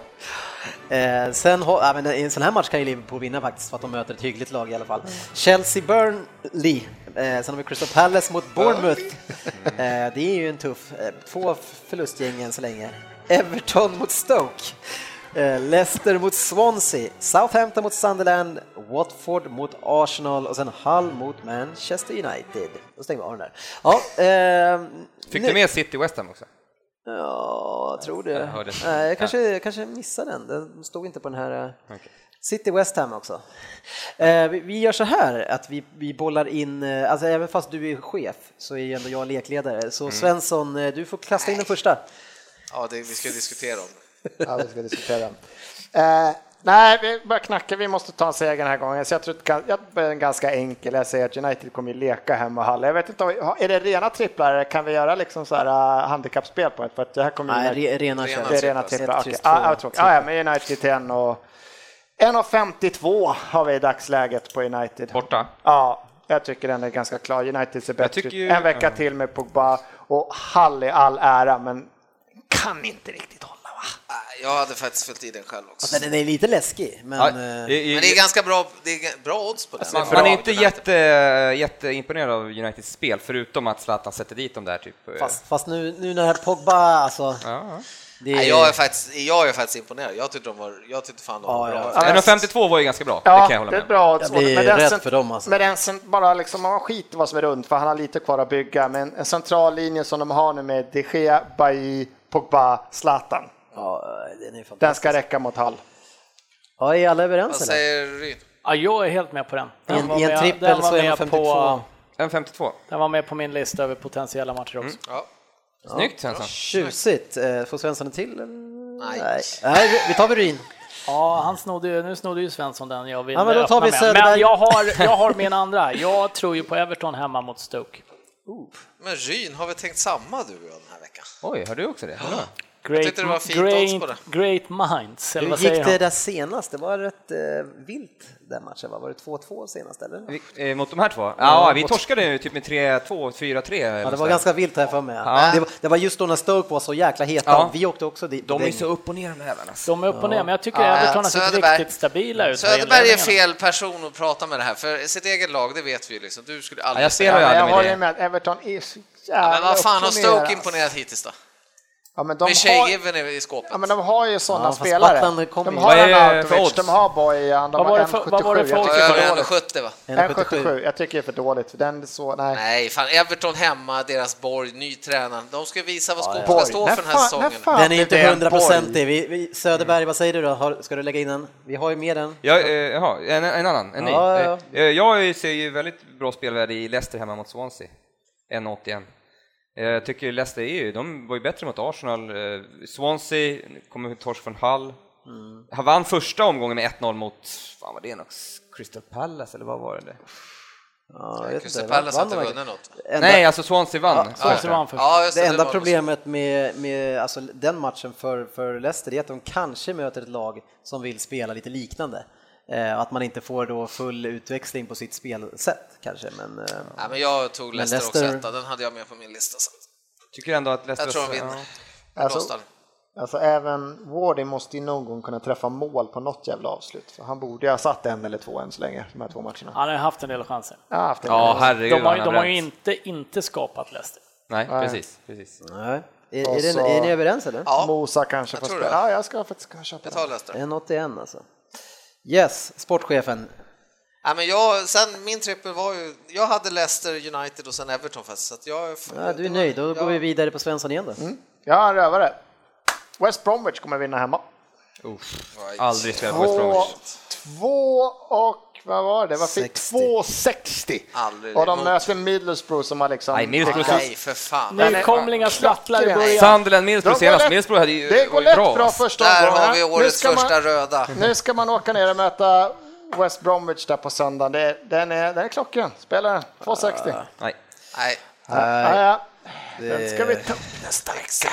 [SPEAKER 3] Eh, sen, har- ja, men en sån här match kan ju Liverpool vinna faktiskt för att de möter ett hyggligt lag i alla fall. Chelsea Burnley, eh, sen har vi Crystal Palace mot Bournemouth. Eh, det är ju en tuff, eh, två förlustgäng än så länge. Everton mot Stoke. Eh, Leicester mot Swansea, Southampton mot Sunderland, Watford mot Arsenal och sen Hull mot Manchester United. Då stänger vi av den där. Ja, eh,
[SPEAKER 4] Fick
[SPEAKER 3] nu-
[SPEAKER 4] du med City West Ham också?
[SPEAKER 3] Ja, jag tror det.
[SPEAKER 4] Jag.
[SPEAKER 3] Nej, jag kanske, jag kanske missade den. Den stod inte på den här. eh,
[SPEAKER 4] Okej.
[SPEAKER 3] City West Ham också. Eh, vi, gör så här att vi, vi bollar in, eh, alltså även fast du är chef så är ju ändå jag lekledare. Så Svensson, eh, du får kasta in den första.
[SPEAKER 5] Ja, det, vi ska diskutera om. *laughs*
[SPEAKER 7] Ja, vi ska diskutera den. Eh, nej, vi börjar knacka. Vi måste ta en seger den här gången. Så jag tror att jag en ganska enkel. Jag säger att United kommer ju leka hemma och Hall. Jag vet inte, om är det rena tripplar kan vi göra liksom så här handikappspel på det? För att det här kommer
[SPEAKER 3] Nej,
[SPEAKER 7] United-
[SPEAKER 3] re, rena
[SPEAKER 5] Rena
[SPEAKER 7] det är rena
[SPEAKER 5] tripplar.
[SPEAKER 7] ja, tråkigt. ja, ja, men United till en och 1,52 har vi i dagsläget på United.
[SPEAKER 4] Borta?
[SPEAKER 7] Ja, jag tycker den är ganska klar. United ser bättre ut.
[SPEAKER 4] ju-
[SPEAKER 7] En vecka
[SPEAKER 4] ja.
[SPEAKER 7] till med Pogba och Hall i all ära, men kan inte riktigt hålla va?
[SPEAKER 5] Nej, Jag hade faktiskt följt i den själv också.
[SPEAKER 3] Alltså, den är lite läskig, men...
[SPEAKER 4] Ja,
[SPEAKER 3] eh,
[SPEAKER 4] i- i-
[SPEAKER 5] Men det är ganska bra, det är bra odds på den.
[SPEAKER 4] Man,
[SPEAKER 5] Bra
[SPEAKER 4] man är inte jätte, jätteimponerad av Uniteds spel, förutom att Zlatan sätter dit dem där. Typ.
[SPEAKER 3] Fast, fast nu, nu när Pogba, alltså...
[SPEAKER 4] Ja.
[SPEAKER 3] Det
[SPEAKER 5] Nej, jag, är faktiskt, jag är faktiskt imponerad. Jag tyckte, de var, jag tyckte fan de var
[SPEAKER 3] Ja,
[SPEAKER 5] bra.
[SPEAKER 3] ja.
[SPEAKER 5] efter-
[SPEAKER 4] 1,52 var ju ganska bra,
[SPEAKER 7] Ja,
[SPEAKER 4] det kan jag hålla
[SPEAKER 7] det är
[SPEAKER 4] med
[SPEAKER 7] odds.
[SPEAKER 3] Jag blir
[SPEAKER 7] Men den
[SPEAKER 3] rädd för dem, alltså.
[SPEAKER 7] Men den cent- bara liksom, man skiter vad som är runt, för han har lite kvar att bygga. Men en central linje som de har nu med De Gea, Bailly, Pogba, Zlatan.
[SPEAKER 3] Ja, den är
[SPEAKER 7] Den ska räcka mot Hall.
[SPEAKER 3] Ja, är alla
[SPEAKER 5] Vad
[SPEAKER 3] överens eller?
[SPEAKER 5] säger Ryn?
[SPEAKER 6] Ja, jag är helt med på den. den
[SPEAKER 3] I en,
[SPEAKER 6] med-
[SPEAKER 3] trippel
[SPEAKER 6] den var
[SPEAKER 3] så är
[SPEAKER 6] med
[SPEAKER 3] de
[SPEAKER 6] på-
[SPEAKER 3] 52.
[SPEAKER 4] 1,52.
[SPEAKER 6] Den var med på min lista över potentiella matcher också.
[SPEAKER 5] Ja.
[SPEAKER 4] Snyggt Svensson.
[SPEAKER 3] Tjusigt. Eh, Får Svensson en till?
[SPEAKER 5] Nej.
[SPEAKER 3] Nej, Nej vi- tar Beryn.
[SPEAKER 6] Ja, han snodde, ju- nu snodde ju Svensson den jag ville
[SPEAKER 3] Ja, men då tar vi
[SPEAKER 6] med. Men jag har, jag har min andra. Jag tror ju på Everton hemma mot Stoke.
[SPEAKER 5] Men Ryn, har vi tänkt samma du och jag den här veckan?
[SPEAKER 4] Oj, har du också det? Ja.
[SPEAKER 6] Great,
[SPEAKER 5] tyckte det var fint odds på
[SPEAKER 6] great, great minds, eller
[SPEAKER 3] Hur
[SPEAKER 6] vad
[SPEAKER 3] gick
[SPEAKER 6] säger
[SPEAKER 3] det
[SPEAKER 6] han?
[SPEAKER 3] där senast? Det var rätt eh, vilt den matchen, va? Var det 2-2 senast eller?
[SPEAKER 4] Vi- eh, Mot de här två? Ja, vi
[SPEAKER 3] mot-
[SPEAKER 4] torskade ju typ med 3-2, 4-3. eller
[SPEAKER 3] Ja, det var ganska vilt här för mig.
[SPEAKER 4] Ja.
[SPEAKER 3] Det, var, det var just då när Stoke var så jäkla heta.
[SPEAKER 4] Ja.
[SPEAKER 3] Vi åkte också dit.
[SPEAKER 4] De är så upp och ner de jävlarna. alltså.
[SPEAKER 6] De är upp och ner, men jag tycker
[SPEAKER 5] Ja,
[SPEAKER 6] Everton har sett riktigt stabila ut.
[SPEAKER 5] Söderberg är fel person att prata med det här, för sitt eget lag, det vet vi ju liksom. Du skulle aldrig
[SPEAKER 4] Ja, jag ju
[SPEAKER 7] Ja, jag håller
[SPEAKER 4] det.
[SPEAKER 7] med. Everton är så
[SPEAKER 5] Ja,
[SPEAKER 7] jävla
[SPEAKER 5] men vad fan, har Stoke
[SPEAKER 7] alltså.
[SPEAKER 5] imponerat hittills då?
[SPEAKER 7] Ja, men de
[SPEAKER 5] Med Shea
[SPEAKER 7] har,
[SPEAKER 5] i skåpet.
[SPEAKER 7] ja, men de har ju sådana
[SPEAKER 3] Ja,
[SPEAKER 7] spelare. De har Arnautovic,
[SPEAKER 4] odds?
[SPEAKER 7] de har Bojan, de
[SPEAKER 6] Vad
[SPEAKER 7] har
[SPEAKER 6] var det för- vad var det
[SPEAKER 7] 1,77.
[SPEAKER 6] för
[SPEAKER 7] Jag
[SPEAKER 6] odds?
[SPEAKER 7] tycker
[SPEAKER 5] Över
[SPEAKER 7] det är för
[SPEAKER 5] 1,70
[SPEAKER 7] dåligt.
[SPEAKER 5] va?
[SPEAKER 7] 1,77. Jag tycker det är för dåligt. Den är så, nej.
[SPEAKER 5] Nej, fan Everton hemma, deras Borg, ny tränare. De ska visa vad skåpet ska stå för den här
[SPEAKER 7] fan-
[SPEAKER 5] säsongen.
[SPEAKER 7] fan
[SPEAKER 3] Den är inte
[SPEAKER 7] det en
[SPEAKER 3] 100
[SPEAKER 7] Borg?
[SPEAKER 3] procentig. Vi, vi, Söderberg, vad säger du då? Har, ska du lägga in den? Vi har ju med den.
[SPEAKER 4] Ja, eh, jaha, en, en annan, en ny.
[SPEAKER 3] Ja, ja,
[SPEAKER 4] Eh, Jag ser ju väldigt bra spelvärde i Leicester hemma mot Swansea. 1,81. Eh, Jag tycker Leicester är ju, de var ju bättre mot Arsenal. Eh, Swansea kommer torsk från Hull. Han vann första omgången med 1-0 mot, fan var det något, Crystal Palace eller vad var det?
[SPEAKER 3] Ja, jag
[SPEAKER 5] Crystal. Palace har inte
[SPEAKER 3] de
[SPEAKER 5] vunnit något.
[SPEAKER 3] Enda,
[SPEAKER 4] Nej, alltså Swansea vann.
[SPEAKER 3] Ja,
[SPEAKER 6] Swansea vann först.
[SPEAKER 5] Ja, just
[SPEAKER 3] det enda problemet med, med alltså, den matchen för, för Leicester är att de kanske möter ett lag som vill spela lite liknande. Eh, att man inte får då full utväxling på sitt spelsätt kanske, men... Eh,
[SPEAKER 5] Ja, men jag tog Leicester,
[SPEAKER 3] Leicester-
[SPEAKER 5] också den hade jag med på min lista. Så.
[SPEAKER 4] Tycker ändå att Leicester...
[SPEAKER 5] Jag tror de vinner.
[SPEAKER 4] Ja.
[SPEAKER 7] Alltså,
[SPEAKER 5] Alltså,
[SPEAKER 7] även Wardy måste ju någon gång kunna träffa mål på något jävla avslut. För han borde ju ha satt en eller två än så länge, de här två matcherna.
[SPEAKER 6] Han har haft en del chanser.
[SPEAKER 7] Har haft en
[SPEAKER 4] Ja, herregud.
[SPEAKER 6] De har, de har ju inte, inte skapat Leicester.
[SPEAKER 4] Nej,
[SPEAKER 7] Nej.
[SPEAKER 4] precis. precis.
[SPEAKER 3] nej. Är, är, det,
[SPEAKER 7] så-
[SPEAKER 3] är ni överens eller?
[SPEAKER 5] Ja,
[SPEAKER 7] Mosa kanske
[SPEAKER 5] jag
[SPEAKER 7] får spela. Ja, jag ska faktiskt köpa
[SPEAKER 5] jag
[SPEAKER 7] den.
[SPEAKER 5] tar Leicester.
[SPEAKER 3] 1,81 alltså. Yes, sportchefen.
[SPEAKER 5] Ja, men jag, sen min trippel var ju, jag hade Leicester United och sen Everton fast, så att jag...
[SPEAKER 3] Ja, du är nöjd, då går vi vidare på Svensson igen då.
[SPEAKER 7] Jag har en rövare. West Bromwich kommer vinna hemma.
[SPEAKER 4] Aldrig spelat West Bromwich.
[SPEAKER 7] två och vad var det? Vad fick
[SPEAKER 3] 60.
[SPEAKER 7] 2,60.
[SPEAKER 5] Aldrig
[SPEAKER 7] Och de möter Middlesbrough som har liksom...
[SPEAKER 4] Nej, Middlesbrough-
[SPEAKER 5] Nej, för fan.
[SPEAKER 6] Nykomlingar sprattlar i början.
[SPEAKER 4] Sunderland, Middlesbrough senast.
[SPEAKER 7] lätt-
[SPEAKER 4] Middlesbrough hade ju
[SPEAKER 7] Det går lätt
[SPEAKER 4] bra.
[SPEAKER 7] bra första
[SPEAKER 5] Där har vi
[SPEAKER 7] Nu
[SPEAKER 5] årets
[SPEAKER 7] ska man-
[SPEAKER 5] första röda. *laughs*
[SPEAKER 7] Nu ska man åka ner och möta West Bromwich där på söndagen. Det, den, är, den är klockren. Spela den. 2,60.
[SPEAKER 4] Nej.
[SPEAKER 5] Nej,
[SPEAKER 7] Ja, ja. Den ska vi ta upp nästa vecka.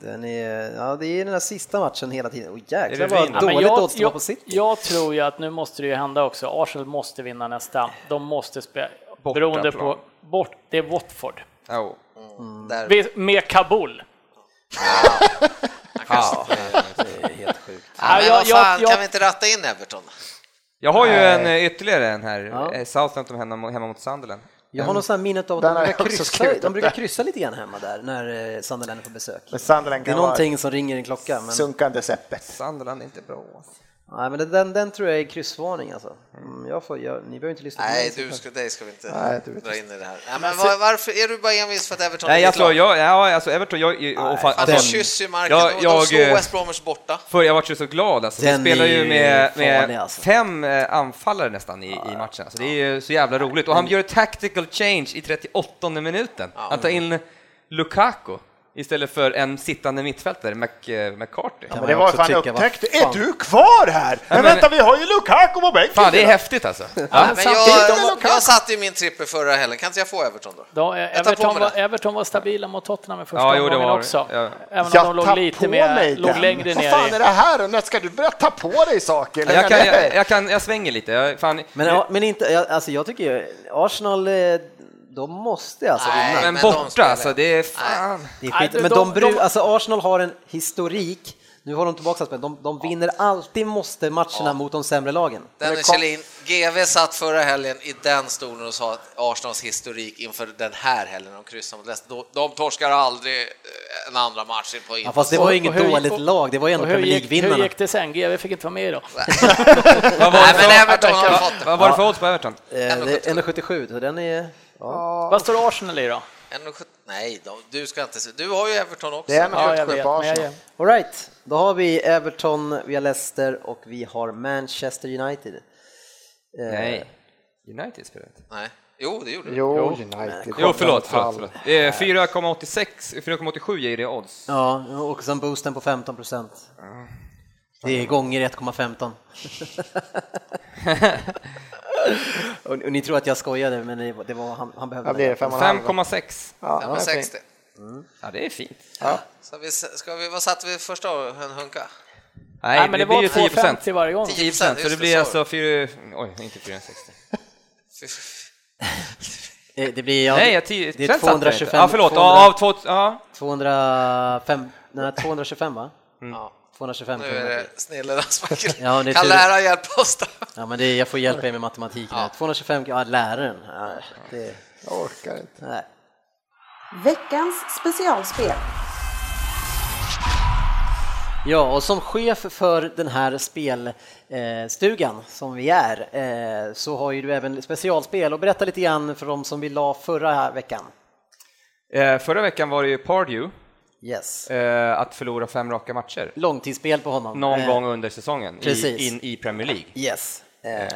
[SPEAKER 3] Den är, ja, det är den här sista matchen hela tiden. Oh, jäklar
[SPEAKER 4] det
[SPEAKER 3] vad?
[SPEAKER 6] Ja,
[SPEAKER 3] dåligt
[SPEAKER 6] jag,
[SPEAKER 3] odds
[SPEAKER 6] jag,
[SPEAKER 3] på City.
[SPEAKER 6] jag tror ju att nu måste det ju hända också. Arsenal måste vinna nästa. De måste spela, beroende på, bort, det är Watford.
[SPEAKER 4] Oh.
[SPEAKER 5] Där.
[SPEAKER 6] Vi- Med Kabul.
[SPEAKER 4] Ja.
[SPEAKER 3] Det är helt sjukt.
[SPEAKER 5] Ja, men
[SPEAKER 6] Ja,
[SPEAKER 5] vad fan,
[SPEAKER 6] jag-
[SPEAKER 5] kan vi inte ratta in Everton?
[SPEAKER 4] Jag har ju en eh, ytterligare en här.
[SPEAKER 3] Ja.
[SPEAKER 4] Eh, Southampton hemma, hemma mot Sunderland.
[SPEAKER 3] Jag har något minnet av att de brukar, kryssa, de brukar kryssa lite grann hemma där när eh, Sunderland är på besök.
[SPEAKER 7] Men Sunderland
[SPEAKER 3] Det är någonting som ringer en klocka. Men,
[SPEAKER 7] sunkande säppet.
[SPEAKER 4] Sunderland är inte bra. Alltså.
[SPEAKER 3] nej, men den, den tror jag är kryssvarning alltså. Mm, jag får, jag, ni behöver inte lyssna på
[SPEAKER 5] Nej, du ska, dig ska vi inte
[SPEAKER 7] Nej, du
[SPEAKER 5] dra in i det här. Nej, men var, varför är du bara envis för att Everton
[SPEAKER 4] Nej,
[SPEAKER 5] är
[SPEAKER 4] jag tror, jag, ja, alltså Everton, jag, jag, och fan,
[SPEAKER 5] Alltså,
[SPEAKER 4] alltså,
[SPEAKER 5] kysser ju marken,
[SPEAKER 4] jag-
[SPEAKER 5] och de
[SPEAKER 4] jag,
[SPEAKER 5] slår West Bromwich borta.
[SPEAKER 4] för jag vart ju så glad alltså. Vi
[SPEAKER 3] Den
[SPEAKER 4] spelar
[SPEAKER 3] är
[SPEAKER 4] ju med, med
[SPEAKER 3] farlig, alltså.
[SPEAKER 4] fem eh, anfallare nästan i, i matchen. Alltså, det är ju så jävla roligt. Och han gör ett tactical change i 38 minuten. Han tar in Lukaku istället för en sittande mittfältare, Mac, eh, McCarthy.
[SPEAKER 7] Men
[SPEAKER 3] man
[SPEAKER 7] det var fan
[SPEAKER 3] vad
[SPEAKER 7] upptäckt. Är
[SPEAKER 3] fan.
[SPEAKER 7] du kvar här? Men,
[SPEAKER 4] men-
[SPEAKER 7] vänta, vi har ju Lukaku på bänken.
[SPEAKER 4] Fan, det är häftigt alltså. Ja.
[SPEAKER 5] Men
[SPEAKER 7] samtidigt
[SPEAKER 5] jag,
[SPEAKER 7] Lukaku.
[SPEAKER 5] jag satte ju min trippel förra helgen, kan inte jag få Everton då? På
[SPEAKER 6] Everton, var. Everton var stabila mot Tottenham i första
[SPEAKER 4] Ja, jo, det
[SPEAKER 6] omgången
[SPEAKER 4] var
[SPEAKER 6] också.
[SPEAKER 4] Ja.
[SPEAKER 6] Även om
[SPEAKER 7] Jag
[SPEAKER 6] de låg
[SPEAKER 7] tar
[SPEAKER 6] lite
[SPEAKER 7] på
[SPEAKER 6] mer,
[SPEAKER 7] mig
[SPEAKER 6] låg längre
[SPEAKER 7] Vad
[SPEAKER 6] ner
[SPEAKER 7] fan
[SPEAKER 6] i...
[SPEAKER 7] är det här? När ska du börja ta på dig saker?
[SPEAKER 4] Jag, kan, jag, jag, kan, jag svänger lite. Jag, fan,
[SPEAKER 3] Men, ja, men inte, jag- alltså jag tycker ju, Arsenal, eh, de måste alltså
[SPEAKER 5] Nej,
[SPEAKER 3] vinna.
[SPEAKER 4] men,
[SPEAKER 5] men de
[SPEAKER 4] borta
[SPEAKER 5] spelar-
[SPEAKER 4] alltså, det är fan.
[SPEAKER 3] Det är
[SPEAKER 6] Nej,
[SPEAKER 3] skit.
[SPEAKER 6] de-
[SPEAKER 3] Men
[SPEAKER 6] de-
[SPEAKER 3] de,
[SPEAKER 6] de-
[SPEAKER 3] alltså Arsenal har en historik, nu har de tillbaka att spela, de, de vinner alltid måste matcherna mot de sämre lagen.
[SPEAKER 5] Dennis Kjellin, GV satt förra helgen i den stolen och sa att Arsenals historik inför den här helgen, de kryssar mot Leicester, de, de torskar aldrig eh, en andra match på
[SPEAKER 3] Ja, fast det var ju inget dåligt
[SPEAKER 6] och-
[SPEAKER 3] lag, det var ju ändå Premier
[SPEAKER 6] gick, hur
[SPEAKER 3] League-vinnarna.
[SPEAKER 6] gick det sen? GV fick inte vara med då. *laughs*
[SPEAKER 4] Vad var
[SPEAKER 5] Nej,
[SPEAKER 4] det
[SPEAKER 5] men
[SPEAKER 4] för- odds på Everton?
[SPEAKER 3] Eh, det är 1,77, så den är... Ja.
[SPEAKER 6] Vad står Arsenal i då?
[SPEAKER 5] 1,70 Nej, du ska inte se. Du har ju Everton också.
[SPEAKER 7] Det är
[SPEAKER 6] Ja, jag
[SPEAKER 7] 77
[SPEAKER 6] vet.
[SPEAKER 7] på Arsenal.
[SPEAKER 3] All right, då har vi Everton, vi har Leicester och vi har Manchester United. Eh,
[SPEAKER 4] Nej, United spelar inte.
[SPEAKER 5] Nej. Jo, det gjorde du.
[SPEAKER 7] Jo, United.
[SPEAKER 4] Jo, förlåt, förlåt. förlåt. Det är 4,86, 4,87 ger det odds.
[SPEAKER 3] Ja, och sen boosten på 15 procent. Det är gånger 1,15. *laughs* *laughs* *laughs* och, och ni tror att jag skojade, men det var, det var han, han behövde
[SPEAKER 7] Vad blir det?
[SPEAKER 3] lägga.
[SPEAKER 7] Fem och en halv?
[SPEAKER 4] 5,6.
[SPEAKER 7] Ja,
[SPEAKER 5] Den var
[SPEAKER 7] det är
[SPEAKER 5] 60.
[SPEAKER 7] fint.
[SPEAKER 4] Ja, det är fint.
[SPEAKER 5] Så vi, ska vi, vad satte vi första en hunka?
[SPEAKER 4] Nej,
[SPEAKER 6] Nej, men det,
[SPEAKER 4] blir
[SPEAKER 6] var
[SPEAKER 4] ju 10 procent.
[SPEAKER 6] 2,50 varje gång.
[SPEAKER 5] 10
[SPEAKER 4] 10 procent, så det
[SPEAKER 5] det,
[SPEAKER 4] blir
[SPEAKER 5] så.
[SPEAKER 4] alltså 4... Oj, inte 460. *laughs*
[SPEAKER 3] Eh, Det blir, ja,
[SPEAKER 4] Nej, jag 10
[SPEAKER 3] det är
[SPEAKER 4] procent satte jag inte.
[SPEAKER 3] 225.
[SPEAKER 4] Ja, förlåt.
[SPEAKER 3] 200,
[SPEAKER 4] Ja, av två... Ja.
[SPEAKER 3] 205, nej, 225 va?
[SPEAKER 5] Ja,
[SPEAKER 3] 225
[SPEAKER 5] nu är
[SPEAKER 3] kronor.
[SPEAKER 5] det snille Rasmus. *laughs*
[SPEAKER 3] Ja, det är
[SPEAKER 5] kan
[SPEAKER 3] tur.
[SPEAKER 5] lära hjälpa oss då.
[SPEAKER 3] Ja, men det, jag får hjälpa er med matematiken. här. 225 ja, läraren. Ja, det,
[SPEAKER 7] Jag orkar inte.
[SPEAKER 3] nej.
[SPEAKER 1] Veckans specialspel.
[SPEAKER 3] Ja, och som chef för den här spelstugan som vi är eh, så har ju du även specialspel och berätta lite grann för de som vi la förra veckan.
[SPEAKER 4] Eh, förra veckan var det ju Pardew,
[SPEAKER 3] Yes.
[SPEAKER 4] eh, att förlora fem raka matcher.
[SPEAKER 3] Långtidsspel på honom.
[SPEAKER 4] Någon
[SPEAKER 3] Eh,
[SPEAKER 4] gång under säsongen i, in i Premier League.
[SPEAKER 3] Yes. Eh,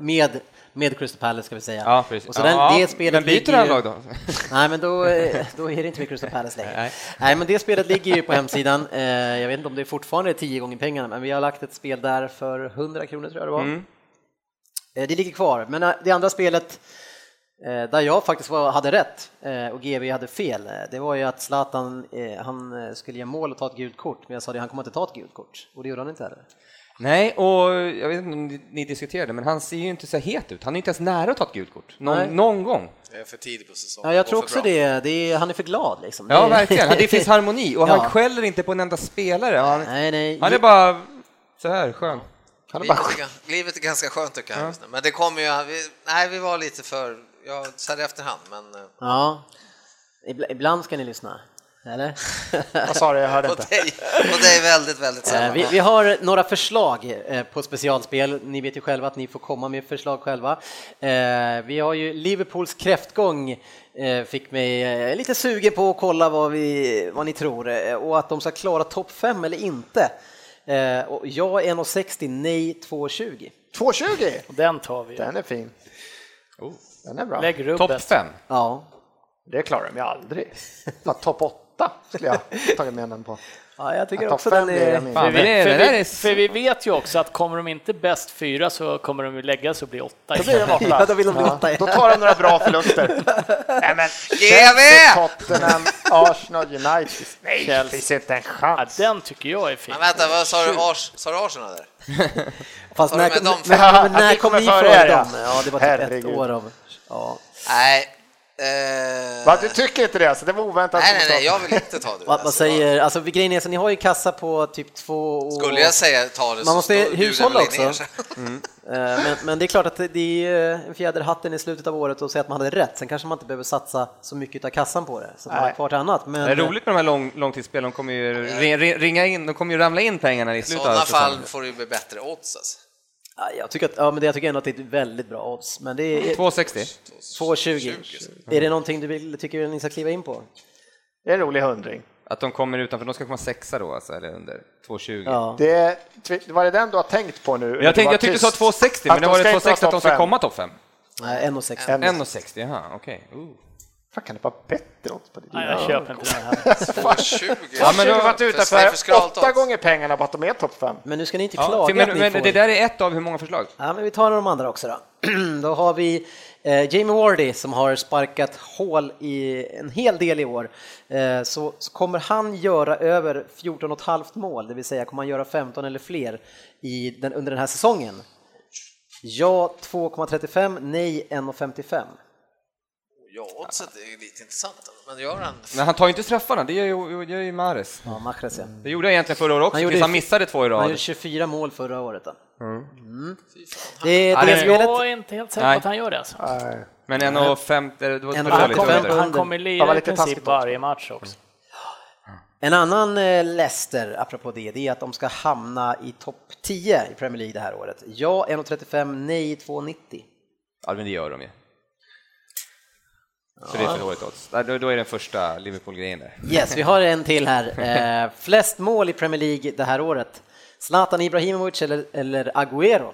[SPEAKER 3] med, med Crystal Palace ska vi säga.
[SPEAKER 4] Ja, precis.
[SPEAKER 3] Och så den,
[SPEAKER 4] ja,
[SPEAKER 3] det spelet
[SPEAKER 4] men byter han lag då? *laughs*
[SPEAKER 3] Nej, men då, eh, då är det inte med Crystal Palace längre.
[SPEAKER 4] Nej.
[SPEAKER 3] Nej. men det spelet ligger ju på hemsidan. Eh, Jag vet inte om det fortfarande är tio gånger pengarna, men vi har lagt ett spel där för 100 kronor tror jag det var.
[SPEAKER 4] Mm.
[SPEAKER 3] Eh, Det ligger kvar, men eh, det andra spelet eh, där jag faktiskt var, hade rätt eh, och GV hade fel, eh, det var ju att Zlatan eh, han eh, skulle ge mål och ta ett gult kort, men jag sa det, han kommer inte ta ett gult kort och det gjorde han inte heller.
[SPEAKER 4] Nej, och jag vet inte om ni- diskuterade, men han ser ju inte så het ut. Han är inte ens nära att ta ett gult kort. Någon, någon gång.
[SPEAKER 5] Det är för tidigt på säsongen.
[SPEAKER 3] Ja, jag tror också det, det är, han är för glad liksom.
[SPEAKER 4] Ja,
[SPEAKER 3] Det-
[SPEAKER 4] verkligen. Det finns harmoni och
[SPEAKER 3] Ja.
[SPEAKER 4] han skäller inte på en enda spelare. Han,
[SPEAKER 3] Nej, nej.
[SPEAKER 4] han är bara så här skön.
[SPEAKER 7] Han är bara
[SPEAKER 5] Livet är, gan- livet är ganska skönt tycker jag. nu. Men det kommer ju, vi, nej vi var lite för, jag sa det efterhand men eh,
[SPEAKER 3] Ja, Ibla- ibland ska ni lyssna. Eller? *laughs*
[SPEAKER 7] Vad sa du? Jag hörde
[SPEAKER 5] På
[SPEAKER 7] inte.
[SPEAKER 5] dig, på dig väldigt, väldigt
[SPEAKER 3] Eh,
[SPEAKER 5] sällan.
[SPEAKER 3] Vi, vi har några förslag eh, på specialspel. Ni vet ju själva att ni får komma med förslag själva. Vi har ju Liverpools kräftgång fick mig lite sugen på att kolla vad, vi, vad ni tror och att de ska klara topp 5 eller inte. Och jag är 1,60, nej 2,20.
[SPEAKER 7] 2,20!
[SPEAKER 6] Den tar vi.
[SPEAKER 7] Den är fin.
[SPEAKER 4] Oh.
[SPEAKER 7] Den är bra.
[SPEAKER 6] Lägg rubbet.
[SPEAKER 4] Topp fem.
[SPEAKER 3] Ja.
[SPEAKER 7] Det klarar de ju aldrig. *laughs* Topp 8 skulle jag tagit med den på.
[SPEAKER 3] ja, jag tycker
[SPEAKER 7] Topp
[SPEAKER 3] också
[SPEAKER 7] fem
[SPEAKER 3] den är...
[SPEAKER 7] jag.
[SPEAKER 4] Fan,
[SPEAKER 6] För
[SPEAKER 4] det
[SPEAKER 6] vi, för, vi,
[SPEAKER 4] är-
[SPEAKER 6] för vi vet ju också att kommer de inte bäst fyra så kommer de ju lägga sig och bli åtta.
[SPEAKER 7] Då blir det åtta.
[SPEAKER 3] Ja, då vill de bli åtta.
[SPEAKER 7] Då tar de några bra förluster. *laughs* Nej, men
[SPEAKER 5] GV!
[SPEAKER 7] Tottenham, Arsenal, United. Nej, det finns inte en
[SPEAKER 6] Ja,
[SPEAKER 7] chans.
[SPEAKER 6] den tycker jag är fin.
[SPEAKER 5] Men vänta, vad sa du? Ars, sa du Arsenal där?
[SPEAKER 3] Fast när,
[SPEAKER 5] med dem
[SPEAKER 3] men,
[SPEAKER 5] fem?
[SPEAKER 3] men, när
[SPEAKER 7] Att vi
[SPEAKER 3] kom
[SPEAKER 7] kommer
[SPEAKER 3] vi
[SPEAKER 7] före ja.
[SPEAKER 3] dem? Ja, det var typ ett år av... Ja.
[SPEAKER 5] Nej. Eh,
[SPEAKER 7] Va, du tycker inte det? Alltså, det var oväntat.
[SPEAKER 5] nej, nej, nej, jag vill inte ta det.
[SPEAKER 3] Vad,
[SPEAKER 5] Alltså,
[SPEAKER 3] säger, alltså grejen är så ni har ju kassa på typ två och...
[SPEAKER 5] Skulle jag säga ta det
[SPEAKER 3] Man måste hushålla också.
[SPEAKER 5] er. *laughs*
[SPEAKER 3] Eh, Men, men det är klart att det är en fjäder i hatten i slutet av året och säga att man hade rätt. Sen kanske man inte behöver satsa så mycket av kassan på det, så att man har kvar till annat. Men,
[SPEAKER 4] Det är roligt med de här lång, långtidsspelen, de kommer ju ri- ri- ringa in, de kommer ju ramla in pengarna i
[SPEAKER 5] I
[SPEAKER 4] slutet av
[SPEAKER 5] sådana fall får det ju bli bättre odds alltså.
[SPEAKER 3] Ja, jag, tycker att, ja, men det, jag tycker ändå att det är ett väldigt bra odds. Men det är
[SPEAKER 4] 2,60.
[SPEAKER 3] 2,20. Är det någonting du vill, tycker ni ska kliva in på?
[SPEAKER 7] Det är en rolig hundring.
[SPEAKER 4] Att de kommer utanför, de ska komma sexa då alltså, eller under 2,20.
[SPEAKER 3] Ja.
[SPEAKER 7] Det, var det den du har tänkt på nu?
[SPEAKER 4] Jag, tänkte, jag tyckte du sa
[SPEAKER 7] tyst.
[SPEAKER 4] 2,60,
[SPEAKER 7] Att
[SPEAKER 4] men det
[SPEAKER 7] de
[SPEAKER 4] var det
[SPEAKER 7] inte ha
[SPEAKER 4] 2,60 att de ska
[SPEAKER 7] fem.
[SPEAKER 4] komma topp 5?
[SPEAKER 3] Nej, 1,60.
[SPEAKER 4] 1,60, jaha, okej. Uh.
[SPEAKER 7] Fan, kan det vara bättre odds på det?
[SPEAKER 6] Nej, jag köper inte den här. *laughs*
[SPEAKER 5] Fan, 20.
[SPEAKER 4] Ja, men
[SPEAKER 7] Du har varit
[SPEAKER 5] för-
[SPEAKER 7] ute
[SPEAKER 5] för
[SPEAKER 7] för
[SPEAKER 5] skralt
[SPEAKER 7] åtta gånger pengarna på att de är topp fem.
[SPEAKER 3] Men nu ska ni inte
[SPEAKER 4] Ja,
[SPEAKER 3] klaga
[SPEAKER 4] men, men
[SPEAKER 3] får...
[SPEAKER 4] det där är ett av hur många förslag?
[SPEAKER 3] Ja, men vi tar de andra också då. *clears throat* då har vi eh, Jamie Wardy som har sparkat hål i en hel del i år. Eh, så, så kommer han göra över 14,5 mål, det vill säga kommer han göra 15 eller fler i den, under den här säsongen. Ja 2,35, nej 1,55.
[SPEAKER 5] Ja, oddset är lite intressant. Men gör han...
[SPEAKER 4] Men han tar ju inte straffarna, det gör ju, gör ju Mahrez.
[SPEAKER 3] Ja, Mahrez ja.
[SPEAKER 4] Det gjorde han egentligen förra året också,
[SPEAKER 3] Han gjorde
[SPEAKER 4] han missade två i
[SPEAKER 3] Han
[SPEAKER 4] rad.
[SPEAKER 3] gjorde 24 mål förra året. Då. Mm.
[SPEAKER 5] fan.
[SPEAKER 3] Det, det spelet.
[SPEAKER 6] Jag är inte helt säker
[SPEAKER 4] Nej.
[SPEAKER 6] på att han gör det. Alltså.
[SPEAKER 7] Nej.
[SPEAKER 4] Men 1,50, det var
[SPEAKER 3] En
[SPEAKER 4] för
[SPEAKER 3] och
[SPEAKER 6] Han kommer, han
[SPEAKER 7] Ja,
[SPEAKER 6] lira i princip varje match också.
[SPEAKER 3] En annan eh, Leicester, apropå det, det är att de ska hamna i topp 10 i Premier League det här året. Ja 1,35, nej 2,90.
[SPEAKER 4] Ja, men det gör de ju. Så det är för dåligt odds. Nej, Då, då är den första Liverpool-grejen där.
[SPEAKER 3] Yes, vi har en till här. *laughs* Eh, flest mål i Premier League det här året. Zlatan Ibrahimovic eller, eller Agüero.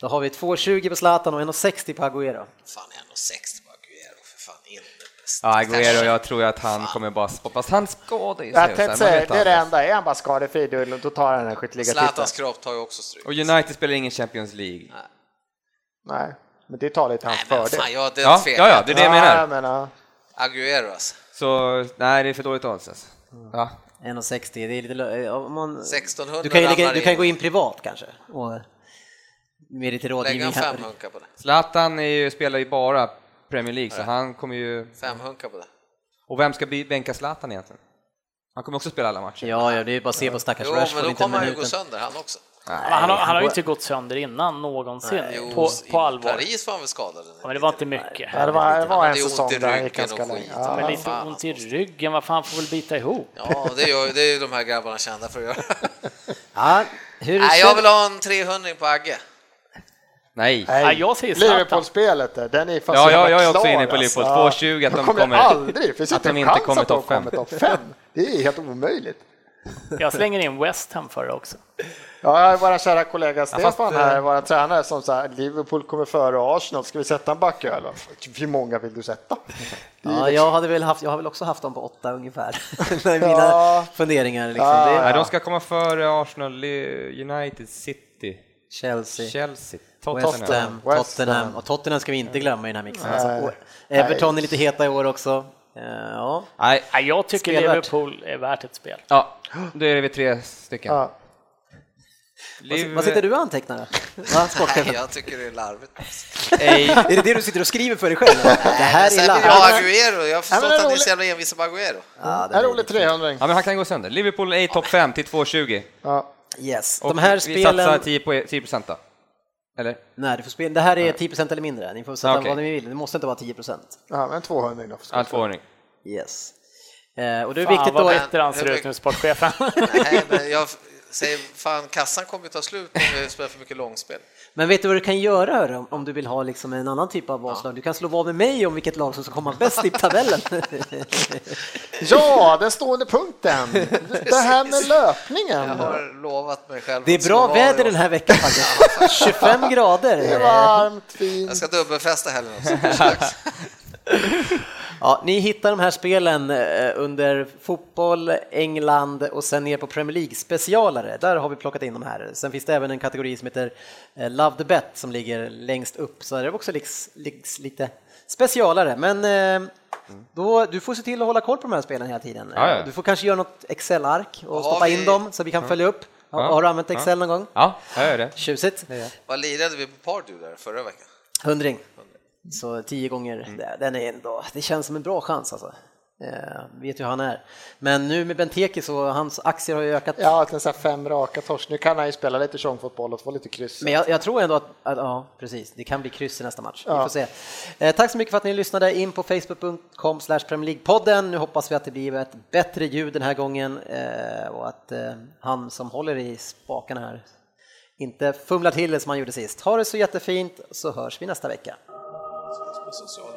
[SPEAKER 3] Då har vi 2,20 på Zlatan och 1,60 på Agüero.
[SPEAKER 5] Fan, jag är ändå 60 på Aguero. För fan, inte bäst.
[SPEAKER 4] Ja, Aguero, jag tror att han kommer bara... Fast han skadar ju sig.
[SPEAKER 7] Jag säga, det är det enda. Är han bara skadefri, då, tar han den här skytteligatiteln.
[SPEAKER 5] Zlatans kropp tar ju också stryk.
[SPEAKER 4] Och United spelar ingen Champions League.
[SPEAKER 7] Nej, men det talar till hans fördel.
[SPEAKER 5] fan, jag, det
[SPEAKER 4] Ja, ja, ja, det är det jag menar.
[SPEAKER 7] Ja, men, ja.
[SPEAKER 5] Aguero alltså.
[SPEAKER 4] Så nej, det är för dåligt odds alltså. Ja.
[SPEAKER 3] 1,60, det är lite... lö- eh, Om man,
[SPEAKER 5] 1600
[SPEAKER 3] du kan ju lägga, du kan gå in privat kanske. Och med lite rådgivning.
[SPEAKER 5] en
[SPEAKER 3] här.
[SPEAKER 5] femhunka på det.
[SPEAKER 4] Zlatan är ju, spelar ju bara Premier League, så han kommer ju...
[SPEAKER 5] Femhunka på det.
[SPEAKER 4] Och vem ska bänka Zlatan egentligen? Han kommer också spela alla matcher.
[SPEAKER 3] Ja, ja, det är bara att se på stackars
[SPEAKER 5] Jo,
[SPEAKER 3] Rashford.
[SPEAKER 5] men då
[SPEAKER 3] en
[SPEAKER 5] kommer han ju gå sönder han också.
[SPEAKER 6] Men han, har, han har ju inte gått sönder innan någonsin,
[SPEAKER 5] Jo,
[SPEAKER 6] på,
[SPEAKER 5] i
[SPEAKER 6] på allvar.
[SPEAKER 5] Paris var han väl skadad?
[SPEAKER 6] Ja, men det var inte mycket.
[SPEAKER 7] Ja, det var, det var en säsong där han gick
[SPEAKER 5] ryggen
[SPEAKER 7] ganska länge. Ja.
[SPEAKER 6] Men lite
[SPEAKER 5] fan,
[SPEAKER 6] ont i ryggen, vad fan får väl bita ihop?
[SPEAKER 5] Ja, det, gör, det är ju de här grabbarna kända för att göra. *laughs*
[SPEAKER 3] Ja, hur
[SPEAKER 5] Nej, jag vill ha en 300 på Agge.
[SPEAKER 4] Nej.
[SPEAKER 6] Ja, jag säger.
[SPEAKER 7] Liverpool-spelet där, den är fan
[SPEAKER 4] Ja, jag, jag är också inne på
[SPEAKER 7] alltså.
[SPEAKER 4] Liverpool. 2,20 att de
[SPEAKER 7] kommer
[SPEAKER 4] kommer...
[SPEAKER 7] aldrig, det finns
[SPEAKER 4] att
[SPEAKER 7] inte
[SPEAKER 4] de inte kommer topp fem.
[SPEAKER 7] kommer topp fem. Det är helt omöjligt.
[SPEAKER 6] Jag slänger in West Ham för det också.
[SPEAKER 7] Ja, vår kära kollega Stefan
[SPEAKER 4] fast, eh,
[SPEAKER 7] här, vår tränare som sa Liverpool kommer före Arsenal, ska vi sätta en backöl? Hur många vill du sätta? Det
[SPEAKER 3] Ja, jag, hade väl haft, jag har väl också haft dem på åtta ungefär. *laughs* Mina
[SPEAKER 7] Ja.
[SPEAKER 3] funderingar. Liksom.
[SPEAKER 7] Ja.
[SPEAKER 3] Det,
[SPEAKER 4] Nej, de ska komma före Arsenal, United, City,
[SPEAKER 3] Chelsea,
[SPEAKER 4] Chelsea,
[SPEAKER 3] West
[SPEAKER 4] Tottenham.
[SPEAKER 3] Ham,
[SPEAKER 7] West
[SPEAKER 3] Tottenham.
[SPEAKER 7] Ham.
[SPEAKER 3] Och Tottenham ska vi inte glömma i den här mixen. Alltså, Everton är lite heta i år också. Eh, Ja.
[SPEAKER 4] Nej,
[SPEAKER 6] Ja, jag tycker
[SPEAKER 3] Spelvärt.
[SPEAKER 6] Liverpool är värt ett spel.
[SPEAKER 4] ja, då är vi tre stycken.
[SPEAKER 7] Ja.
[SPEAKER 4] Liv-
[SPEAKER 3] Vad sitter du och antecknar? *laughs* Va,
[SPEAKER 5] Nej, jag tycker det är larvigt.
[SPEAKER 4] Ej.
[SPEAKER 3] Är det det du sitter och skriver för dig själv? Det här är
[SPEAKER 5] vill jag
[SPEAKER 3] larvigt.
[SPEAKER 5] Aguero. Jag har förstått
[SPEAKER 7] är
[SPEAKER 5] att ni är
[SPEAKER 7] roligt.
[SPEAKER 5] så jävla envisa på Aguero.
[SPEAKER 3] Ja, det
[SPEAKER 7] En
[SPEAKER 3] är
[SPEAKER 7] rolig 300
[SPEAKER 4] Ja, men han kan gå sönder. Liverpool är i topp 5 till 2,20.
[SPEAKER 7] ja.
[SPEAKER 3] Yes.
[SPEAKER 4] Och
[SPEAKER 3] De här
[SPEAKER 4] vi
[SPEAKER 3] spelen...
[SPEAKER 4] satsar 10 på 10 procent då. Eller?
[SPEAKER 3] Nej, du får spela. Det här är 10% eller mindre. Ni får sätta
[SPEAKER 4] Okej.
[SPEAKER 3] vad ni vill. Det måste inte vara 10%.
[SPEAKER 7] ja, men 200 då.
[SPEAKER 4] Ja, 200.
[SPEAKER 3] Yes. Eh, och det är
[SPEAKER 6] Fan
[SPEAKER 3] viktigt
[SPEAKER 6] vad
[SPEAKER 3] då...
[SPEAKER 6] bättre han ser ut nu, sportchefen.
[SPEAKER 5] Nej, men jag säger fan, kassan kommer ju ta slut om vi spelar för mycket långspel.
[SPEAKER 3] Men vet du vad du kan göra om, du vill ha liksom en annan typ av avslag? Du kan slå vad med mig om vilket lag som ska komma bäst i tabellen. *laughs*
[SPEAKER 7] Ja, den stående punkten. *laughs* Det här med
[SPEAKER 5] Jag
[SPEAKER 7] löpningen.
[SPEAKER 5] har lovat mig själv
[SPEAKER 3] Det är bra väder
[SPEAKER 5] jag-
[SPEAKER 3] den här veckan faktiskt. *laughs* 25 grader.
[SPEAKER 7] Det är varmt, fint.
[SPEAKER 5] Jag ska dubbelfesta helgen också.
[SPEAKER 3] Ja, ni hittar de här spelen eh, under fotboll, England och sen ner på Premier League specialare. Där har vi plockat in de här. Sen finns det även en kategori som heter eh, Love the Bet som ligger längst upp, så det är också liks, liks, lite specialare. Men eh, då, du får se till att hålla koll på de här spelen hela tiden.
[SPEAKER 4] Ja, ja.
[SPEAKER 3] Du får kanske göra något Excel-ark och stoppa in dem så vi kan följa upp. Har,
[SPEAKER 4] Ja.
[SPEAKER 3] har du använt Excel någon gång?
[SPEAKER 4] Ja, jag gör det.
[SPEAKER 3] Tjusigt.
[SPEAKER 5] Vad lirade vi på Pardew där förra veckan?
[SPEAKER 3] Hundring. Så tio gånger,
[SPEAKER 4] Mm.
[SPEAKER 3] det- den är ändå, det känns som en bra chans alltså. Eh, vet ju hur han är. Men nu med Benteke så hans aktier har ju ökat.
[SPEAKER 7] Ja, att här fem raka torsk. Nu kan han ju spela lite tjongfotboll och få lite kryss.
[SPEAKER 3] Men jag, jag tror ändå att, att, ja precis, det kan bli kryss i nästa match. Vi
[SPEAKER 7] Ja.
[SPEAKER 3] får se. Eh, tack så mycket för att ni lyssnade in på facebook.com League-podden. Nu hoppas vi att det blir ett bättre ljud den här gången eh, och att eh, han som håller i spakarna här inte fumlar till det som han gjorde sist. Ha det så jättefint så hörs vi nästa vecka.
[SPEAKER 5] vocês só